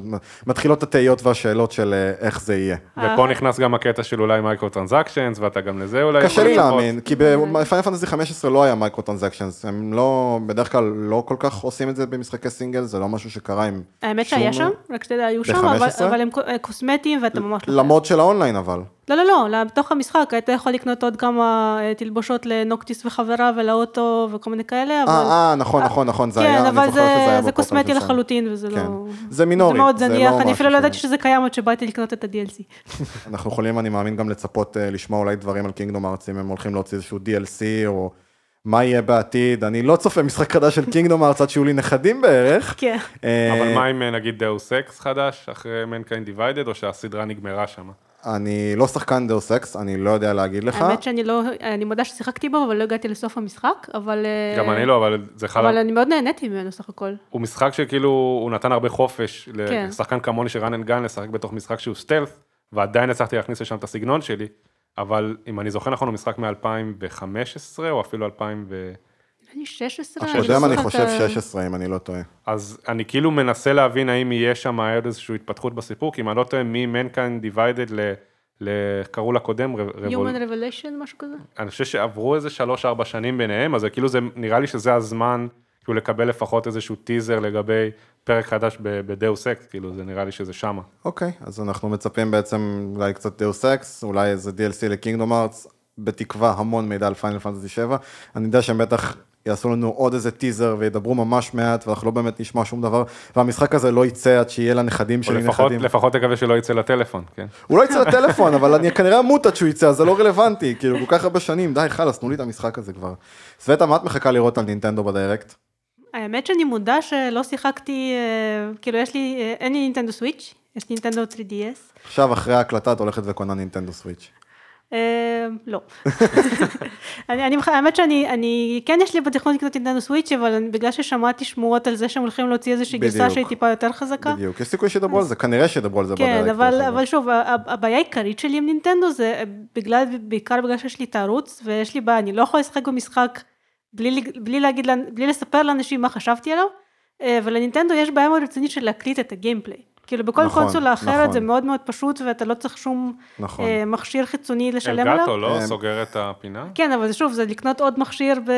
מתחילות התהיות והשאלות של אה, איך זה יהיה. ופה נכנס גם הקטע של אולי micro transactions, ואתה גם לזה אולי... קשה לי להאמין, כי בפיינל פנטסי 15 לא היה micro transactions, הם לא, בדרך כלל לא כל כך עושים את זה במשחקי סינגל, זה לא משהו שקרה עם... האמת שהיה שם, רק שתדע, היו שם, אבל הם קוסמטיים ואתה ממש... לא למוד של האונליין אבל. לא, לא, לא, בתוך המשחק היית יכול לקנות עוד כמה אה, תלבושות לנוקטיס וחברה ולאוטו וכל מיני כאלה, אבל... אה, נכון, נכון, נכון, זה היה, אני זוכר שזה היה כן, אבל זה קוסמטי לחלוטין, וזה כן. לא... זה מינורי, זה מאוד זניח, אני אפילו לא ידעתי שזה קיים עד שבאתי לקנות את ה-DLC. אנחנו יכולים, אני מאמין, גם לצפות אה, לשמוע אולי דברים על קינגדום ארץ, אם הם הולכים להוציא איזשהו DLC, או... מה יהיה בעתיד, אני לא צופה משחק חדש של קינגדום ארץ עד שיהיו לי נכדים בערך. כן. אה, אבל מה עם נגיד Deus Ex חדש, אחרי Mankind Divided, או שהסדרה נגמרה שם? אני לא שחקן Deus Ex, אני לא יודע להגיד לך. האמת שאני לא, אני מודה ששיחקתי בו, אבל לא הגעתי לסוף המשחק, אבל... גם אני לא, אבל זה חלק... אבל אני מאוד נהניתי ממנו סך הכל. הוא משחק שכאילו, הוא נתן הרבה חופש כן. לשחקן כמוני של run and gun, לשחק בתוך משחק שהוא stealth, ועדיין הצלחתי להכניס לשם את הסגנון שלי, אבל אם אני זוכר נכון, הוא משחק מ-2015, או אפילו 2000 ו... אני 16. הקודם אני חושב 16, אם אני לא טועה. אז אני כאילו מנסה להבין האם יהיה שם עוד איזושהי התפתחות בסיפור, כי אם אני לא טועה, מ-Mankind Divided ל... קראו לקודם, Human Revelation, משהו כזה? אני חושב שעברו איזה 3-4 שנים ביניהם, אז כאילו זה, נראה לי שזה הזמן, כאילו לקבל לפחות איזשהו טיזר לגבי פרק חדש ב Deus Ex, כאילו זה נראה לי שזה שמה. אוקיי, אז אנחנו מצפים בעצם אולי קצת Deus Ex, אולי איזה DLC ל Kingdom Hearts, בתקווה המון מידע על Final Fantasy 7. אני יודע שהם בטח יעשו לנו עוד איזה טיזר וידברו ממש מעט ואנחנו לא באמת נשמע שום דבר והמשחק הזה לא יצא עד שיהיה לנכדים שלי לפחות, נכדים. לפחות תקווה שלא יצא לטלפון, כן. הוא לא יצא לטלפון אבל אני כנראה אמות עד שהוא יצא אז זה לא רלוונטי כאילו כל כך הרבה שנים די חלאס תנו לי את המשחק הזה כבר. סווטה מה את מחכה לראות על נינטנדו ב Direct? האמת שאני מודה שלא שיחקתי אה, כאילו יש לי אה, אין לי נינטנדו Switch יש לי נינטנדו 3DS. עכשיו אחרי ההקלטה את הולכת וקונה נינטנדו סוויץ'. אמ, לא. אני, האמת שאני, אני, כן יש לי בתכנון לקנות נינטנדו סוויץ', אבל בגלל ששמעתי שמועות על זה שהם הולכים להוציא איזושהי גרסה שהיא טיפה יותר חזקה. בדיוק, יש סיכוי שידברו על זה, כנראה שידברו על זה כן, אבל שוב, הבעיה העיקרית שלי עם נינטנדו זה בגלל, בעיקר בגלל שיש לי את הערוץ, ויש לי בעיה, אני לא יכולה לשחק במשחק בלי לספר לאנשים מה חשבתי עליו, ולנינטנדו יש בעיה מאוד רצינית של להקליט את ה gameplay. כאילו בכל נכון, קונסולה אחרת נכון. זה מאוד מאוד פשוט ואתה לא צריך שום נכון. אה, מכשיר חיצוני לשלם עליו. Elgato לא אה, סוגר את הפינה? כן, אבל שוב, זה לקנות עוד מכשיר ב...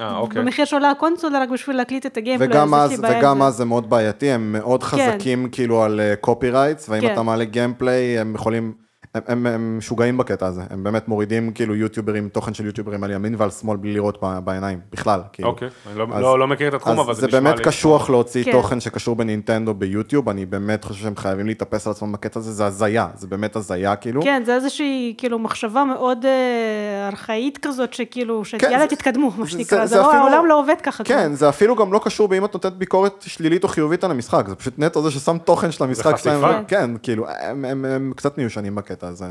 אה, אוקיי. במחיר שעולה הקונסולה רק בשביל להקליט את ה gameplay. וגם אז, וגם אז זה מאוד בעייתי, הם מאוד כן. חזקים כאילו על copy אה, rights, ואם כן. אתה מעלה gameplay הם יכולים... הם, הם משוגעים בקטע הזה, הם באמת מורידים כאילו יוטיוברים, תוכן של יוטיוברים על ימין ועל שמאל בלי לראות בעיניים, בכלל. כאילו. אוקיי, אני לא, לא, לא מכיר את התחום, אבל זה נשמע לי... זה באמת קשוח להוציא כן. תוכן שקשור בנינטנדו ביוטיוב, אני באמת חושב שהם חייבים להתאפס על עצמם בקטע הזה, זה הזיה, זה באמת הזיה כאילו. כן, זה איזושהי כאילו מחשבה מאוד uh, ארכאית כזאת, שכאילו, כן, שיאללה זה- תתקדמו, מה זה- שנקרא, זה זה לא, אפילו- העולם לא עובד ככה. כן, זה אפילו גם לא קשור באם את נותנת ביקורת שלילית או חיובית על המשחק, זה פשוט נטו זה ששם תוכן של המשחק. שלהם, כן, כאילו, הם- הם הם קצת מיושנים בקטע הזה.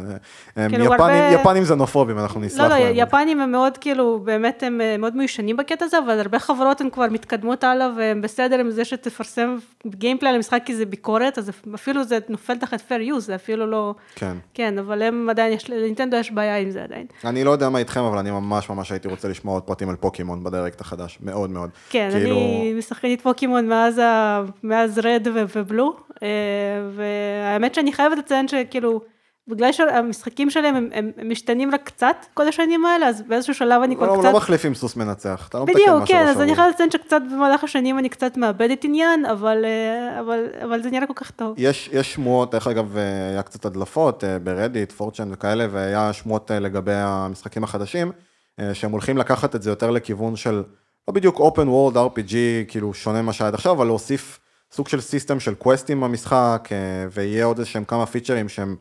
הם כאילו, יפנים- הרבה- יפנים זנופובים, אנחנו נסלח לא, לא, להם. יפנים הם מאוד כאילו, באמת הם אה, מאוד מיושנים בקטע הזה, אבל הרבה חברות הן כבר מתקדמות הלאה, והם בסדר עם זה שתפרסם גיימפלי על המשחק כי זה ביקורת, אז אפילו זה נופל תחת fair use, זה אפילו לא... כן. כן, אבל הם עדיין, יש, לנינטנדו יש בעיה עם זה עדיין. אני לא יודע מה איתכם, אבל אני ממש ממש הייתי רוצה לשמוע עוד פרטים על פוקימון בדירקט החדש, מאוד מאוד. כן, כאילו, אני משחקנית פוקימון מאז, ה... מאז רד ו- ובלו, אה, והאמת שאני חייבת לציין שכאילו, בגלל שהמשחקים שלהם הם, הם, הם משתנים רק קצת כל השנים האלה, אז באיזשהו שלב אני כבר לא, קצת... לא מחליפים סוס מנצח, אתה לא מתקן בדיוק, משהו כן, אז. אני חייבת לציין שקצת במהלך השנים אני קצת מאבדת עניין, אבל, אה, אבל, אבל זה נראה כל כך טוב. יש, יש שמועות, דרך אגב, אה, היה קצת הדלפות אה, ברדיט, פורצ'ן וכאלה, והיה שמועות לגבי המשחקים החדשים, שהם הולכים לקחת את זה יותר לכיוון של, לא בדיוק open world RPG, כאילו שונה ממה שהיה עד עכשיו, אבל להוסיף סוג של סיסטם של קווסטים במשחק, ויהיה עוד איזשהם כמה פיצ'רים שהם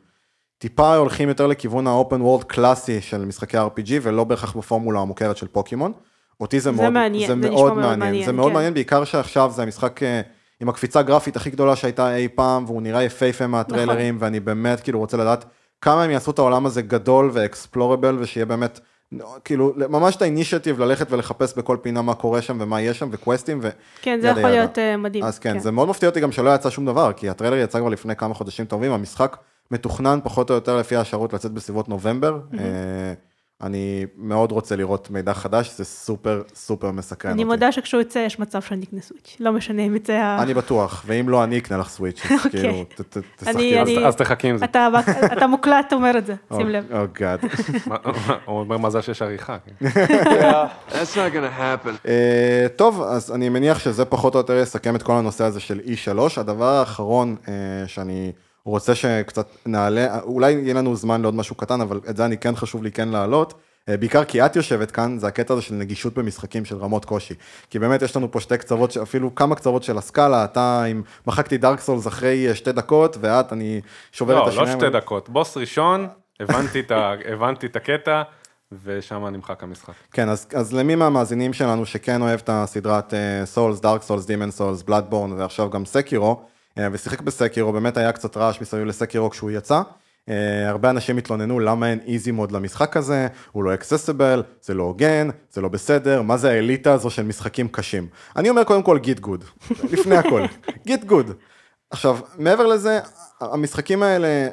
טיפה הולכים יותר לכיוון ה-open world קלאסי של משחקי RPG, ולא בהכרח בפורמולה המוכרת של פוקימון. אותי זה, זה מאוד, מעניין, זה זה מאוד מאוד מעניין, מעניין, זה מאוד כן. מעניין, בעיקר שעכשיו זה המשחק אה, עם הקפיצה הגרפית הכי גדולה שהייתה אי פעם, והוא נראה יפהפה מהטריילרים, ואני באמת כאילו רוצה לדעת כמה הם יעשו את העולם הזה גדול ואקספלורבל, ושיהיה באמת, כאילו, ממש את האינישטיב ללכת ולחפש בכל פינה מה קורה שם ומה יש שם, וקווסטים, ו... כן, זה יכול ידה. להיות אה, מדהים. אז כן, זה מאוד מפתיע אותי גם שלא יצא שום דבר, כי הטריילר יצא כבר לפני כמה חודשים טובים, המשחק מתוכנן פחות או יותר לפי השערות לצאת בסביבות נובמבר. אה, אני מאוד רוצה לראות מידע חדש, זה סופר סופר מסקרן אותי. אני מודה שכשהוא יצא יש מצב שאני אקנה סוויץ', לא משנה אם יצא ה... אני בטוח, ואם לא, אני אקנה לך סוויץ', אוקיי. כאילו, תשחקי אז תחכי עם זה. אתה, אתה מוקלט אומר את זה, שים לב. או גאד. מה- הוא אומר מזל שיש עריכה. כן. Yeah, that's not gonna happen. אה, טוב, אז אני מניח שזה פחות או יותר יסכם את כל הנושא הזה של E3. הדבר האחרון אה, שאני רוצה שקצת נעלה, אולי יהיה לנו זמן לעוד משהו קטן, אבל את זה אני כן חשוב לי כן להעלות. אה, בעיקר כי את יושבת כאן, זה הקטע הזה של נגישות במשחקים של רמות קושי. כי באמת יש לנו פה שתי קצוות, אפילו כמה קצוות של הסקאלה, אתה עם, מחקתי דארק סולס אחרי אה, שתי דקות, ואת, אני שובר את לא, לא השיניים. שתי דקות. בוס ראשון, הבנתי את ה- הבנתי את הקטע, ושם נמחק המשחק. כן, אז, אז למי מהמאזינים שלנו שכן אוהב את הסדרת Souls, Dark Souls, Demon's Souls, Bloodborne ועכשיו גם Sekiro, ושיחק ב Sekiro, באמת היה קצת רעש מסביב ל Sekiro כשהוא יצא. אה, הרבה אנשים התלוננו למה אין easy mode למשחק הזה, הוא לא accessible, זה לא הוגן, זה לא בסדר, מה זה האליטה הזו של משחקים קשים. אני אומר קודם כל git gud, לפני הכל, גיט גוד. עכשיו, מעבר לזה, המשחקים האלה,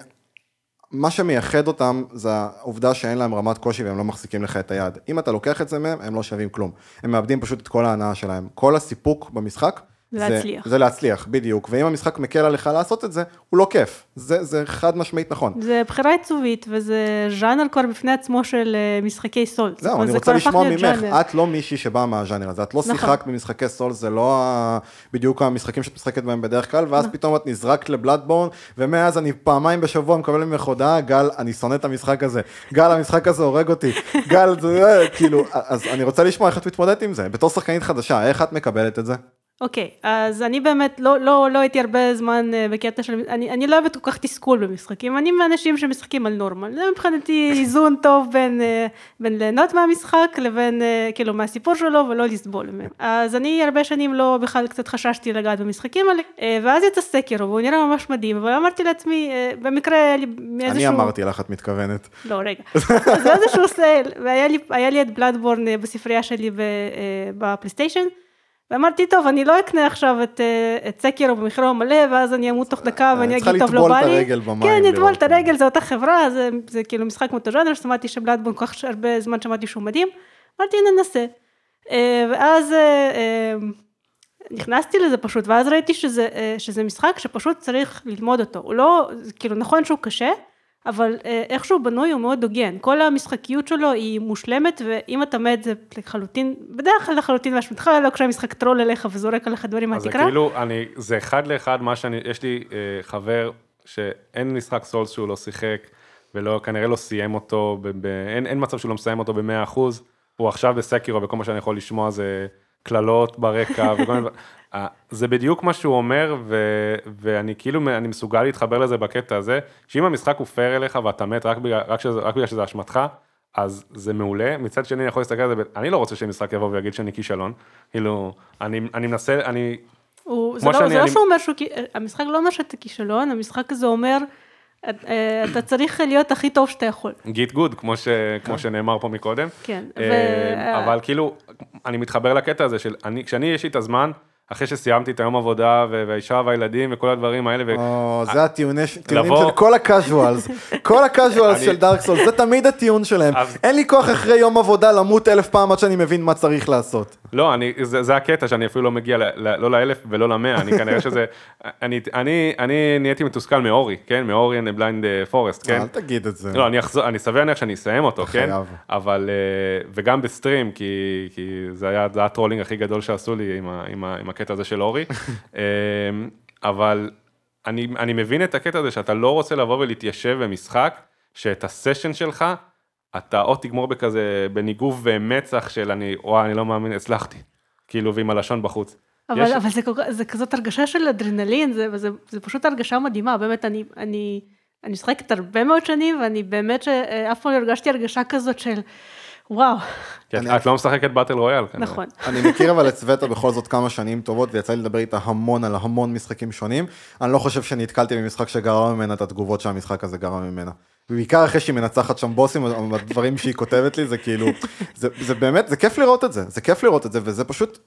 מה שמייחד אותם זה העובדה שאין להם רמת קושי והם לא מחזיקים לך את היד. אם אתה לוקח את זה מהם, הם לא שווים כלום. הם מאבדים פשוט את כל ההנאה שלהם. כל הסיפוק במשחק, להצליח. זה להצליח, בדיוק. ואם המשחק מקל עליך לעשות את זה, הוא לא כיף. זה, זה חד משמעית נכון. זה בחירה עיצובית, וזה ז'אנר כבר בפני עצמו של אה, משחקי. זאת זהו, אומרת, אני זה רוצה לשמוע ממך, ז'אנר. את לא מישהי שבאה מהז'אנר הזה, את לא נכון. שיחקת במשחקי סול, זה לא ה- בדיוק המשחקים שאת משחקת בהם בדרך כלל, ואז פתאום את נזרקת לבלאדבורן, ומאז אני פעמיים בשבוע מקבל ממך הודעה, גל, אני שונא את המשחק הזה, גל, המשחק הזה הורג אותי, גל, זה, כאילו, אז אני רוצה לשמוע איך את מתמודדת עם זה, בתור שחקנית חדשה, איך את מקבלת את זה? אוקיי, אז אני באמת לא, לא, לא הייתי הרבה זמן אה, בקטע של, אני, אני לא אוהבת כל כך תסכול במשחקים, אני מהאנשים שמשחקים על נורמל, זה מבחינתי איזון טוב בין, אה, בין ליהנות מהמשחק לבין, אה, כאילו, מהסיפור שלו ולא לסבול ממנו. אז אני הרבה שנים לא, בכלל קצת חששתי לגעת במשחקים האלה, ואז יצא סקרו, והוא נראה ממש מדהים, אבל אמרתי לעצמי, במקרה היה לי מאיזשהו... אני אמרתי לך, את מתכוונת. לא, רגע. אז זה איזשהו סייל, והיה לי, לי את בלאדבורן בספרייה שלי ב- בפלייסטיישן, ואמרתי, טוב, אני לא אקנה עכשיו את, אה, את סקירו במחירו מלא, ואז אני אמות תוך דקה ואני אה, צריכה אגיד, טוב, לא לטבול בא את לי. הרגל במים כן, לטבול. את הרגל, זה אותה חברה, זה, זה כאילו משחק מאותו ז'אנר, שמעתי שבלאדבורן כל כך הרבה זמן שמעתי שהוא מדהים, אמרתי, ננסה. אה, ואז... נכנסתי לזה פשוט, ואז ראיתי שזה, שזה משחק שפשוט צריך ללמוד אותו. הוא לא, כאילו נכון שהוא קשה, אבל אה, איך שהוא בנוי הוא מאוד הוגן. כל המשחקיות שלו היא מושלמת, ואם אתה מת זה לחלוטין, בדרך כלל לחלוטין באשמתך, לא כשהמשחק טרול אליך וזורק עליך דברים אז מהתקרה. כאילו, אני, זה אחד לאחד מה שאני, יש לי אה, חבר שאין משחק סולס שהוא לא שיחק, ולא, כנראה לא סיים אותו, ב, ב, אין, אין מצב שהוא לא מסיים אותו ב-100 אחוז, הוא עכשיו בסקירו, וכל מה שאני יכול לשמוע זה קללות ברקע, וכל מיני. אה, זה בדיוק מה שהוא אומר, ו, ואני כאילו, אני מסוגל להתחבר לזה בקטע הזה, שאם המשחק הוא פייר אליך ואתה מת רק בגלל, רק שזה, רק בגלל שזה אשמתך, אז זה מעולה, מצד שני אני יכול להסתכל על זה, אני לא רוצה שמשחק יבוא ויגיד שאני כישלון, כאילו, אני, אני מנסה, אני, הוא, זה לא, שאני- זה לא אני- שהוא אומר שהוא, המשחק לא אומר שאתה כישלון, המשחק הזה אומר, אתה צריך להיות הכי טוב שאתה יכול. git gud, כמו, ש, כמו שנאמר פה מקודם. כן, אה, ו- אבל כאילו, אני מתחבר לקטע הזה של, אני, כשאני, יש לי את הזמן, אחרי שסיימתי את היום עבודה, והאישה והילדים וכל הדברים האלה, ו... או, זה הטיעוני- טיעונים לבוא- של כל ה casuals, כל ה casuals של Dark Soul, זה תמיד הטיעון שלהם. אז- אין לי כוח אחרי יום עבודה למות אלף פעם עד שאני מבין מה צריך לעשות. לא, אני, זה, זה הקטע שאני אפילו לא מגיע ל, ל, לא לאלף ולא למאה, אני כנראה שזה, אני, אני, אני נהייתי מתוסכל מאורי, כן, מאורי and blind uh, forest, כן. אל תגיד את זה. לא, אני אחזור, אני סביר להניח שאני אסיים אותו, כן? חייב. אבל, אה, וגם ב stream, כי, כי זה היה, זה היה ה trolling הכי גדול שעשו לי עם, ה, עם, ה, עם הקטע הזה של אורי. אה, אבל אני, אני מבין את הקטע הזה שאתה לא רוצה לבוא ולהתיישב במשחק, שאת הסשן שלך, אתה או תגמור בכזה, בניגוב מצח של אני, וואי, אני לא מאמין, הצלחתי. כאילו, ועם הלשון בחוץ. אבל, יש- אבל זה, זה כזאת הרגשה של אדרנלין, זה, זה, זה פשוט הרגשה מדהימה, באמת, אני, אני, אני משחקת הרבה מאוד שנים, ואני באמת שאף פעם לא הרגשתי הרגשה כזאת של, וואו, כי את, אני- את לא משחקת באטל רויאל. נכון. אני מכיר אבל את סווטה בכל זאת כמה שנים טובות, ויצא לי לדבר איתה המון על המון משחקים שונים. אני לא חושב שנתקלתי במשחק שגרם ממנה את התגובות שהמשחק הזה גרם ממנה. ובעיקר אחרי שהיא מנצחת שם בוסים, הדברים שהיא כותבת לי זה כאילו, זה, זה באמת, זה כיף לראות את זה, זה כיף לראות את זה, וזה פשוט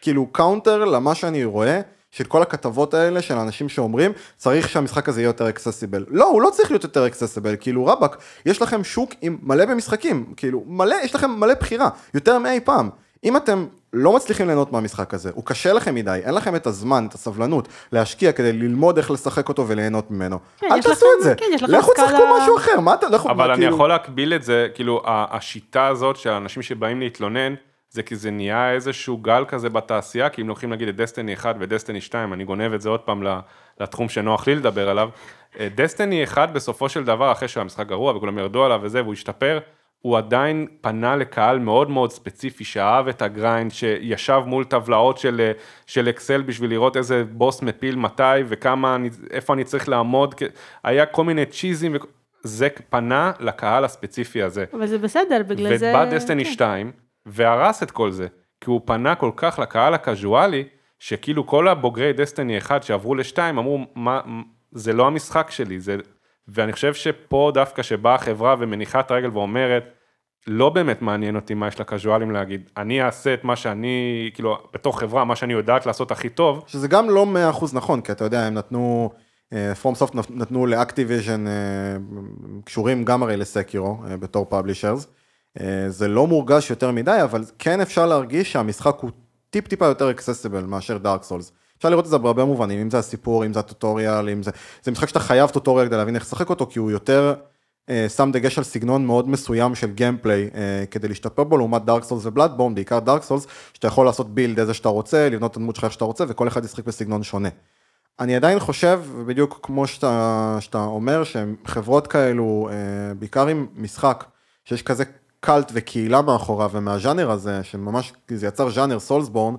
כאילו counter למה שאני רואה. של כל הכתבות האלה של אנשים שאומרים צריך שהמשחק הזה יהיה יותר accessible. לא, הוא לא צריך להיות יותר accessible, כאילו רבאק, יש לכם שוק עם מלא במשחקים, כאילו מלא, יש לכם מלא בחירה, יותר מאי פעם. אם אתם לא מצליחים ליהנות מהמשחק הזה, הוא קשה לכם מדי, אין לכם את הזמן, את הסבלנות, להשקיע כדי ללמוד איך לשחק אותו וליהנות ממנו. כן, אל תעשו לכם- את זה, כן, לכו תשחקו משהו אחר, מה אתה, לכו, אבל מה, אני כאילו- יכול להקביל את זה, כאילו, השיטה הזאת של האנשים שבאים להתלונן, זה כי זה נהיה איזשהו גל כזה בתעשייה, כי אם לוקחים נגיד את דסטיני 1 ודסטיני 2, אני גונב את זה עוד פעם לתחום שנוח לי לדבר עליו. אה, דסטיני 1 בסופו של דבר, אחרי שהמשחק גרוע וכולם ירדו עליו וזה, והוא השתפר, הוא עדיין פנה לקהל מאוד מאוד ספציפי, שאהב את ה grind, שישב מול טבלאות של, אה, של אקסל בשביל לראות איזה בוס מפיל מתי וכמה, אני, איפה אני צריך לעמוד, היה כל מיני צ'יזים, זה פנה לקהל הספציפי הזה. אבל זה בסדר, בגלל זה... ובא דסטיני כן. 2 והרס את כל זה, כי הוא פנה כל כך לקהל הקזואלי, שכאילו כל הבוגרי דסטיני 1 שעברו ל-2 אמרו, מה, זה לא המשחק שלי, זה... ואני חושב שפה דווקא שבאה החברה ומניחה את הרגל ואומרת, לא באמת מעניין אותי מה יש לקזואלים להגיד, אני אעשה את מה שאני, כאילו, בתור חברה, מה שאני יודעת לעשות הכי טוב, שזה גם לא 100% נכון, כי אתה יודע, הם נתנו, פרום סופט נתנו לאקטיביז'ן, קשורים גם הרי לסקירו אה, בתור publishers. זה לא מורגש יותר מדי, אבל כן אפשר להרגיש שהמשחק הוא טיפ טיפה יותר accessible מאשר דארק סולס. אפשר לראות את זה בהרבה מובנים, אם זה הסיפור, אם זה ה tutorial, אם זה... זה משחק שאתה חייב tutorial כדי להבין איך לשחק אותו, כי הוא יותר אה, שם דגש על סגנון מאוד מסוים של gameplay אה, כדי להשתפר בו, לעומת דארק סולס ובלאדבורן, בעיקר דארק סולס, שאתה יכול לעשות בילד איזה שאתה רוצה, לבנות את הדמות שלך איך שאתה רוצה, וכל אחד ישחק בסגנון שונה. אני עדיין חושב, בדיוק כמו שאתה, שאתה אומר, שחברות כאלו, אה, בעיקר עם משחק, שיש כזה קאלט וקהילה מאחוריו, ומהז'אנר הזה, שממש, זה יצר ז'אנר סולסבורן,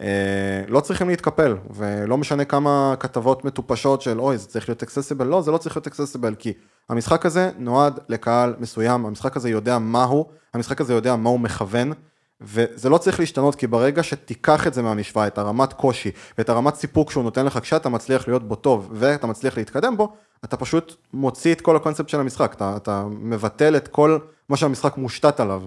אה, לא צריכים להתקפל, ולא משנה כמה כתבות מטופשות של אוי, זה צריך להיות אקססיבל, לא, זה לא צריך להיות אקססיבל, כי המשחק הזה נועד לקהל מסוים, המשחק הזה יודע מה הוא, המשחק הזה יודע מה הוא מכוון, וזה לא צריך להשתנות, כי ברגע שתיקח את זה מהמשוואה, את הרמת קושי ואת הרמת סיפוק שהוא נותן לך כשאתה מצליח להיות בו טוב ואתה מצליח להתקדם בו, אתה פשוט מוציא את כל הקונספט של המשחק, אתה, אתה מבטל את כל מה שהמשחק מושתת עליו.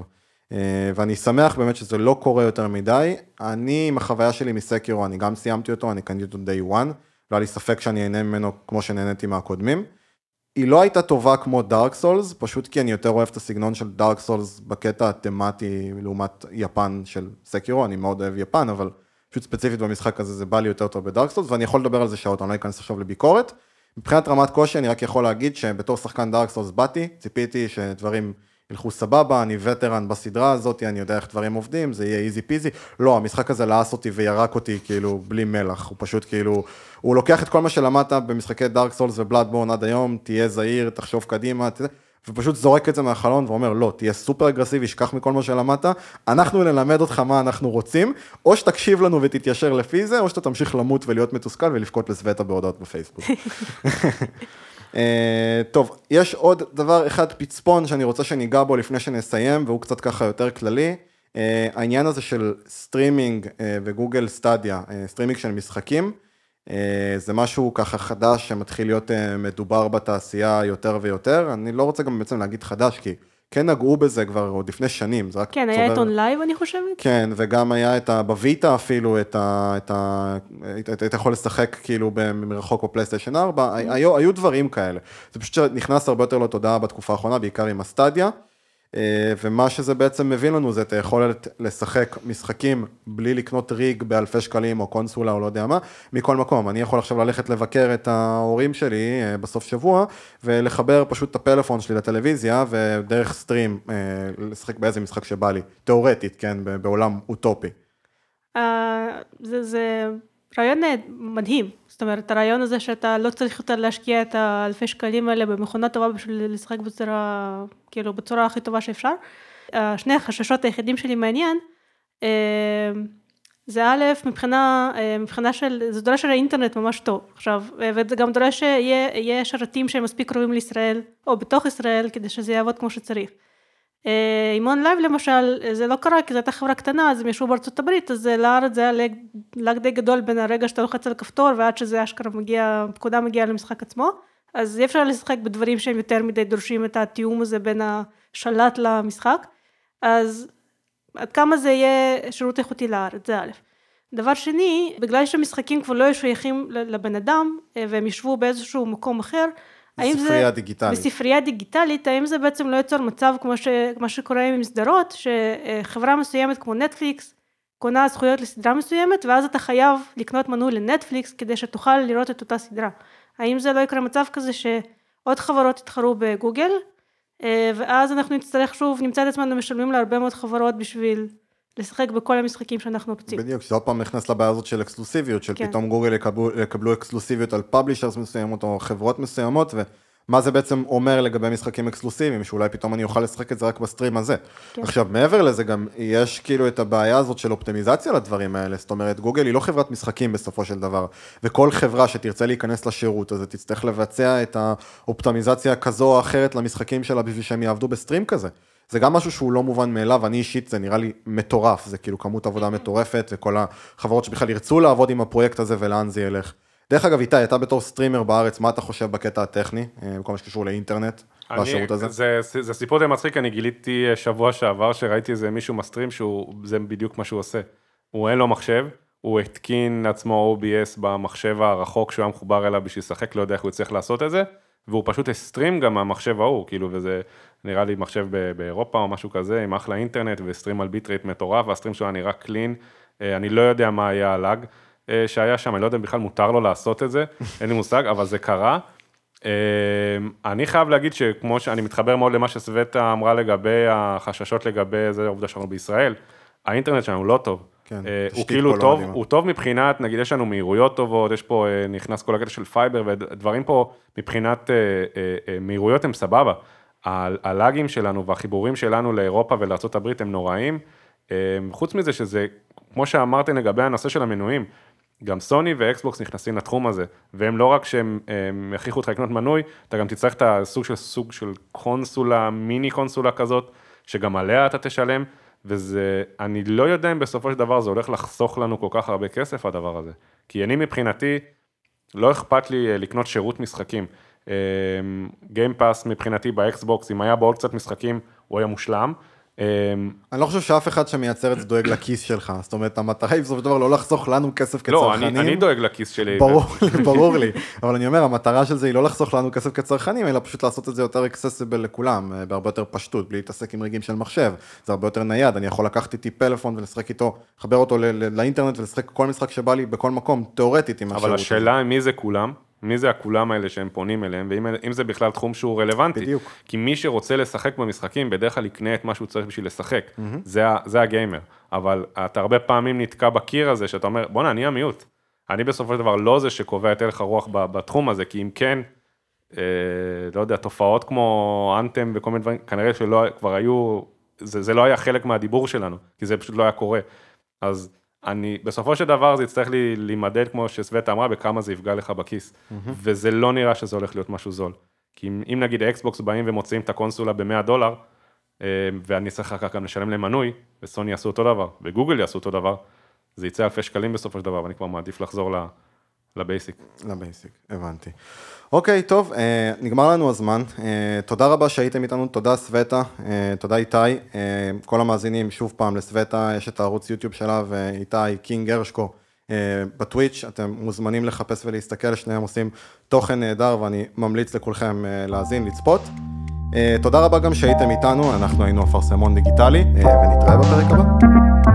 אה, ואני שמח באמת שזה לא קורה יותר מדי. אני עם החוויה שלי מסקירו, אני גם סיימתי אותו, אני קניתי אותו day one, לא היה לי ספק שאני אהנה ממנו כמו שנהניתי מהקודמים. היא לא הייתה טובה כמו דארק סולס, פשוט כי אני יותר אוהב את הסגנון של דארק סולס בקטע התמטי לעומת יפן של סקירו, אני מאוד אוהב יפן, אבל פשוט ספציפית במשחק הזה זה בא לי יותר טוב בדארק סולס, ואני יכול לדבר על זה שעות, אני לא אכנס עכשיו לביקורת. מבחינת רמת קושי אני רק יכול להגיד שבתור שחקן דארק סולס באתי, ציפיתי שדברים ילכו סבבה, אני וטרן בסדרה הזאת, אני יודע איך דברים עובדים, זה יהיה easy peasy. לא, המשחק הזה לעס אותי וירק אותי כאילו בלי מלח, הוא פשוט כאילו, הוא לוקח את כל מה שלמדת במשחקי דארק סולס ובלאדבורן עד היום, תהיה זהיר, תחשוב קדימה, ת... ופשוט זורק את זה מהחלון ואומר, לא, תהיה סופר אגרסיבי, שכח מכל מה שלמדת, אנחנו נלמד אותך מה אנחנו רוצים, או שתקשיב לנו ותתיישר לפי זה, או שאתה תמשיך למות ולהיות מתוסכל ולבכות לסווטה בהודעות בפייסבוק. אה, טוב, יש עוד דבר אחד פצפון שאני רוצה שניגע בו לפני שנסיים, והוא קצת ככה יותר כללי. אה, העניין הזה של סטרימינג אה, וגוגל סטדיה, סטרימינג של משחקים, זה משהו ככה חדש שמתחיל להיות אה, מדובר בתעשייה יותר ויותר. אני לא רוצה גם בעצם להגיד חדש, כי כן נגעו בזה כבר עוד לפני שנים, זה רק כן, היה את צובר- אונלייב, אני חושבת. כן, וגם היה את ה... בוויטה אפילו, את ה... את ה... היית היית יכול לשחק כאילו מרחוק בפלייסטיישן 4, היו, היו דברים כאלה. זה פשוט נכנס הרבה יותר לתודעה בתקופה האחרונה, בעיקר עם הסטדיה. אה, ומה שזה בעצם מביא לנו זה את היכולת לשחק משחקים בלי לקנות rig באלפי שקלים או קונסולה או לא יודע מה, מכל מקום. אני יכול עכשיו ללכת לבקר את ההורים שלי אה, בסוף שבוע, ולחבר פשוט את הפלאפון שלי לטלוויזיה, ודרך סטרים אה, לשחק באיזה משחק שבא לי, תיאורטית, כן, בעולם אוטופי. זה, זה רעיון מדהים, זאת אומרת הרעיון הזה שאתה לא צריך יותר להשקיע את האלפי שקלים האלה במכונה טובה בשביל לשחק בצורה, כאילו בצורה הכי טובה שאפשר. שני החששות היחידים שלי מעניין, אה, זה א', מבחינה, אה, מבחינה של, זה דורש של האינטרנט ממש טוב עכשיו, אה, וזה גם דורש שיהיה שרתים שהם מספיק קרובים לישראל, או בתוך ישראל, כדי שזה יעבוד כמו שצריך. אה, עם אונלייב למשל, אה, זה לא קרה כי זו הייתה חברה קטנה, אז הם ישבו בארצות הברית, אז אה, לארץ זה היה lag, די גדול בין הרגע שאתה לוחץ על הכפתור ועד שזה אשכרה מגיע, פקודה מגיעה למשחק עצמו, אז אי אפשר לשחק בדברים שהם יותר מדי דורשים את התיאום הזה בין השלט למשחק, אז עד כמה זה יהיה שירות איכותי לארץ, זה א'. דבר שני, בגלל שהמשחקים כבר לא יהיו שייכים לבן אדם, אה, והם ישבו באיזשהו מקום אחר, האם זה... ספרייה דיגיטלית. בספרייה דיגיטלית, האם זה בעצם לא יוצר מצב כמו ש... מה שקורה עם סדרות, שחברה מסוימת כמו נטפליקס, קונה זכויות לסדרה מסוימת, ואז אתה חייב לקנות מנוי לנטפליקס כדי שתוכל לראות את אותה סדרה. האם זה לא יקרה מצב כזה שעוד חברות יתחרו בגוגל, אה, ואז אנחנו נצטרך שוב, נמצא את עצמנו משלמים להרבה מאוד חברות בשביל לשחק בכל המשחקים שאנחנו רוצים. בדיוק, שזה עוד פעם נכנס לבעיה הזאת של אקסקלוסיביות, של כן. פתאום גוגל יקבלו, יקבלו אקסקלוסיביות על publishers מסוימות או חברות מסוימות, ומה זה בעצם אומר לגבי משחקים אקסקלוסיביים, שאולי פתאום אני אוכל לשחק את זה רק ב stream הזה. כן. עכשיו, מעבר לזה גם יש כאילו את הבעיה הזאת של אופטימיזציה לדברים האלה, זאת אומרת, גוגל היא לא חברת משחקים בסופו של דבר, וכל חברה שתרצה להיכנס לשירות הזה, תצטרך לבצע את האופטימיזציה כזו או אחרת למשחקים שלה בשביל שהם יעבדו ב stream כזה. זה גם משהו שהוא לא מובן מאליו, אני אישית, זה נראה לי מטורף, זה כאילו כמות עבודה מטורפת, וכל החברות שבכלל ירצו לעבוד עם הפרויקט הזה ולאן זה ילך. דרך אגב, איתי, אתה בתור סטרימר בארץ, מה אתה חושב בקטע הטכני, אה, בכל מה שקשור לאינטרנט, אני- בשירות הזה? זה, זה, זה סיפור די מצחיק, אני גיליתי אה, שבוע שעבר שראיתי איזה מישהו מסטרים שהוא, זה בדיוק מה שהוא עושה. הוא אין לו מחשב, הוא התקין לעצמו OBS במחשב הרחוק שהוא היה מחובר אליו בשביל לשחק, לא יודע איך הוא יצטרך לעשות את זה, והוא פשוט הסטרים גם מהמחשב ההוא, כאילו, וזה נראה לי מחשב ב- באירופה או משהו כזה, עם אחלה אינטרנט, ו stream על bitrate מטורף, וה stream שלו נראה clean, אה, אני לא יודע מה היה ה lag אה, שהיה שם, אני לא יודע אם בכלל מותר לו לעשות את זה, אין לי מושג, אבל זה קרה. אה, אני חייב להגיד שכמו שאני מתחבר מאוד למה שסווטה אמרה לגבי החששות לגבי זה העובדה שאנחנו בישראל, האינטרנט שלנו לא טוב. כן, אה, הוא כאילו לא טוב, מדהימה. הוא טוב מבחינת, נגיד יש לנו מהירויות טובות, יש פה, אה, נכנס כל הקטע של fiber, ודברים פה מבחינת אה, מהירויות הם סבבה. הלאגים שלנו והחיבורים שלנו לאירופה ולארה"ב הם נוראים. חוץ מזה שזה, כמו שאמרתם לגבי הנושא של המנויים, גם סוני ואקסבוקס נכנסים לתחום הזה, והם לא רק שהם הם יכריחו אותך לקנות מנוי, אתה גם תצטרך את הסוג של סוג של קונסולה, מיני קונסולה כזאת, שגם עליה אתה תשלם, וזה, אני לא יודע אם בסופו של דבר זה הולך לחסוך לנו כל כך הרבה כסף הדבר הזה. כי אני מבחינתי, לא אכפת לי אה, לקנות שירות משחקים. גיימפאס מבחינתי באקסבוקס, אם היה בו עוד קצת משחקים, הוא היה מושלם. אה, אני לא חושב שאף אחד שמייצר את זה דואג לכיס שלך, זאת אומרת, המטרה היא בסופו של דבר לא לחסוך לנו כסף לא, כצרכנים. אני, אני דואג לכיס שלי. ברור לי, אבל אני אומר, המטרה של זה היא לא לחסוך לנו כסף כצרכנים, אלא פשוט לעשות את זה יותר accessible לכולם, אה, בהרבה יותר פשטות, בלי להתעסק עם ריגים של מחשב. זה הרבה יותר נייד, אני יכול לקחת איתי פלאפון ולשחק איתו, לחבר אותו לאינטרנט ולשחק כל משחק שבא לי בכל מקום, תיאורטית עם אבל השירות הזה. השאלה מי זה כולם, מי זה הכולם האלה שהם פונים אליהם, ואם אם זה בכלל תחום שהוא רלוונטי. בדיוק. כי מי שרוצה לשחק במשחקים, בדרך כלל יקנה את מה שהוא צריך בשביל לשחק. זה, ה- זה הגיימר. אבל אתה הרבה פעמים נתקע בקיר הזה, שאתה אומר, בואנה, אני המיעוט. אני בסופו של דבר לא זה שקובע את הלך הרוח בתחום הזה, כי אם כן, אה, לא יודע, תופעות כמו אנתם וכל מיני דברים, כנראה שלא, כבר היו, זה, זה לא היה חלק מהדיבור שלנו, כי זה פשוט לא היה קורה. אז אני, בסופו של דבר זה יצטרך לי להימדד, כמו שסווטה אמרה, בכמה זה יפגע לך בכיס. וזה לא נראה שזה הולך להיות משהו זול. כי אם, אם נגיד אקסבוקס באים ומוציאים את הקונסולה ב-100 דולר, אה, ואני צריך אחר כך גם לשלם למנוי, וסוני יעשו אותו דבר, וגוגל יעשו אותו דבר, זה יצא אלפי שקלים בסופו של דבר, ואני כבר מעדיף לחזור ל- ל basic. ל basic, הבנתי. אוקיי, טוב, אה, נגמר לנו הזמן. אה, תודה רבה שהייתם איתנו, תודה סווטה, אה, תודה איתי. כל המאזינים, שוב פעם, לסווטה יש את הערוץ יוטיוב שלה, ואיתי, קינג הרשקו, בטוויץ', אתם מוזמנים לחפש ולהסתכל, שניהם עושים תוכן נהדר, ואני ממליץ לכולכם להאזין, לצפות. תודה רבה גם שהייתם איתנו, אנחנו היינו אפרסמון דיגיטלי, אה, ונתראה בפרק הבא.